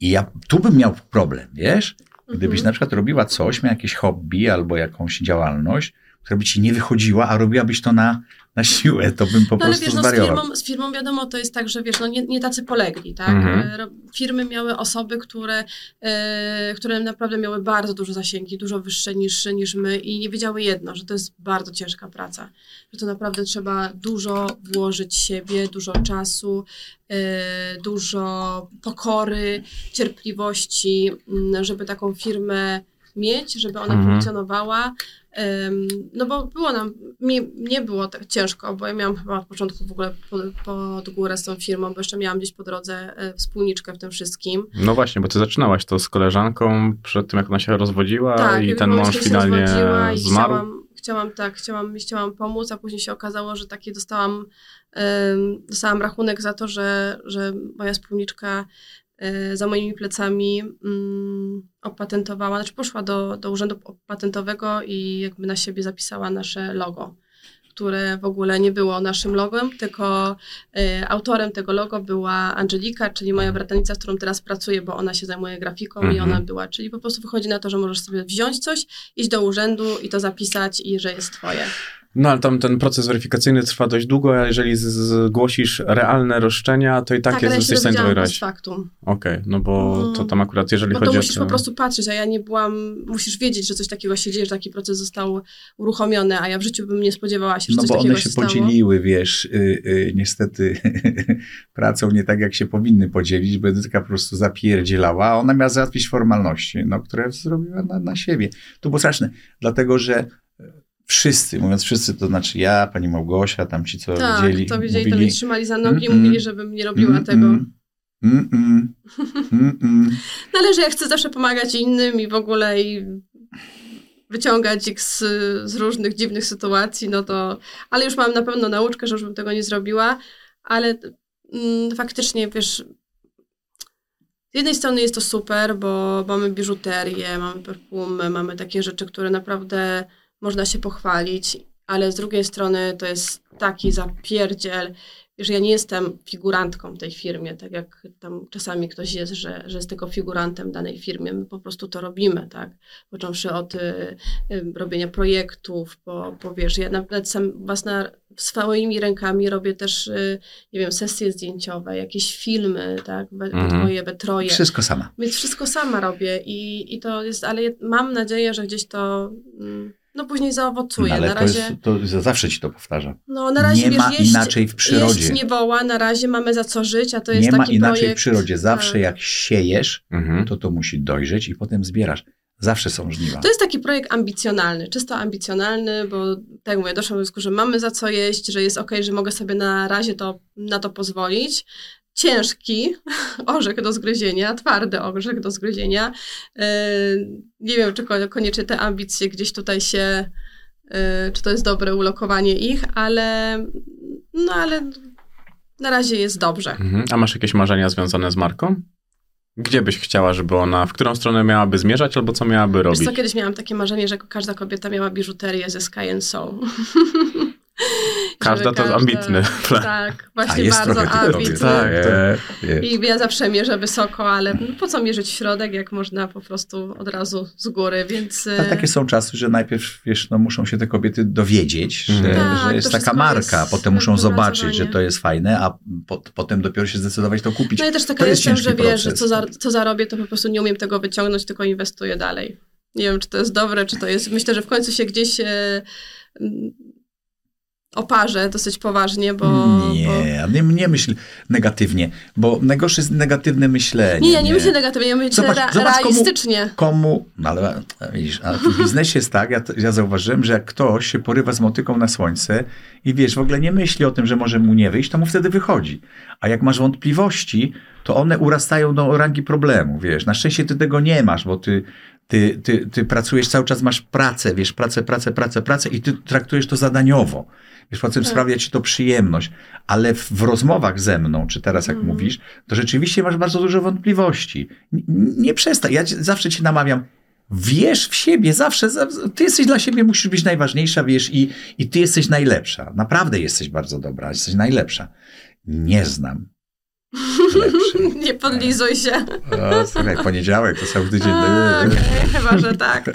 I ja tu bym miał problem, wiesz? Gdybyś Mhm. na przykład robiła coś, miała jakieś hobby albo jakąś działalność, która by ci nie wychodziła, a robiłabyś to na, na siłę, to bym po No ale prostu wiesz, no z firmą, z firmą wiadomo, to jest tak, że wiesz, no nie, nie tacy polegli, tak? Mhm. E, Firmy miały osoby, które, e, które naprawdę miały bardzo duże zasięgi, dużo wyższe niż, niż my i nie wiedziały jedno, że to jest bardzo ciężka praca, że to naprawdę trzeba dużo włożyć siebie, dużo czasu, e, dużo pokory, cierpliwości, żeby taką firmę mieć, żeby ona Mhm. funkcjonowała. No bo było nam, mi, nie było tak ciężko, bo ja miałam chyba od początku w ogóle pod, pod górę z tą firmą, bo jeszcze miałam gdzieś po drodze e, wspólniczkę w tym wszystkim. No właśnie, bo ty zaczynałaś to z koleżanką przed tym, jak ona się rozwodziła tak, i ten mąż finalnie zmarł. Chciałam, chciałam tak, chciałam, chciałam pomóc, a później się okazało, że taki dostałam, em, dostałam rachunek za to, że, że moja wspólniczka za moimi plecami mm, opatentowała, znaczy poszła do, do urzędu patentowego i jakby na siebie zapisała nasze logo, które w ogóle nie było naszym logiem, tylko e, autorem tego logo była Angelika, czyli moja bratanica, z którą teraz pracuję, bo ona się zajmuje grafiką i Mhm. ona była, czyli po prostu wychodzi na to, że możesz sobie wziąć coś, iść do urzędu i to zapisać i że jest twoje. No ale tam ten proces weryfikacyjny trwa dość długo, a jeżeli zgłosisz realne roszczenia, to i tak, ale jest się jesteś w stanie to wygrać. post factum. Okej, no bo Mm. to tam akurat, jeżeli Bo to chodzi musisz o po prostu patrzeć, a ja nie byłam, musisz wiedzieć, że coś takiego się dzieje, że taki proces został uruchomiony, a ja w życiu bym nie spodziewała się, że No coś bo takiego one się stało. podzieliły, wiesz, y, y, niestety <laughs> pracą nie tak, jak się powinny podzielić, bo Edytka po prostu zapierdzielała, a ona miała załatwić formalności, no, które zrobiła na, na siebie. To było straszne, dlatego że wszyscy, mówiąc wszyscy, to znaczy ja, pani Małgosia, tam ci, co Tak, widzieli, to widzieli, to mówili, mnie trzymali za nogi i Mm, mówili, żebym nie robiła mm, tego. mm, mm, mm. <laughs> No ale że ja chcę zawsze pomagać innym i w ogóle i wyciągać ich z, z różnych dziwnych sytuacji, no to, ale już mam na pewno nauczkę, że już bym tego nie zrobiła, ale mm, faktycznie, wiesz, z jednej strony jest to super, bo mamy biżuterię, mamy perfumy, mamy takie rzeczy, które naprawdę można się pochwalić, ale z drugiej strony to jest taki zapierdziel wiesz, ja nie jestem figurantką w tej firmie, tak jak tam czasami ktoś jest, że, że jest tylko figurantem danej firmie. My po prostu to robimy, tak? Począwszy od y, y, robienia projektów, bo, bo wiesz, ja nawet sam własna, swoimi rękami robię też, y, nie wiem, sesje zdjęciowe, jakieś filmy, tak? We, Mhm. moje, we troje. Wszystko sama. Więc wszystko sama robię i, i to jest, ale mam nadzieję, że gdzieś to mm, no później zaowocuje. No, ale na to, razie, jest, to zawsze ci to powtarzam. no na razie nie wiesz, ma jeść, inaczej w przyrodzie. Jeść nie woła, na razie mamy za co żyć, a to jest Nie ma taki inaczej projekt, w przyrodzie. Zawsze tak. jak siejesz, Mhm. to to musi dojrzeć i potem zbierasz. Zawsze są żniwa. To jest taki projekt ambicjonalny, czysto ambicjonalny, bo tak jak mówię, doszłam do wniosku, że mamy za co jeść, że jest okej, że mogę sobie na razie to, na to pozwolić. Ciężki <laughs> orzech do zgryzienia, twardy orzech do zgryzienia. Yy, Nie wiem, czy ko- koniecznie te ambicje gdzieś tutaj się, yy, czy to jest dobre ulokowanie ich, ale no ale na razie jest dobrze. Mhm. A masz jakieś marzenia związane z marką? Gdzie byś chciała, żeby ona, w którą stronę miałaby zmierzać, albo co miałaby Wiesz robić? co, kiedyś miałam takie marzenie, że każda kobieta miała biżuterię ze Sky and Soul. <laughs> Każda to ambitny plan. Tak, A właśnie jest bardzo ambitny. Tak, nie. I ja zawsze mierzę wysoko, ale po co mierzyć środek, jak można po prostu od razu z góry, więc... A takie są czasy, że najpierw, wiesz, no muszą się te kobiety dowiedzieć, że, Mhm. Tak, że jest taka marka, jest potem muszą zobaczyć, że to jest fajne, a po, potem dopiero się zdecydować to kupić. No i też taka to jest jestem, że wiesz, że co, za, co zarobię, to po prostu nie umiem tego wyciągnąć, tylko inwestuję dalej. Nie wiem, czy to jest dobre, czy to jest... Myślę, że w końcu się gdzieś e, oparzę dosyć poważnie, bo... bo... Nie, nie, nie myśl negatywnie, bo najgorsze jest negatywne myślenie. Nie, ja nie myślę negatywnie, ja myślę Zobacz- ra- zobacz komu- realistycznie. Komu, no ale widzisz, a w biznesie jest tak, ja, ja zauważyłem, że jak ktoś się porywa z motyką na słońce i wiesz, w ogóle nie myśli o tym, że może mu nie wyjść, to mu wtedy wychodzi. A jak masz wątpliwości, to one urastają do rangi problemu, wiesz. Na szczęście ty tego nie masz, bo ty, ty, ty, ty pracujesz, cały czas masz pracę, wiesz, pracę, pracę, pracę, pracę i ty traktujesz to zadaniowo. Wiesz, potem Tak. sprawia ci to przyjemność. Ale w, w rozmowach ze mną, czy teraz jak Mhm. mówisz, to rzeczywiście masz bardzo dużo wątpliwości. N- nie przestań. Ja zawsze cię namawiam. Wierz w siebie, zawsze. za- Ty jesteś dla siebie, musisz być najważniejsza, wiesz, i, i ty jesteś najlepsza. Naprawdę jesteś bardzo dobra, jesteś najlepsza. Nie znam. <laughs> Nie podlizuj się. O, słuchaj, poniedziałek to cały tydzień. A, okej, chyba, że tak.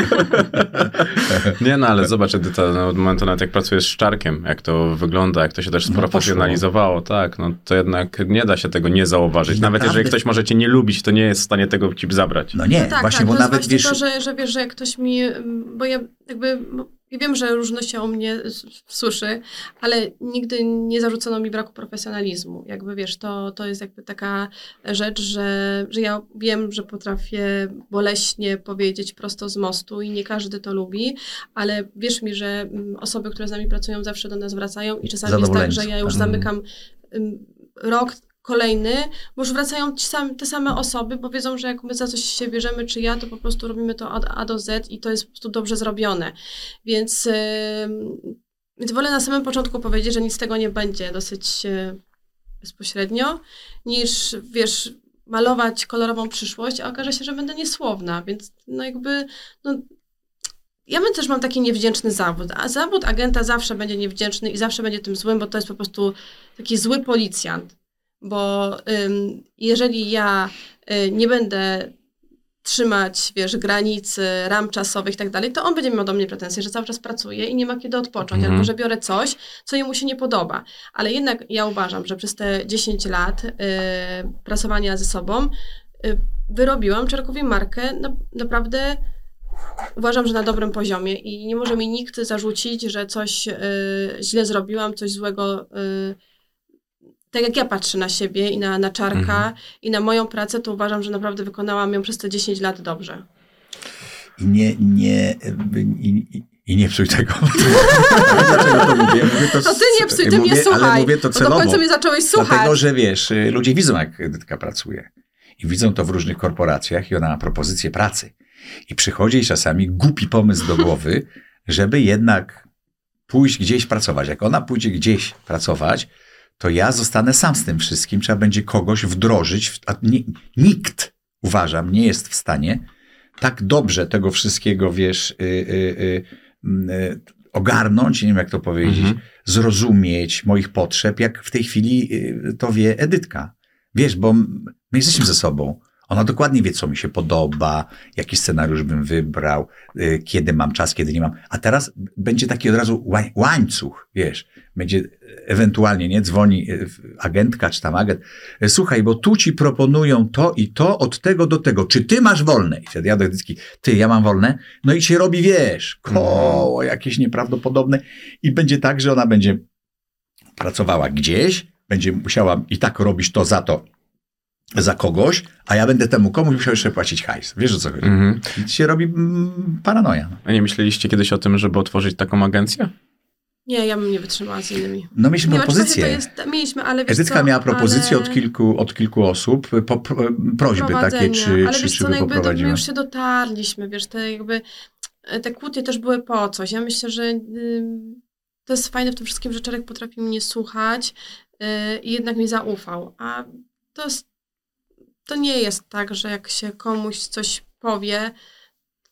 <laughs> Nie, no ale zobacz, Edyta, no, od momentu nawet jak pracujesz z Czarkiem, jak to wygląda, jak to się też No, sprofesjonalizowało, tak, no to jednak nie da się tego nie zauważyć. Nawet naprawdę- jeżeli ktoś może cię nie lubić, to nie jest w stanie tego ci zabrać. No nie, No tak, właśnie, tak, bo to jest nawet właśnie wiesz. to, że, że wiesz, że jak ktoś mi, bo ja jakby, ja wiem, że różno się o mnie słyszy, ale nigdy nie zarzucono mi braku profesjonalizmu. Jakby wiesz, to, to jest jakby taka rzecz, że, że ja wiem, że potrafię boleśnie powiedzieć prosto z mostu i nie każdy to lubi, ale wierz mi, że mm, osoby, które z nami pracują zawsze do nas wracają i czasami jest tak, że ja już tak. zamykam ym, rok kolejny, bo już wracają ci te same osoby, bo wiedzą, że jak my za coś się bierzemy, czy ja, to po prostu robimy to od A do Z i to jest po prostu dobrze zrobione. Więc, ym, więc wolę na samym początku powiedzieć, że nic z tego nie będzie dosyć e, bezpośrednio, niż wiesz, malować kolorową przyszłość, a okaże się, że będę niesłowna, więc no jakby, no, ja też mam taki niewdzięczny zawód, a zawód agenta zawsze będzie niewdzięczny i zawsze będzie tym złym, bo to jest po prostu taki zły policjant. Bo ym, jeżeli ja y, nie będę trzymać, wiesz, granic, ram czasowych i tak dalej, to on będzie miał do mnie pretensje, że cały czas pracuje i nie ma kiedy odpocząć, Mhm. albo że biorę coś, co jemu się nie podoba. Ale jednak ja uważam, że przez te 10 lat y, pracowania ze sobą y, wyrobiłam Czarkowi markę na, naprawdę uważam, że na dobrym poziomie i nie może mi nikt zarzucić, że coś y, źle zrobiłam, coś złego. Y, tak jak ja patrzę na siebie i na, na czarka Mhm. i na moją pracę, to uważam, że naprawdę wykonałam ją przez te 10 lat dobrze. I nie, nie, i, i, i nie psuj tego. <laughs> Dlaczego to mówię? mówię To ty nie psuj, ty mówię, mnie słuchaj. Ale mówię to bo do celowo. końca mnie zacząłeś słuchać. Dlatego, że wiesz, y, ludzie widzą, jak Edytka pracuje. I widzą to w różnych korporacjach i ona ma propozycję pracy. I przychodzi jej czasami głupi pomysł do głowy, <laughs> żeby jednak pójść gdzieś pracować. Jak ona pójdzie gdzieś pracować, to ja zostanę sam z tym wszystkim. Trzeba będzie kogoś wdrożyć. A nikt, uważam, nie jest w stanie tak dobrze tego wszystkiego, wiesz, y, y, y, mm, y, ogarnąć, nie wiem jak to powiedzieć, Mhm. zrozumieć moich potrzeb, jak w tej chwili y, to wie Edytka. Wiesz, bo my jesteśmy ze sobą. Ona dokładnie wie, co mi się podoba, jaki scenariusz bym wybrał, y, kiedy mam czas, kiedy nie mam. A teraz będzie taki od razu łań- łańcuch, wiesz. Będzie y, ewentualnie, nie, dzwoni y, agentka czy tam agent. y, Słuchaj, bo tu ci proponują to i to od tego do tego. Czy ty masz wolne? I wtedy ja do Edytki, ty, ja mam wolne? No i się robi, wiesz, koło jakieś nieprawdopodobne. I będzie tak, że ona będzie pracowała gdzieś, będzie musiała i tak robić to za to, za kogoś, a ja będę temu komuś musiał jeszcze płacić hajs. Wiesz o co chodzi? Mhm. I się robi mm, paranoja. A nie myśleliście kiedyś o tym, żeby otworzyć taką agencję? Nie, ja bym nie wytrzymała z innymi. No mieliśmy Nie propozycję. to jest, mieliśmy, ale wiesz Edytka co, miała propozycję ale... od, kilku, od kilku osób, po, pro, prośby takie, czy, ale czy, wiesz czy co, by no jakby to, my już się dotarliśmy, wiesz, te jakby te kłótnie też były po coś. Ja myślę, że ym, to jest fajne w tym wszystkim, że Czarek potrafi mnie słuchać yy, i jednak mi zaufał. A to, jest, to nie jest tak, że jak się komuś coś powie,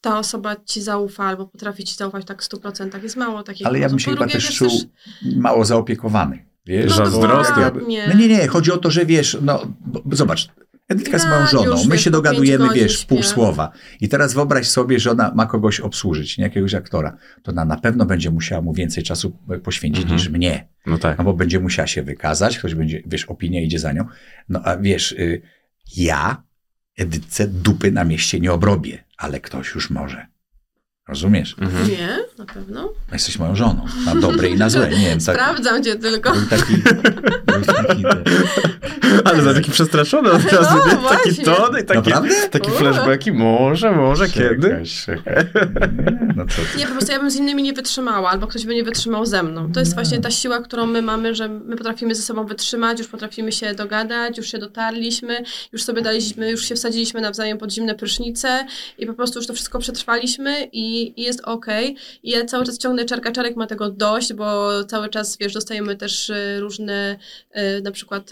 ta osoba ci zaufa albo potrafi ci zaufać tak w 100%. Jest mało takich Ale ja bym się chyba też czuł mało zaopiekowany. Wiesz? No Zazdrosny. dokładnie. No nie, nie, chodzi o to, że wiesz, no bo, zobacz, Edytka jest moją Ja żoną, my się dogadujemy, wiesz, pół słowa. I teraz wyobraź sobie, że ona ma kogoś obsłużyć, nie jakiegoś aktora. To ona na pewno będzie musiała mu więcej czasu poświęcić Mhm. niż mnie. No tak. No bo będzie musiała się wykazać, ktoś będzie, wiesz, opinia idzie za nią. No a wiesz, y, ja Edytce dupy na mieście nie obrobię, ale ktoś już może. Rozumiesz? Mhm. Nie, na pewno. Jesteś moją żoną, na dobre i na złe. Nie wiem, <laughs> tak, Sprawdzam cię tylko. był taki... <laughs> Był taki Ale za taki przestraszony od razu, No, nie? Taki właśnie. ton i taki, Naprawdę? taki flashbacki. Może, może, kiedy? Czekaj, czekaj. Nie, No ty. Nie, po prostu ja bym z innymi nie wytrzymała, albo ktoś by nie wytrzymał ze mną. To jest właśnie ta siła, którą my mamy, że my potrafimy ze sobą wytrzymać, już potrafimy się dogadać, już się dotarliśmy, już sobie daliśmy, już się wsadziliśmy nawzajem pod zimne prysznice i po prostu już to wszystko przetrwaliśmy i, i jest okej. I ja cały czas ciągnę czarka, czarek ma tego dość, bo cały czas, wiesz, dostajemy też y, różne, y, na przykład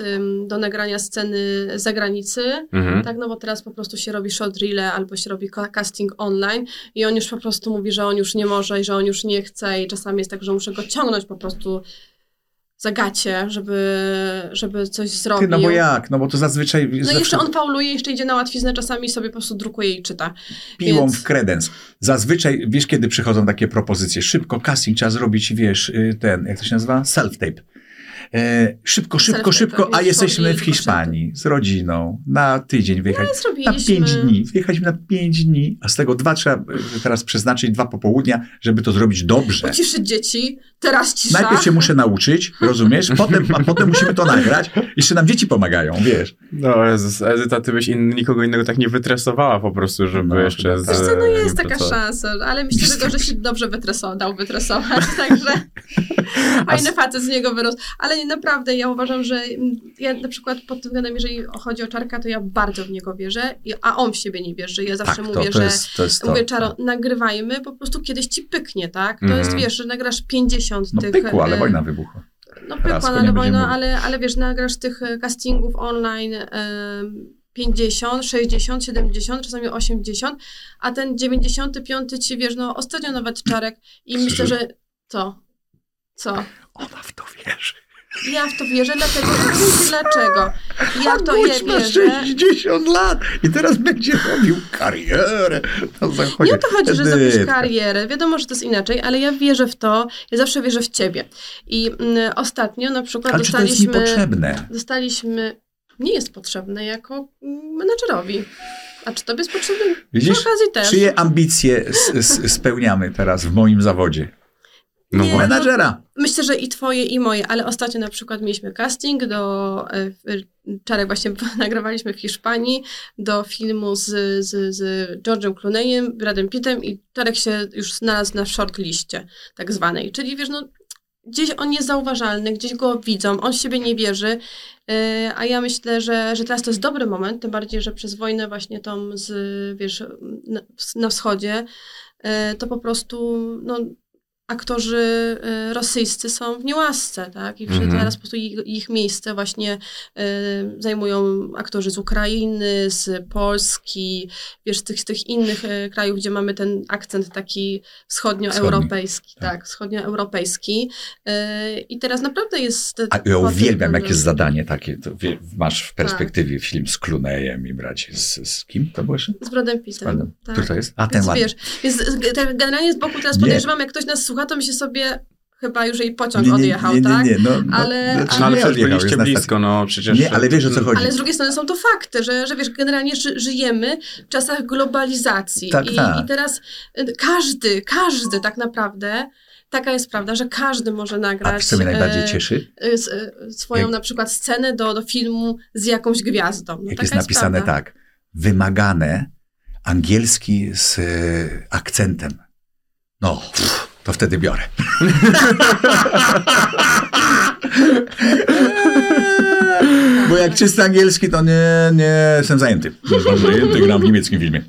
do nagrania sceny z zagranicy, Mhm. tak, no bo teraz po prostu się robi short reel albo się robi casting online i on już po prostu mówi, że on już nie może i że on już nie chce i czasami jest tak, że muszę go ciągnąć po prostu za gacie, żeby, żeby coś zrobił. Ty, no bo jak? No bo to zazwyczaj... No zawsze jeszcze on fauluje, jeszcze idzie na łatwiznę czasami sobie po prostu drukuje i czyta. piłą więc- w kredens. Zazwyczaj, wiesz, kiedy przychodzą takie propozycje? Szybko casting trzeba zrobić, wiesz, y, ten, jak to się nazywa? Self-tape. E, szybko, szybko, szybko, a jesteśmy w Hiszpanii z rodziną na tydzień wyjechać. Ale Na pięć dni. Wyjechaliśmy na pięć dni, a z tego dwa trzeba y, teraz przeznaczyć, dwa popołudnia, żeby to zrobić dobrze. Uciszyć dzieci, teraz cisza. Najpierw się muszę nauczyć, rozumiesz? Potem, a potem musimy to nagrać. Jeszcze nam dzieci pomagają, wiesz. No Jezus, Edyta, ty byś in, nikogo innego tak nie wytresowała po prostu, żeby No, jeszcze tak. z... Wiesz co, no jest taka szansa, ale myślę, że, to, że się dobrze wytresował, dał wytresować, <laughs> także <laughs> fajny facet z niego wyrósł. Ale naprawdę, ja uważam, że mm, ja na przykład pod tym względem, jeżeli chodzi o Czarka, to ja bardzo w niego wierzę, a on w siebie nie wierzy. Ja zawsze Tak, mówię, to, to że jest to. Jest to. Mówię, Czaro, nagrywajmy, po prostu kiedyś ci pyknie, tak? To Mhm. jest, wiesz, że nagrasz 50 No tych... pykło, ale e, wojna wybuchła. No pykła, to no, ale, będziemy wojna, ale, ale wiesz, nagrasz tych e, castingów online em, 50, 60, 70, czasami 80, a ten 95 ci, wiesz, no ostatnio nawet Czarek i myślę, że co? Co? Ona w to wierzy. Ja w to wierzę, dlatego, wiecie dlaczego? Ja w to je Gość ma wierzę. 60 lat i teraz będzie robił karierę na zachodzie. Nie o to chodzi, że zrobisz Edytka. karierę. Wiadomo, że to jest inaczej, ale ja wierzę w to. Ja zawsze wierzę w ciebie. I mm, ostatnio na przykład Ale czy to jest dostaliśmy... niepotrzebne? dostaliśmy, nie jest potrzebne jako menadżerowi. A czy tobie jest potrzebne? Widzisz? Przy okazji też. Czyje ambicje spełniamy teraz w moim zawodzie? No Nie. bo... Menadżera. Myślę, że i twoje, i moje, ale ostatnio na przykład mieliśmy casting do, e, w- Czarek właśnie <laughs> nagrywaliśmy w Hiszpanii do filmu z, z, z George'em Clooneyem, Bradem Pittem i Czarek się już znalazł na shortliście tak zwanej. Czyli wiesz, no gdzieś on jest zauważalny, gdzieś go widzą, on w siebie nie wierzy, e, a ja myślę, że, że teraz to jest dobry moment, tym bardziej, że przez wojnę właśnie tą z, wiesz, na, wschodzie, e, to po prostu, no aktorzy y, rosyjscy są w niełasce, tak? I Mhm. teraz po prostu ich, ich miejsce właśnie y, zajmują aktorzy z Ukrainy, z Polski, wiesz, z tych, z tych innych y, krajów, gdzie mamy ten akcent taki wschodnioeuropejski, tak. tak, wschodnioeuropejski. Y, I teraz naprawdę jest... A ja uwielbiam, jak względem- jest zadanie takie. Wie, masz w perspektywie film z Clooneyem i bracie z, z kim to było jeszcze? Z Bradem Z Pittem. Bradem. tak. Który to jest? A, ten Więc ładny. wiesz, tak generalnie z boku teraz Nie. podejrzewam, jak ktoś nas słucha, to myśli sobie, chyba już jej pociąg Nie, nie, odjechał, nie, nie, tak? nie, no, no, Ale- No ale nie przecież byliście blisko, no przecież... Nie, ale wiesz, o co chodzi. Ale z drugiej strony są to fakty, że, że wiesz, generalnie ży, żyjemy w czasach globalizacji. Tak, I, tak. I teraz y, każdy, każdy tak naprawdę, taka jest prawda, że każdy może A nagrać wiesz, co mnie najbardziej e, cieszy? y, s- y, swoją Jak- na przykład scenę do, do filmu z jakąś gwiazdą. No, Jak taka jest napisane prawda. tak, wymagane angielski z e, akcentem. No, to wtedy biorę. <laughs> Bo jak czysty angielski, to nie, nie jestem zajęty. Jestem zajęty, gram w niemieckim filmie.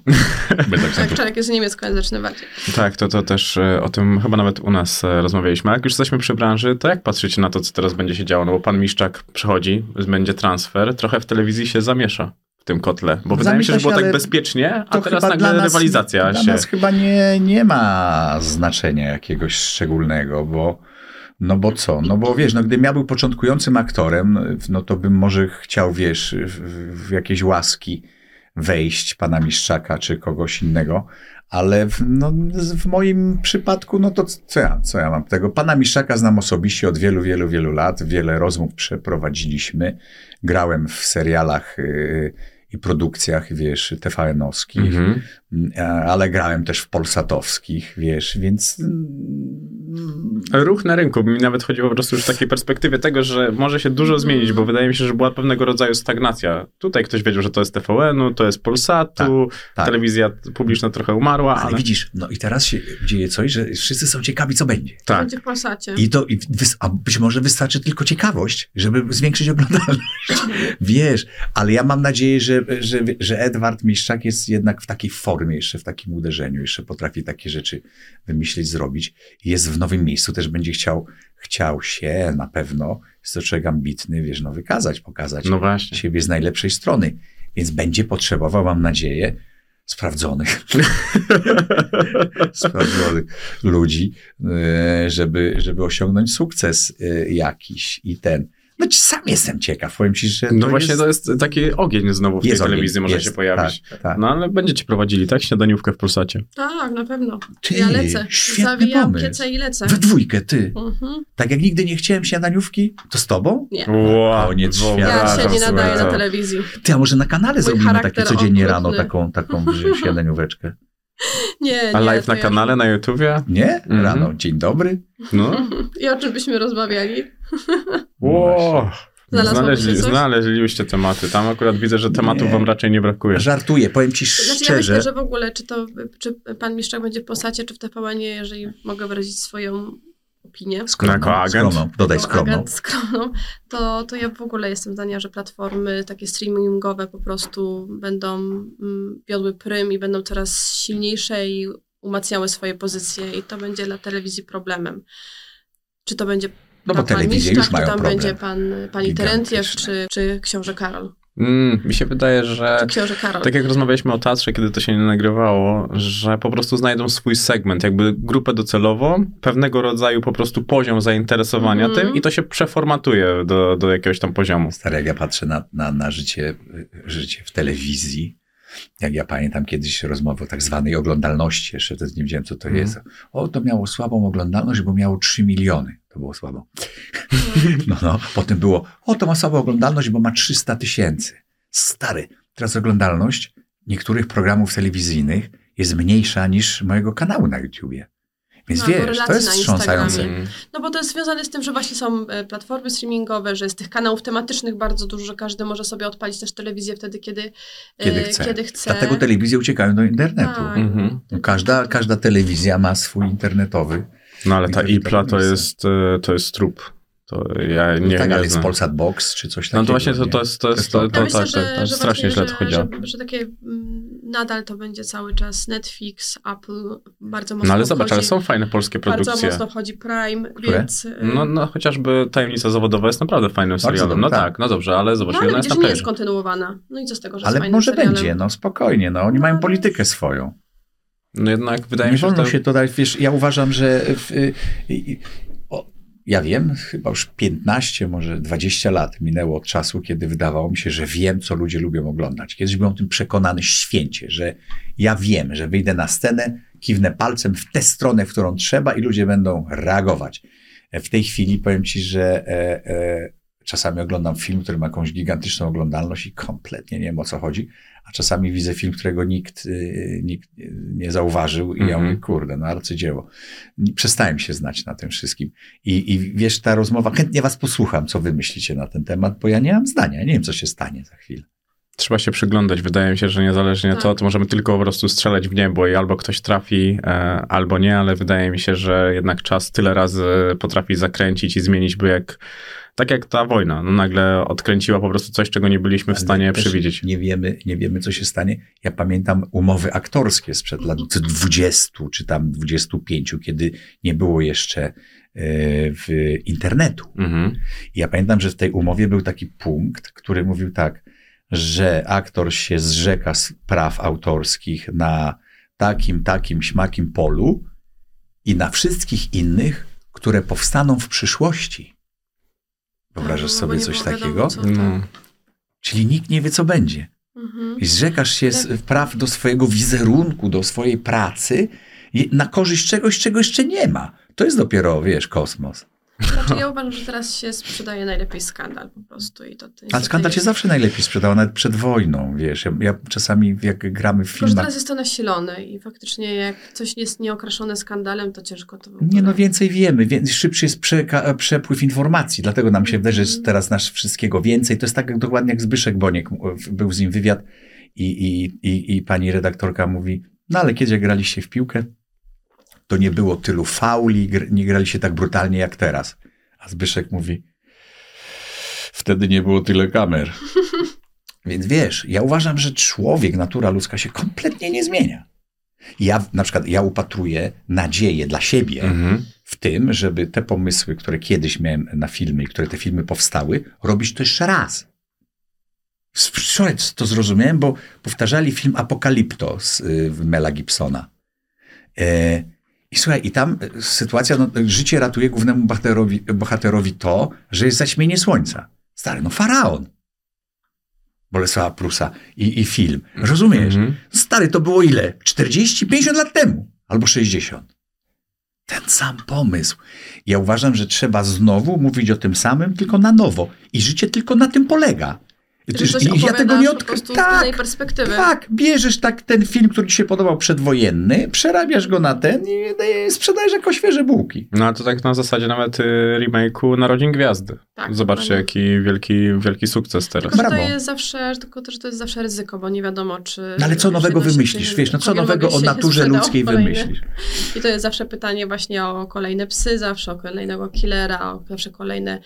Bez Tak, człowiek jest niemieckojęzyczny bardziej. Tak, to, to też e, o tym chyba nawet u nas e, rozmawialiśmy. Jak już jesteśmy przy branży, to jak patrzycie na to, co teraz będzie się działo? No bo pan Miszczak przychodzi, będzie transfer, trochę w telewizji się zamiesza w tym kotle. Bo wydaje mi się, że było tak bezpiecznie, a teraz nagle dla nas- rywalizacja dla się... nas chyba nie, nie ma znaczenia jakiegoś szczególnego, bo no bo co? No bo wiesz, no gdybym ja był początkującym aktorem, no to bym może chciał, wiesz, w, w jakieś łaski wejść pana Miszczaka czy kogoś innego, ale w, no, w moim przypadku, no to co ja, co ja mam tego? Pana Miszczaka znam osobiście od wielu, wielu, wielu lat. Wiele rozmów przeprowadziliśmy. Grałem w serialach y, i produkcjach, wiesz, TVN-owskich. Mhm. E, ale grałem też w polsatowskich, wiesz, więc Ruch na rynku. Mi nawet chodziło po prostu już w takiej perspektywie tego, że może się dużo zmienić, bo wydaje mi się, że była pewnego rodzaju stagnacja. Tutaj ktoś wiedział, że to jest TVN-u, to jest Polsatu, tak. telewizja publiczna trochę umarła, ale ale... widzisz, no i teraz się dzieje coś, że wszyscy są ciekawi, co będzie. Tak. Będzie w Polsacie. I to, i wys- a być może wystarczy tylko ciekawość, żeby zwiększyć oglądalność. <laughs> Wiesz, ale ja mam nadzieję, że, że, że Edward Miszczak jest jednak w takiej formie, jeszcze w takim uderzeniu, jeszcze potrafi takie rzeczy wymyślić, zrobić. I Jest w nowym miejscu, też będzie chciał, chciał się na pewno, jest to człowiek ambitny, wiesz, no wykazać, pokazać No właśnie. siebie z najlepszej strony. Więc będzie potrzebował, mam nadzieję, sprawdzonych, <laughs> sprawdzonych ludzi, e, żeby, żeby osiągnąć sukces e, jakiś i ten. No sam jestem ciekaw, powiem ci, że No to właśnie jest, to jest taki ogień znowu w tej jest ogień, telewizji może jest, się pojawić. Tak, tak. No ale będziecie prowadzili, tak? Śniadaniówkę w Polsacie. Tak, na pewno. Ty, ja lecę. Zawijam pomysł. i lecę. We dwójkę, ty. Mhm. Tak jak nigdy nie chciałem śniadaniówki, to z tobą? Nie. Wow, Koniec bo- świata. Ja się nie nadaję na telewizji. Ty, a może na kanale zrobimy takie codziennie rano okrutny. taką, taką że <laughs> śniadanióweczkę? <laughs> Nie, A nie. live na ja- kanale, na YouTubie? Nie? Mhm. Rano, dzień dobry. No. <laughs> I o czym byśmy rozmawiali? Wow. Znalazłoby się Znaleźli, znaleźliście tematy. Tam akurat widzę, że tematów Nie. wam raczej nie brakuje. Żartuję, powiem ci Znaczy ja szczerze. myślę, że w ogóle, czy to, czy pan Miszczak będzie w Posacie, czy w TVN-ie, jeżeli mogę wyrazić swoją opinię. Skromną, Jako agent? skromną, dodaj jako skromną. agent skromną, to, to ja w ogóle jestem zdania, że platformy takie streamingowe po prostu będą mm, wiodły prym i będą coraz silniejsze i umacniały swoje pozycje i to będzie dla telewizji problemem. Czy to będzie No bo pan telewizje Miszczak, już mają czy tam problem. będzie pan, pani. Terentiew, czy, czy książę Karol. Mm, mi się wydaje, że tak jak rozmawialiśmy o teatrze, kiedy to się nie nagrywało, że po prostu znajdą swój segment, jakby grupę docelową, pewnego rodzaju po prostu poziom zainteresowania Mhm. tym i to się przeformatuje do, do jakiegoś tam poziomu. Stary, jak ja patrzę na, na, na życie, życie w telewizji, jak ja pamiętam kiedyś rozmowę o tak zwanej oglądalności, jeszcze wtedy nie wiedziałem, co to Mhm. jest. O, to miało słabą oglądalność, bo miało 3 miliony. To było słabo. <laughs> No, no. Potem było, o, to ma słabą oglądalność, bo ma 300 tysięcy. Stary, teraz oglądalność niektórych programów telewizyjnych jest mniejsza niż mojego kanału na YouTubie. Więc No, wiesz, to jest na wstrząsające. Instagramie. Mm. No bo to jest związane z tym, że właśnie są e, platformy streamingowe, że jest tych kanałów tematycznych bardzo dużo, że każdy może sobie odpalić też telewizję wtedy, kiedy, e, Kiedy chce. Kiedy chce. Dlatego telewizje uciekają do internetu. Tak. Mhm. No, każda, każda telewizja ma swój internetowy. No ale ta IPLA to jest, e, to jest trup. To ja nie, tak, nie ale znam. Polsat Box czy coś takiego. No to właśnie to, to jest, to jest, To to, jest to, Ja myślę, tak, że, tak, tak, że strasznie źle to że, chodziło. że, że takie mm, nadal to będzie cały czas Netflix, Apple, bardzo mocno No ale zobacz, ale są fajne polskie Bardzo produkcje. mocno wchodzi Prime, Które? więc... y, No, no chociażby Tajemnica Zawodowa jest naprawdę fajnym Bardzo serialem. No tak, tak. no dobrze, ale zobacz, no, ona ale jest na nie jest kontynuowana. No i co z tego, że Ale może serialem? będzie, no spokojnie, no oni mają No, politykę swoją. No jednak wydaje Nie mi się, że wolno to... się to dać, wiesz, ja uważam, że w, y, y, ja wiem, chyba już 15, może 20 lat minęło od czasu, kiedy wydawało mi się, że wiem, co ludzie lubią oglądać. Kiedyś byłem o tym przekonany święcie, że ja wiem, że wyjdę na scenę, kiwnę palcem w tę stronę, w którą trzeba i ludzie będą reagować. E, W tej chwili powiem ci, że e, e, czasami oglądam film, który ma jakąś gigantyczną oglądalność i kompletnie nie wiem o co chodzi, a czasami widzę film, którego nikt, y, nikt nie zauważył i ja Mhm. mówię, kurde, no arcydzieło. Przestałem się znać na tym wszystkim. I, I wiesz, ta rozmowa, chętnie was posłucham, co wy myślicie na ten temat, bo ja nie mam zdania, ja nie wiem, co się stanie za chwilę. Trzeba się przyglądać. Wydaje mi się, że niezależnie Tak. to, to możemy tylko po prostu strzelać w niebo i albo ktoś trafi, e, albo nie, ale wydaje mi się, że jednak czas tyle razy potrafi zakręcić i zmienić, by jak, tak jak ta wojna, no nagle odkręciła po prostu coś, czego nie byliśmy w stanie przewidzieć. Nie wiemy, nie wiemy, co się stanie. Ja pamiętam umowy aktorskie sprzed lat 20 czy tam 25, kiedy nie było jeszcze e, w internetu. Mhm. I ja pamiętam, że w tej umowie był taki punkt, który mówił tak, że aktor się zrzeka z praw autorskich na takim, takim, śmakim polu i na wszystkich innych, które powstaną w przyszłości. Wyobrażasz No, sobie coś takiego? co. No. Czyli nikt nie wie, co będzie. Mhm. I zrzekasz się z praw do swojego wizerunku, do swojej pracy na korzyść czegoś, czego jeszcze nie ma. To jest dopiero, wiesz, kosmos. Znaczy, <laughs> ja uważam, że teraz się sprzedaje najlepiej skandal po prostu. I to, to Ale skandal się zawsze najlepiej sprzedał, nawet przed wojną, wiesz. Ja, ja czasami, jak gramy w Tylko, że filmach... teraz jest to nasilone i faktycznie jak coś jest nieokraszone skandalem, to ciężko to. Nie, no więcej wiemy, więc szybszy jest przeka- przepływ informacji, dlatego nam się wydaje, że jest teraz nasz wszystkiego więcej. To jest tak jak dokładnie jak Zbyszek Boniek, był z nim wywiad i, i, i, i pani redaktorka mówi, no ale kiedy graliście w piłkę, to nie było tylu fauli, nie graliście tak brutalnie jak teraz. A Zbyszek mówi, wtedy nie było tyle kamer. <laughs> Więc wiesz, ja uważam, że człowiek, natura ludzka się kompletnie nie zmienia. Ja na przykład, ja upatruję nadzieję dla siebie, Mhm. w tym, żeby te pomysły, które kiedyś miałem na filmy i które te filmy powstały, robić to jeszcze raz. Wczoraj to zrozumiałem, bo powtarzali film Apokalipto z y, Mela Gibsona. E, I słuchaj, i tam e, sytuacja, no, życie ratuje głównemu bohaterowi, to, że jest zaćmienie słońca. Stary, no faraon. Bolesława Prusa i, i film. Rozumiesz? Mhm. Stary, to było ile? 40, 50 lat temu. Albo 60. Ten sam pomysł. Ja uważam, że trzeba znowu mówić o tym samym, tylko na nowo. I życie tylko na tym polega. Że coś I ja tego nie opowiadasz po odk- prostu z innej perspektywy. tak, bierzesz tak ten film, który ci się podobał przedwojenny, przerabiasz go na ten i i sprzedajesz jako świeże bułki. No to tak na zasadzie nawet y, remake'u Narodzin Gwiazdy. Tak, Zobaczcie, jaki wielki, wielki sukces teraz. Tylko, że to Brawo. jest zawsze, tylko to, że to jest zawsze ryzyko, bo nie wiadomo, czy... No ale co czy nowego wymyślisz? przyjmie, Wiesz, no co nowego o naturze sprzedał ludzkiej kolejny. wymyślisz? I to jest zawsze pytanie właśnie o kolejne psy, zawsze o kolejnego killera, o zawsze kolejne, e,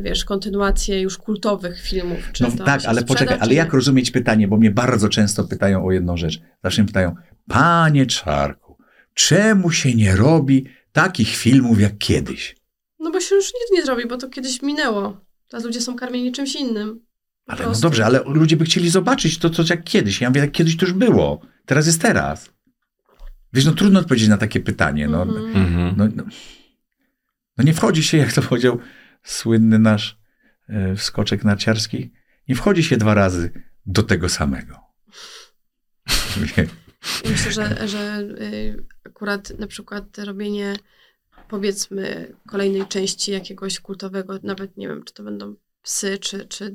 wiesz, kontynuacje już kultowych filmów. Czy No tak, ale poczekaj, ale jak rozumieć pytanie, bo mnie bardzo często pytają o jedną rzecz. Zawsze mnie pytają, panie Czarku, czemu się nie robi takich filmów jak kiedyś? No bo się już nic nie zrobi, bo to kiedyś minęło. Teraz ludzie są karmieni czymś innym. Ale no dobrze, ale ludzie by chcieli zobaczyć to, co jak kiedyś. Ja mówię, jak kiedyś to już było. Teraz jest teraz. Wiesz, no trudno odpowiedzieć na takie pytanie. No, Mhm. Mhm. no, no, no nie wchodzi się, jak to powiedział słynny nasz e, wskoczek narciarski, nie wchodzi się dwa razy do tego samego. <laughs> Myślę, że, że y, akurat na przykład robienie powiedzmy kolejnej części jakiegoś kultowego, nawet nie wiem, czy to będą psy, czy, czy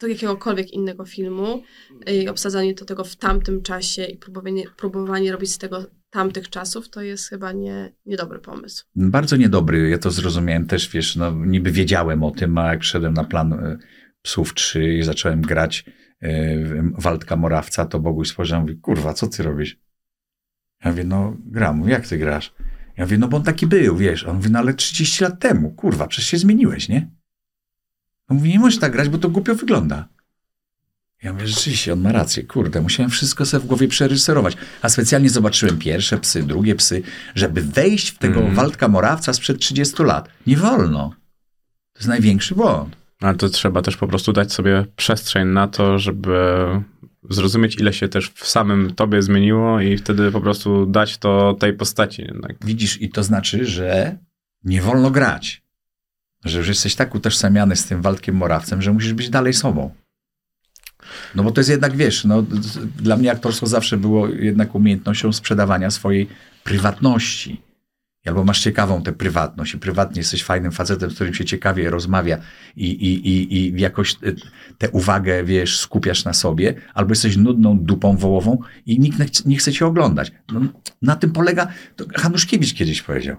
do jakiegokolwiek innego filmu i obsadzanie do tego w tamtym czasie i próbowanie, próbowanie robić z tego tamtych czasów, to jest chyba nie, niedobry pomysł. Bardzo niedobry, ja to zrozumiałem też, wiesz, no niby wiedziałem o tym, a jak szedłem na plan e, Psów 3 i zacząłem grać w Waldka Morawca, to Boguś spojrzał i mówi, kurwa, co ty robisz? Ja mówię, no gram, jak ty grasz? Ja mówię, no bo on taki był, wiesz. On mówi, no ale 30 lat temu, kurwa, przecież się zmieniłeś, nie? On mówi, nie możesz tak grać, bo to głupio wygląda. Ja mówię, rzeczywiście, on ma rację, kurde, musiałem wszystko sobie w głowie przeryserować. A specjalnie zobaczyłem pierwsze psy, drugie psy, żeby wejść w tego Mm. Waldka Morawca sprzed 30 lat. Nie wolno. To jest największy błąd. Ale to trzeba też po prostu dać sobie przestrzeń na to, żeby zrozumieć, ile się też w samym tobie zmieniło i wtedy po prostu dać to tej postaci jednak. Widzisz, i to znaczy, że nie wolno grać. Że już jesteś tak utożsamiany z tym Waldkiem Morawcem, że musisz być dalej sobą. No bo to jest jednak, wiesz, no, dla mnie aktorstwo zawsze było jednak umiejętnością sprzedawania swojej prywatności. Albo masz ciekawą tę prywatność i prywatnie jesteś fajnym facetem, z którym się ciekawie rozmawia i, i, i, i jakoś tę uwagę, wiesz, skupiasz na sobie, albo jesteś nudną dupą wołową i nikt nie chce- nie chce cię oglądać. No, na tym polega, to Hanuszkiewicz kiedyś powiedział,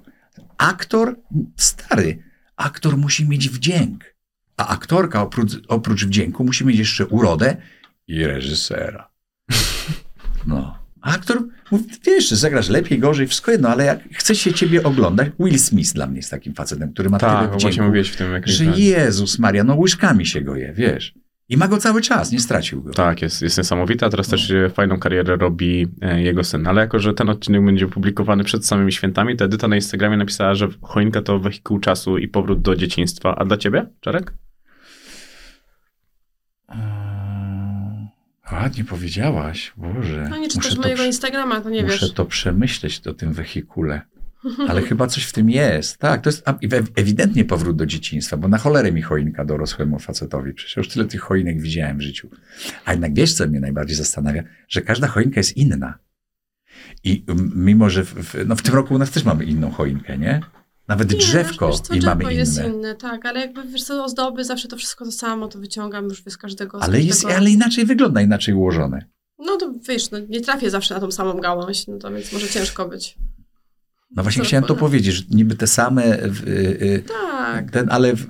aktor, stary, aktor musi mieć wdzięk, a aktorka oprócz, oprócz wdzięku musi mieć jeszcze urodę i reżysera. <laughs> No. A aktor, mówi, wiesz, zagrasz lepiej, gorzej, wszystko jedno, ale jak chce się ciebie oglądać, Will Smith dla mnie jest takim facetem, który ma Tak, tyle wdzięku, mówiłeś w tym że Jezus Maria, no łyżkami się go je, wiesz. I ma go cały czas, nie stracił go. Tak, jest, jest niesamowita. Teraz też e, fajną karierę robi e, jego syn. Ale jako, że ten odcinek będzie opublikowany przed samymi świętami, to Edyta na Instagramie napisała, że choinka to wehikuł czasu i powrót do dzieciństwa. A dla ciebie, Czarek? Eee, Ładnie powiedziałaś, Boże. No nie czytasz Muszę to mojego prze- Instagrama, to nie Muszę wiesz. to przemyśleć o tym wehikule. Ale chyba coś w tym jest. Tak, to jest ewidentnie powrót do dzieciństwa, bo na cholerę mi choinka dorosłemu facetowi. Przecież już tyle tych choinek widziałem w życiu. A jednak wiesz, co mnie najbardziej zastanawia? Że każda choinka jest inna. I m- mimo, że w, no w tym roku u nas też mamy inną choinkę, nie? Nawet Nie, drzewko wiesz co, i mamy jest inne. inne, tak, ale jakby wiesz co, ozdoby, zawsze to wszystko to samo, to wyciągam już z każdego. Z Ale, jest, ale inaczej wygląda, inaczej ułożone. No to wiesz, no, nie trafię zawsze na tą samą gałąź, no to więc może ciężko być. No właśnie Co chciałem to powiedzieć, że niby te same, w- y, y, Tak. ten, ale w,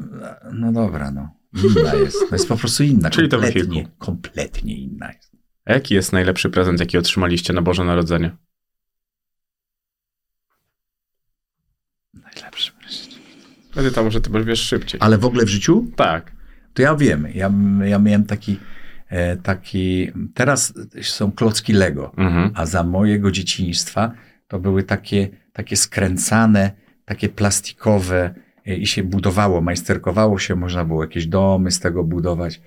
no dobra, no. Inna jest. No jest po prostu inna. Czyli to kompletnie, kompletnie inna jest. A jaki jest najlepszy prezent, jaki otrzymaliście na Boże Narodzenie? Najlepszy. Edyta, może ty wiesz szybciej. Ale w ogóle w życiu? Tak. To ja wiem. Ja, ja miałem taki, e, taki, teraz są klocki Lego, Mhm. a za mojego dzieciństwa to były takie, takie skręcane, takie plastikowe e, i się budowało, majsterkowało się, można było jakieś domy z tego budować,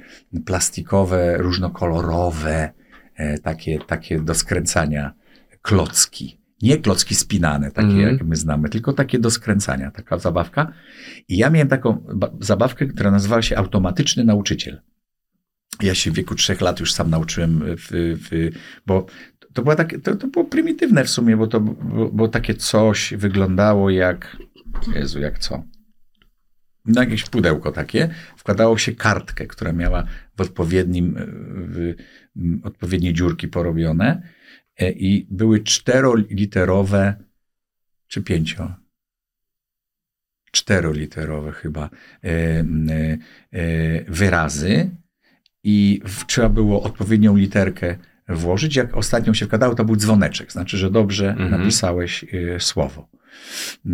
plastikowe, różnokolorowe, e, takie, takie do skręcania klocki. Nie klocki spinane, takie Mhm. jak my znamy, tylko takie do skręcania, taka zabawka. I ja miałem taką ba- zabawkę, która nazywała się automatyczny nauczyciel. Ja się w wieku trzech lat już sam nauczyłem, w, w, bo to, była takie, to, to było prymitywne w sumie, bo to bo, bo takie coś wyglądało jak, Jezu, jak co? No jakieś pudełko takie, wkładało się kartkę, która miała w odpowiednim, e, w, m, odpowiednie dziurki porobione e, i były czteroliterowe, czy pięcio? Czteroliterowe chyba e, wyrazy i w, trzeba było odpowiednią literkę włożyć. Jak ostatnią się wkładało, to był dzwoneczek. Znaczy, że dobrze Mhm. napisałeś e, słowo.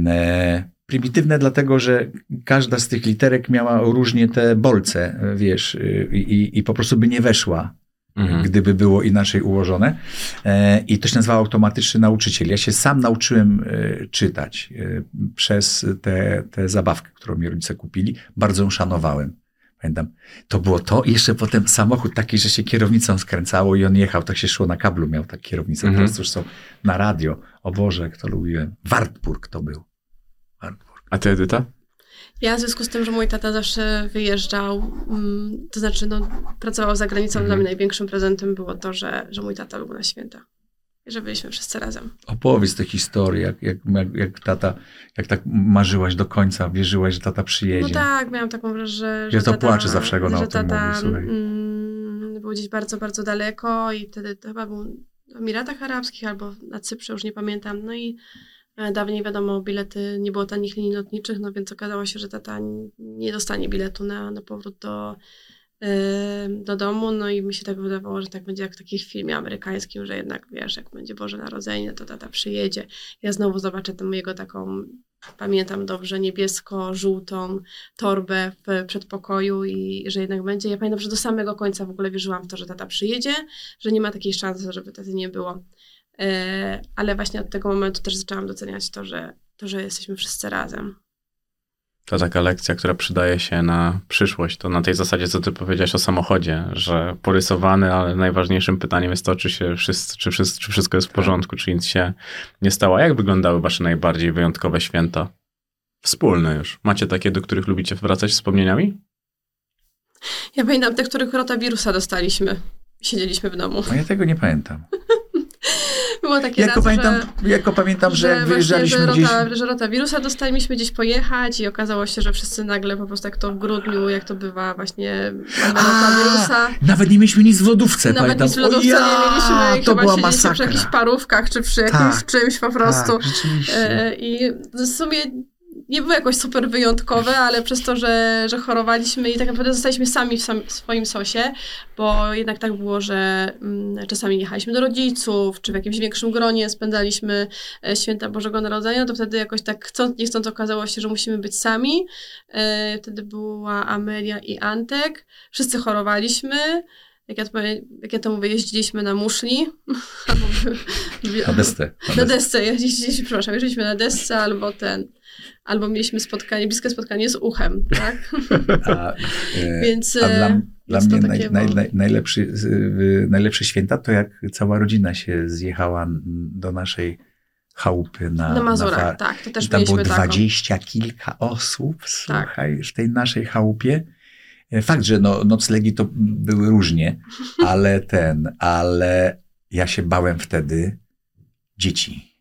E, prymitywne dlatego, że każda z tych literek miała różnie te bolce, e, wiesz, e, i, i po prostu by nie weszła, Mhm. gdyby było inaczej ułożone. E, I to się nazywało automatyczny nauczyciel. Ja się sam nauczyłem czytać przez tę zabawkę, którą mi rodzice kupili. Bardzo ją szanowałem. Pamiętam, to było to. I jeszcze potem samochód taki, że się kierownicą skręcało i on jechał, tak się szło na kablu, miał tak kierownicę. Mhm. Teraz już są na radio. O Boże, jak to lubiłem. Wartburg to był. Wartburg. A ty, Edyta? Ja w związku z tym, że mój tata zawsze wyjeżdżał, mm, to znaczy no, pracował za granicą, Mhm. dla mnie największym prezentem było to, że, że mój tata był na święta. Że byliśmy wszyscy razem. Opowiedz tę historię, jak, jak, jak, tata, jak tak marzyłaś do końca, wierzyłaś, że tata przyjedzie. No tak, miałam taką wrażenie, że, że Ja to tata, płaczę zawsze, jak ona że o tym tata, mówi, słuchaj. mm, był gdzieś bardzo, bardzo daleko i wtedy to chyba był w Emiratach Arabskich albo na Cyprze, już nie pamiętam. No i e, dawniej wiadomo, bilety, nie było tanich linii lotniczych, no więc okazało się, że tata nie dostanie biletu na, na powrót do, do domu, no i mi się tak wydawało, że tak będzie jak w takim filmie amerykańskim, że jednak wiesz, jak będzie Boże Narodzenie, to tata przyjedzie. Ja znowu zobaczę tę jego taką pamiętam dobrze, niebiesko-żółtą torbę w przedpokoju i że jednak będzie. Ja pamiętam, że do samego końca w ogóle wierzyłam w to, że tata przyjedzie, że nie ma takiej szansy, żeby taty nie było. E, ale właśnie od tego momentu też zaczęłam doceniać to, że, to, że jesteśmy wszyscy razem. To taka lekcja, która przydaje się na przyszłość. To na tej zasadzie, co ty powiedziałeś o samochodzie, że porysowany, ale najważniejszym pytaniem jest to, czy, się wszyscy, czy, wszyscy, czy wszystko jest w porządku, czy nic się nie stało. A jak wyglądały wasze najbardziej wyjątkowe święta? Wspólne już. Macie takie, do których lubicie wracać wspomnieniami? Ja pamiętam te, których rotawirusa dostaliśmy. Siedzieliśmy w domu. No ja tego nie pamiętam. <laughs> Było takie Jako razy, pamiętam, że, jako pamiętam, że, że, wyjeżdżaliśmy że, gdzieś... rota, że rotawirusa dostaliśmy gdzieś pojechać i okazało się, że wszyscy nagle po prostu jak to w grudniu, jak to bywa właśnie rotawirusa. Nawet nie mieliśmy nic w lodówce, Nawet pamiętam. nic w lodówce ja, nie mieliśmy i to chyba była masakra. przy jakichś parówkach czy przy jakimś Tak, czymś po prostu. Tak, rzeczywiście. E, I w sumie nie było jakoś super wyjątkowe, ale przez to, że, że chorowaliśmy i tak naprawdę zostaliśmy sami w, sam, w swoim sosie, bo jednak tak było, że mm, czasami jechaliśmy do rodziców, czy w jakimś większym gronie spędzaliśmy e, święta Bożego Narodzenia, to wtedy jakoś tak chcąc, nie chcąc okazało się, że musimy być sami. E, wtedy była Amelia i Antek. Wszyscy chorowaliśmy. Jak ja, to, jak ja to mówię, jeździliśmy na muszli. <laughs> Na desce. Na desce, jeździliśmy, przepraszam, jeździliśmy na desce albo ten, albo mieliśmy spotkanie, bliskie spotkanie z uchem, tak? <laughs> A, e, Więc, a dla, e, dla mnie naj, naj, najlepszy, najlepsze święta to jak cała rodzina się zjechała do naszej chałupy na, Na Mazurach, fa- tak, to I też tam było dwadzieścia kilka osób, Tak. słuchaj, w tej naszej chałupie. E, Fakt, że no, noclegi to były różnie, <laughs> ale ten, ale ja się bałem wtedy dzieci.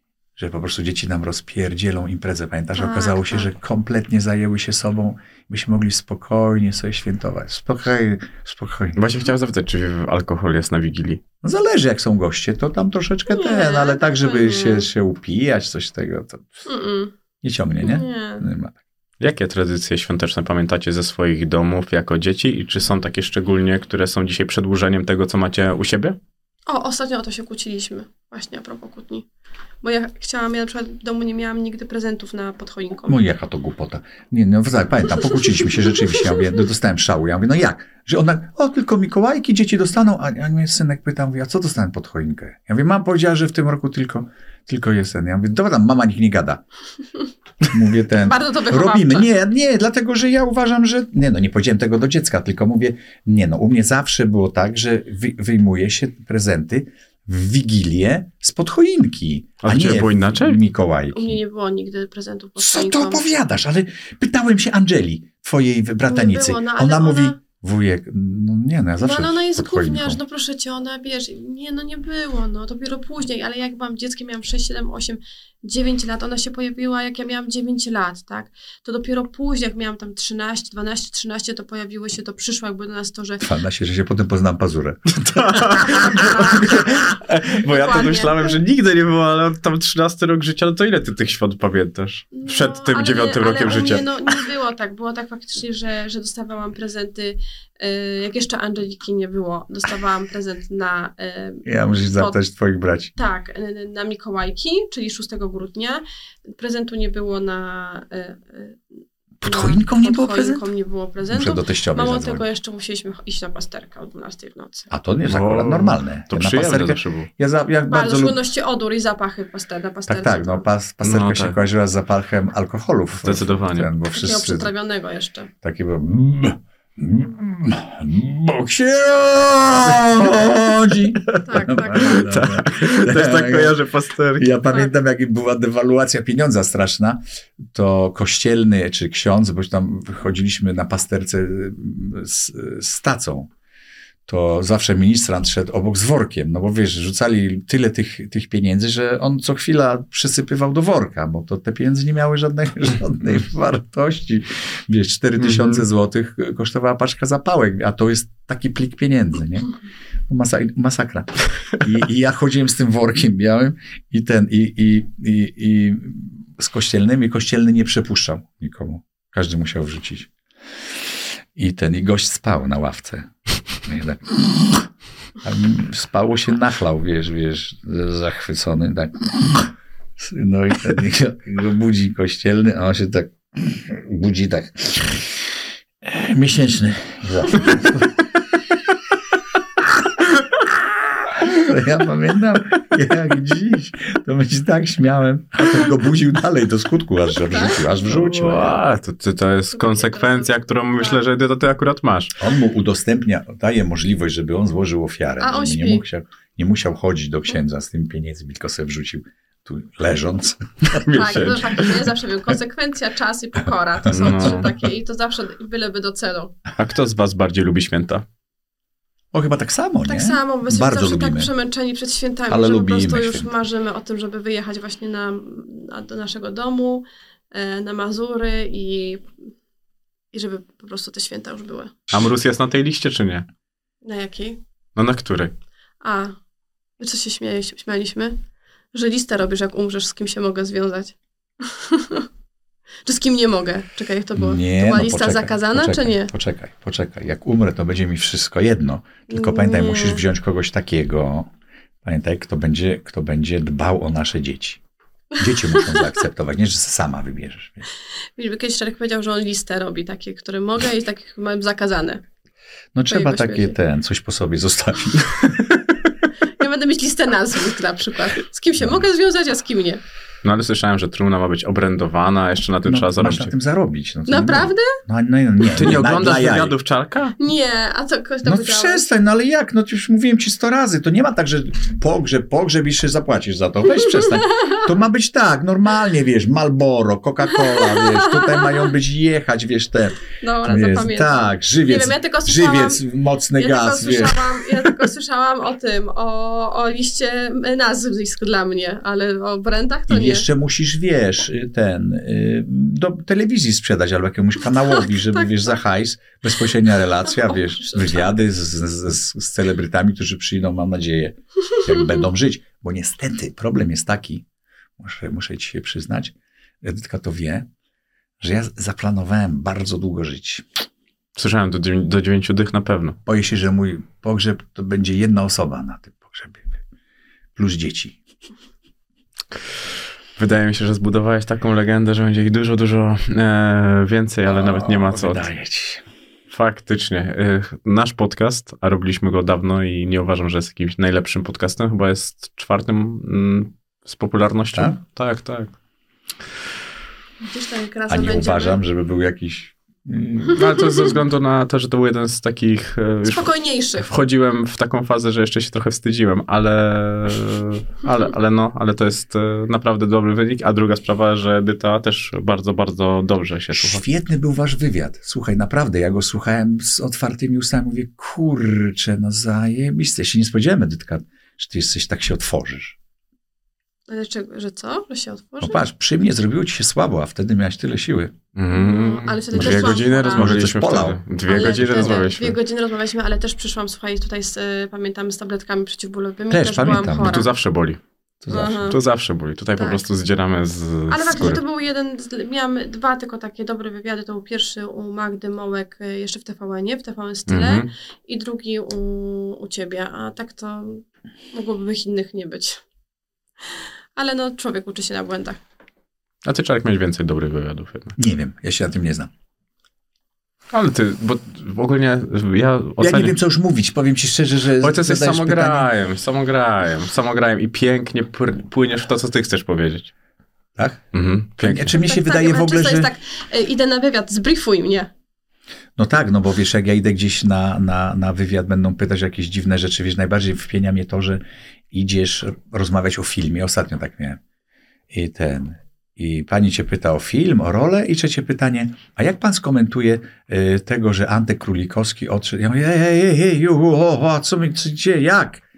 Że po prostu dzieci nam rozpierdzielą imprezę. Pamiętasz, Tak, okazało się, tak. że kompletnie zajęły się sobą. Byśmy mogli spokojnie sobie świętować. Spokojnie, spokojnie. Właśnie chciałem zapytać, czy alkohol jest na Wigilii? No zależy, jak są goście, to tam troszeczkę Nie, ten, ale tak, żeby nie. się, się upijać, coś tego, to Mm-mm. nie ciągnie, nie? Nie. Nie ma. Jakie tradycje świąteczne pamiętacie ze swoich domów jako dzieci i czy są takie szczególnie, które są dzisiaj przedłużeniem tego, co macie u siebie? O, ostatnio o to się kłóciliśmy, właśnie a propos kłótni. Bo ja chciałam, ja na przykład w domu nie miałam nigdy prezentów na pod choinką. No jaka to głupota. Nie, no pamiętam, pokłóciliśmy się rzeczywiście. Ja mówię, no, dostałem szału. Ja mówię, no jak? Że ona, o tylko Mikołajki dzieci dostaną, a, a mnie synek pyta, mówi, a co dostałem pod choinkę? Ja mówię, mam powiedziała, że w tym roku tylko, tylko jest ten. Ja mówię, dobra, mama niech nie gada. Mówię ten, <laughs> Bardzo to wychowawcze. robimy. Nie, nie, dlatego, że ja uważam, że, nie no, nie powiedziałem tego do dziecka, tylko mówię, nie no, u mnie zawsze było tak, że wy, wyjmuje się prezenty w Wigilię spod choinki, A a, nie było inaczej? Mikołajki. U mnie nie było nigdy prezentów pod Co choinką. to opowiadasz? Ale pytałem się Angeli, twojej bratanicy. Było, no, ona, ona- mówi, wujek, no nie, no ja No zawsze ale ona jest pod choinką. gówniarz, no proszę cię, ona wiesz, nie no nie było, no dopiero później, ale jak byłam dzieckiem, miałam 6, 7, 8, 9 lat, ona się pojawiła jak ja miałam 9 lat, tak? To dopiero później, jak miałam tam 13, 12, 13, to pojawiły się, to przyszło jakby do nas to, że Fana się, że się potem poznam pazurę. <laughs> Bo ja to myślałem, że nigdy nie było, ale tam 13 rok życia, no to ile ty tych świąt pamiętasz? Przed No, tym ale dziewiątym nie, rokiem ale u życia. Mnie, no nie było tak, było tak faktycznie, że, że dostawałam prezenty, jak jeszcze Angeliki nie było, dostawałam prezent na... y, Ja muszę zapytać twoich braci. Tak, y, na Mikołajki, czyli 6 grudnia. Prezentu nie było na. y, y, Pod choinką nie pod było choinką prezentu? nie było Muszę prezentu. do teściowej Mało zadzwonić. tego, jeszcze musieliśmy iść na pasterkę o 12 w nocy. A to jest O, akurat normalne. To ja na przyjemne pasterkę, zawsze było. ja, za, ja Bardzo, bardzo w lubię. szczególności odór i zapachy paster, na Tak, pasterce. tak, no pas, pasterka No się tak. kojarzyła z zapachem alkoholów. Zdecydowanie. Ten, bo Takiego wszyscy, przetrawionego jeszcze. Taki był. Mm, mm, Bóg się rodzi. Tak, tak, tak. Też tak kojarzę pasterki. Ja pamiętam, jak była dewaluacja pieniądza straszna, to kościelny czy ksiądz, bo tam wychodziliśmy na pasterce z, z tacą, to zawsze ministrant szedł obok z workiem, no bo wiesz, rzucali tyle tych, tych pieniędzy, że on co chwila przysypywał do worka, bo to te pieniądze nie miały żadnej, <laughs> żadnej wartości. Wiesz, 4 tysiące Mhm. złotych kosztowała paczka zapałek, a to jest taki plik pieniędzy, nie? Masa, masakra. I, I ja chodziłem z tym workiem białym i ten, i, i, i, i z kościelnymi, kościelny nie przepuszczał nikomu. Każdy musiał wrzucić. I ten, i gość spał na ławce. Tak, <laughs> spało się nachlał, wiesz, wiesz, zachwycony, tak. No i ten budzi kościelny, a on się tak budzi tak miesięczny. To ja pamiętam, jak dziś, to my się tak śmiałem, a ten go buził dalej do skutku, aż że wrzucił, aż wrzucił. Ła, to, to, to jest konsekwencja, którą myślę, że ty, to ty akurat masz. On mu udostępnia, daje możliwość, żeby on złożył ofiarę. A on żeby nie, śpi. musiał, nie musiał chodzić do księdza z tym pieniędzmi, tylko sobie wrzucił tu leżąc. Tak, to Miesięcznie. faktycznie zawsze wiem, konsekwencja, czas i pokora. To są No. trzy takie i to zawsze byleby do celu. A kto z was bardziej lubi święta? O, chyba tak samo, Tak nie? samo, my jesteśmy Bardzo zawsze lubimy. tak przemęczeni przed świętami, Ale że po prostu już święta. marzymy o tym, żeby wyjechać właśnie na, na, do naszego domu, e, na Mazury i, i żeby po prostu te święta już były. A mróz jest na tej liście, czy nie? Na jakiej? No na której? A, my co się śmieje, śmialiśmy? Że listę robisz, jak umrzesz, z kim się mogę związać. <laughs> czy z kim nie mogę? Czekaj, jak to było? Nie, to była no lista poczekaj, zakazana, poczekaj, czy nie? Poczekaj, poczekaj. Jak umrę, to będzie mi wszystko jedno. Tylko pamiętaj, Nie. musisz wziąć kogoś takiego, pamiętaj, kto będzie, kto będzie dbał o nasze dzieci. Dzieci muszą <laughs> zaakceptować, nie, że sama wybierzesz. Wiesz. Kiedyś Czarek powiedział, że on listę robi, takie, które mogę i takie, które mam zakazane. No trzeba takie ten, coś po sobie zostawić. <laughs> Ja będę mieć listę nazw na przykład. Z kim się mogę związać, a z kim nie. No ale słyszałem, że trumna ma być obrędowana, jeszcze na tym No, trzeba masz zarobić. na tym zarobić. No, to Naprawdę? No, no, no, nie, Ty nie oglądasz wywiadów Czarka? Nie, a co ktoś to No przestań, no ale jak? No to już mówiłem ci sto razy. To nie ma tak, że pogrzeb, pogrzeb i jeszcze zapłacisz za to. Weź przestań. To ma być tak, normalnie, wiesz, Malboro, Coca-Cola, wiesz, tutaj mają być jechać, wiesz, te, Dobra, wiesz, zapamiętam. tak, żywiec, Nie wiem, ja tylko słyszałam- żywiec, mocny Ja gaz, tylko, wiesz. słyszałam, ja tylko słyszałam o tym, o, o liście nazwisk dla mnie, ale o brandach to nie. Jeszcze musisz, wiesz, y, ten, y, do telewizji sprzedać albo jakiemuś kanałowi, żeby, tak, wiesz, za hajs, bezpośrednia relacja, O, <laughs> wiesz, wywiady z, z, z, z celebrytami, którzy przyjdą, mam nadzieję, jak <laughs> będą żyć. Bo niestety problem jest taki, muszę, muszę ci się przyznać, Edytka to wie, że ja zaplanowałem bardzo długo żyć. Słyszałem, do, do dziewięciu dych na pewno. Boję się, że mój pogrzeb to będzie jedna osoba na tym pogrzebie. Plus dzieci. Wydaje mi się, że zbudowałeś taką legendę, że będzie ich dużo, dużo e, więcej, ale nawet nie ma co. Wydaje ci. Faktycznie. E, nasz podcast, a robiliśmy go dawno i nie uważam, że jest jakimś najlepszym podcastem, chyba jest czwartym mm, z popularnością. Tak? Tak, tak. Gdzieś tam jak A nie będziemy. uważam, żeby był jakiś No, ale to ze względu na to, że to był jeden z takich... e, Spokojniejszych. wchodziłem w taką fazę, że jeszcze się trochę wstydziłem, ale, ale, ale no, ale to jest e, naprawdę dobry wynik. A druga sprawa, że Edyta też bardzo, bardzo dobrze się słucha. Świetny był wasz wywiad. Słuchaj, naprawdę, ja go słuchałem z otwartymi ustami. Mówię, kurczę, no zajebiste. Ja się nie spodziewałem, Edytka, że ty jesteś, tak się otworzysz. Ale czego, że co? Że się otworzy? No patrz, przy mnie zrobiło ci się słabo, a wtedy miałaś tyle siły. Mm, Ale wtedy Dwie też godziny rozmawialiśmy wtedy. Dwie Ale godziny rozmawialiśmy. Dwie godziny rozmawialiśmy, ale też przyszłam, słuchaj, tutaj z, y, pamiętamy z tabletkami przeciwbólowymi. Też Też, pamiętam. byłam No. Tu zawsze boli. To zawsze. Aha. Tu zawsze boli. Tutaj po Tak. prostu zdzieramy z, Ale z faktycznie to był jeden, z, miałam dwa tylko takie dobre wywiady. To był pierwszy u Magdy Mołek y, jeszcze w TVN-ie, w TVN Style Mhm. i drugi u, u ciebie, a tak to mogłoby ich innych nie być. Ale no, człowiek uczy się na błędach. A ty, Czarek, mieć więcej dobrych wywiadów jednak. Nie wiem, ja się na tym nie znam. Ale ty, bo ogólnie ja Ja oceniam... nie wiem, co już mówić. Powiem ci szczerze, że. Ojciec jesteś zadajesz pytanie- samograjem, samograjem, samograjem i pięknie pr- płyniesz w to, co ty chcesz powiedzieć. Tak? Mhm, pięknie. Czy mnie się tak, wydaje tak, w ogóle, że. jest tak, y, idę na wywiad, zbriefuj mnie. No tak, no bo wiesz, jak ja idę gdzieś na, na, na wywiad, będą pytać o jakieś dziwne rzeczy, wiesz, najbardziej wpienia mnie to, że idziesz rozmawiać o filmie. Ostatnio tak miałem. I ten. I pani cię pyta o film, o rolę i trzecie pytanie, a jak pan skomentuje y, tego, że Antek Królikowski odszedł? Ja mówię, ej, ej, ej, ej, ju, o, co mi, co, gdzie, jak?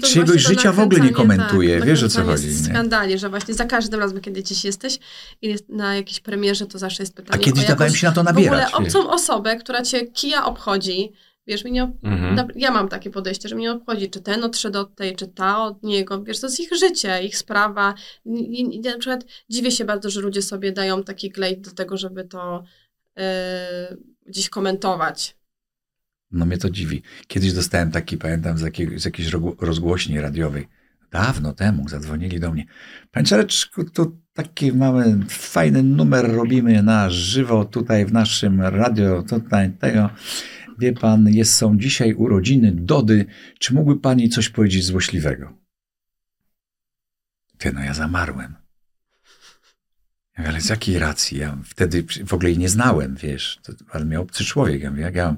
To to życia w ogóle nie komentuje, tak, wiesz o co chodzi. Nie? skandali, że właśnie za każdym razem, kiedy gdzieś jesteś i jest na jakiejś premierze, to zawsze jest A pytanie kiedyś o dawałem się na to w nabierać. ogóle wiesz. obcą osobę, która cię kija obchodzi. Wiesz, mnie ob- Mhm. ja mam takie podejście, że mnie nie obchodzi, czy ten odszedł od tej, czy ta od niego. Wiesz, to jest ich życie, ich sprawa. I, i, na przykład dziwię się bardzo, że ludzie sobie dają taki glejt do tego, żeby to e, gdzieś komentować. No mnie to dziwi. Kiedyś dostałem taki, pamiętam, z, jakiej, z jakiejś rozgłośni radiowej. dawno temu zadzwonili do mnie. Panie Czareczku, tu taki mamy fajny numer robimy na żywo tutaj w naszym radio, tutaj tego. Wie pan, jest, są dzisiaj urodziny Dody. Czy mógłby pani coś powiedzieć złośliwego? Ty, no ja zamarłem. Ale z jakiej racji? Ja wtedy w ogóle jej nie znałem, wiesz, to, ale mnie obcy człowiek. Ja mówię, jak ja mam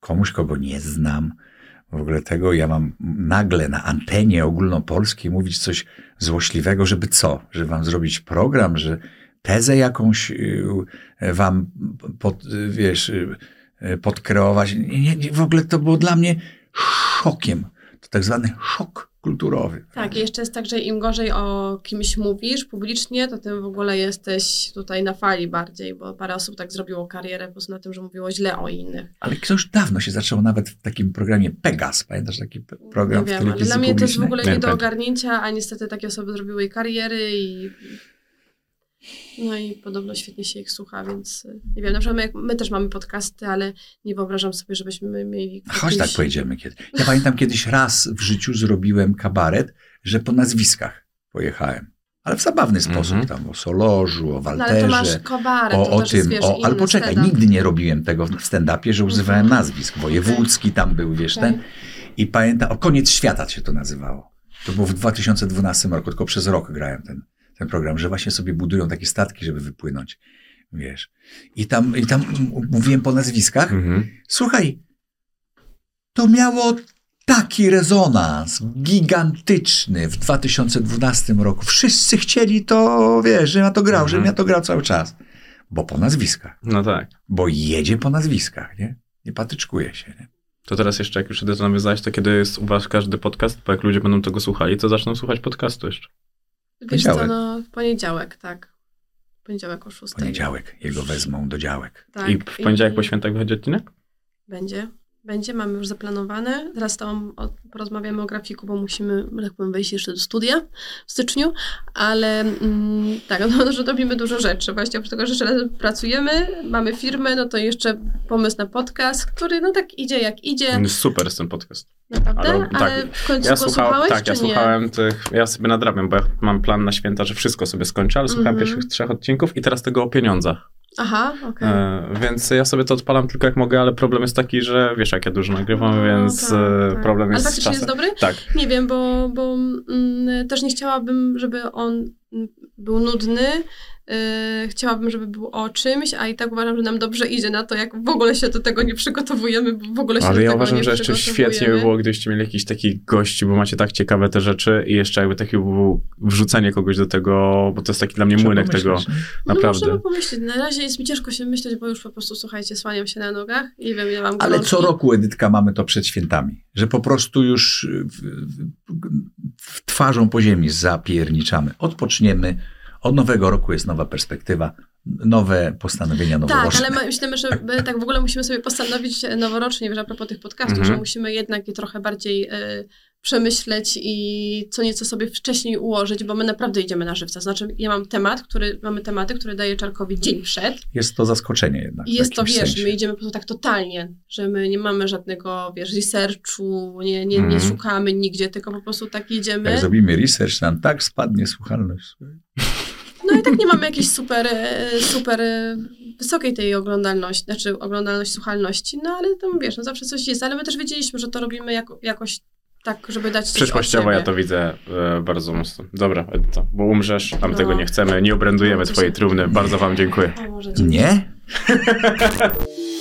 komuś, kogo nie znam, w ogóle tego, ja mam nagle na antenie ogólnopolskiej mówić coś złośliwego, żeby co? Żeby wam zrobić program, że tezę jakąś y, wam pod, wiesz, y, podkreować. Nie, nie, w ogóle to było dla mnie szokiem. To tak zwany szok kulturowy. Tak, i jeszcze jest tak, że im gorzej o kimś mówisz publicznie, to tym w ogóle jesteś tutaj na fali bardziej, bo parę osób tak zrobiło karierę po prostu na tym, że mówiło źle o innych. Ale to już dawno się zaczęło nawet w takim programie Pegas. Pamiętasz taki program nie w wiem, ale telewizji dla mnie to jest w ogóle nie do ogarnięcia, a niestety takie osoby zrobiły kariery i no i podobno świetnie się ich słucha, więc y, nie wiem, na przykład my, my też mamy podcasty, ale nie wyobrażam sobie, żebyśmy mieli Chodź tak jakieś- pojedziemy kiedy. Ja pamiętam kiedyś raz w życiu zrobiłem kabaret, że po nazwiskach pojechałem. Ale w zabawny sposób, Mhm. tam o Solożu, o No ale to masz Walterze, kobaret, o, to o też jest, tym, wiesz, o, ale poczekaj, stand-up. nigdy nie robiłem tego w stand-upie, że używałem Mhm. nazwisk. Wojewódzki tam był, wiesz, Okej. ten. I pamiętam, o koniec świata się to nazywało. To było w 2012 roku, tylko przez rok grałem ten, ten program, że właśnie sobie budują takie statki, żeby wypłynąć, wiesz. I tam, i tam mówiłem po nazwiskach. Mhm. Słuchaj, to miało taki rezonans gigantyczny w 2012 roku. Wszyscy chcieli to, wiesz, żebym ja to grał, Mhm. żebym ja to grał cały czas. Bo po nazwiskach. No tak. Bo jedzie po nazwiskach, nie? Nie patyczkuje się, nie? To teraz jeszcze, jak już to nawiązałeś, to kiedy jest u was każdy podcast, bo jak ludzie będą tego słuchali, to zaczną słuchać podcastu jeszcze. Wiesz co, Poniedziałek. no w poniedziałek, tak. W poniedziałek o 6. Poniedziałek. Jego wezmą do działek. Tak. I w poniedziałek po świętach wychodzi odcinek? Będzie. Będzie, mamy już zaplanowane. Teraz tam porozmawiamy o grafiku, bo musimy, tak powiem, wejść jeszcze do studia w styczniu, ale mm, tak, <laughs> no, że robimy dużo rzeczy. Właśnie oprócz tego, że jeszcze pracujemy, mamy firmę, no to jeszcze pomysł na podcast, który no tak idzie jak idzie, jest super jest ten podcast. naprawdę, ale ale, tak, w końcu Ja słuchałeś, tak, ja nie? słuchałem tych, ja sobie nadrabiam, bo ja mam plan na święta, że wszystko sobie skończę, ale słuchałem Mhm. pierwszych trzech odcinków i teraz tego o pieniądzach. Aha, okej. E, więc ja sobie to odpalam tylko jak mogę, ale problem jest taki, że wiesz, jak ja dużo nagrywam, No, więc tak, e, tak. problem jest Ale z faktycznie czasem. jest dobry? Tak. Nie wiem, bo, bo mm, też nie chciałabym, żeby on był nudny. Yy, chciałabym, żeby był o czymś, a i tak uważam, że nam dobrze idzie na to, jak w ogóle się do tego nie przygotowujemy, bo w ogóle się do Ale ja tego uważam, nie że jeszcze świetnie by było, gdybyście mieli jakiś takich gości, bo macie tak ciekawe te rzeczy i jeszcze jakby takie było wrzucenie kogoś do tego, bo to jest taki dla mnie Trzeba młynek tego, nie? No naprawdę. możemy pomyśleć. Na razie jest mi ciężko się myśleć, bo już po prostu, słuchajcie, słaniam się na nogach i wiem, ile mam Ale gorączki. co roku, Edytka, mamy to przed świętami. Że po prostu już w, w, w twarzą po ziemi zapierniczamy. Odpoczniemy. Od nowego roku jest nowa perspektywa, nowe postanowienia Tak, noworoczne. ale my- myślimy, że my tak w ogóle musimy sobie postanowić e, noworocznie, wiesz, a propos tych podcastów, Mhm. że musimy jednak je trochę bardziej e, przemyśleć i co nieco sobie wcześniej ułożyć, bo my naprawdę idziemy na żywca. Znaczy, ja mam temat, który, mamy tematy, które daję Czarkowi dzień przed Jest to zaskoczenie jednak. jest to, wiesz, sensie. my idziemy po prostu tak totalnie, że my nie mamy żadnego, wiesz, researchu, nie, nie, nie Mhm. szukamy nigdzie, tylko po prostu tak jedziemy. Jak zrobimy research, nam tak spadnie słuchalność. No i tak nie mamy jakiejś super, e, super e, wysokiej tej oglądalności, znaczy oglądalność, słuchalności, no ale tam wiesz, no zawsze coś jest, ale my też wiedzieliśmy, że to robimy jako, jakoś tak, żeby dać coś Przyszłościowo ja to widzę e, bardzo mocno. Dobra, Edyta, bo umrzesz, a my No. tego nie chcemy, nie obrędujemy No, to twojej trumny. Bardzo wam dziękuję. O, może dzięki. Nie? <laughs>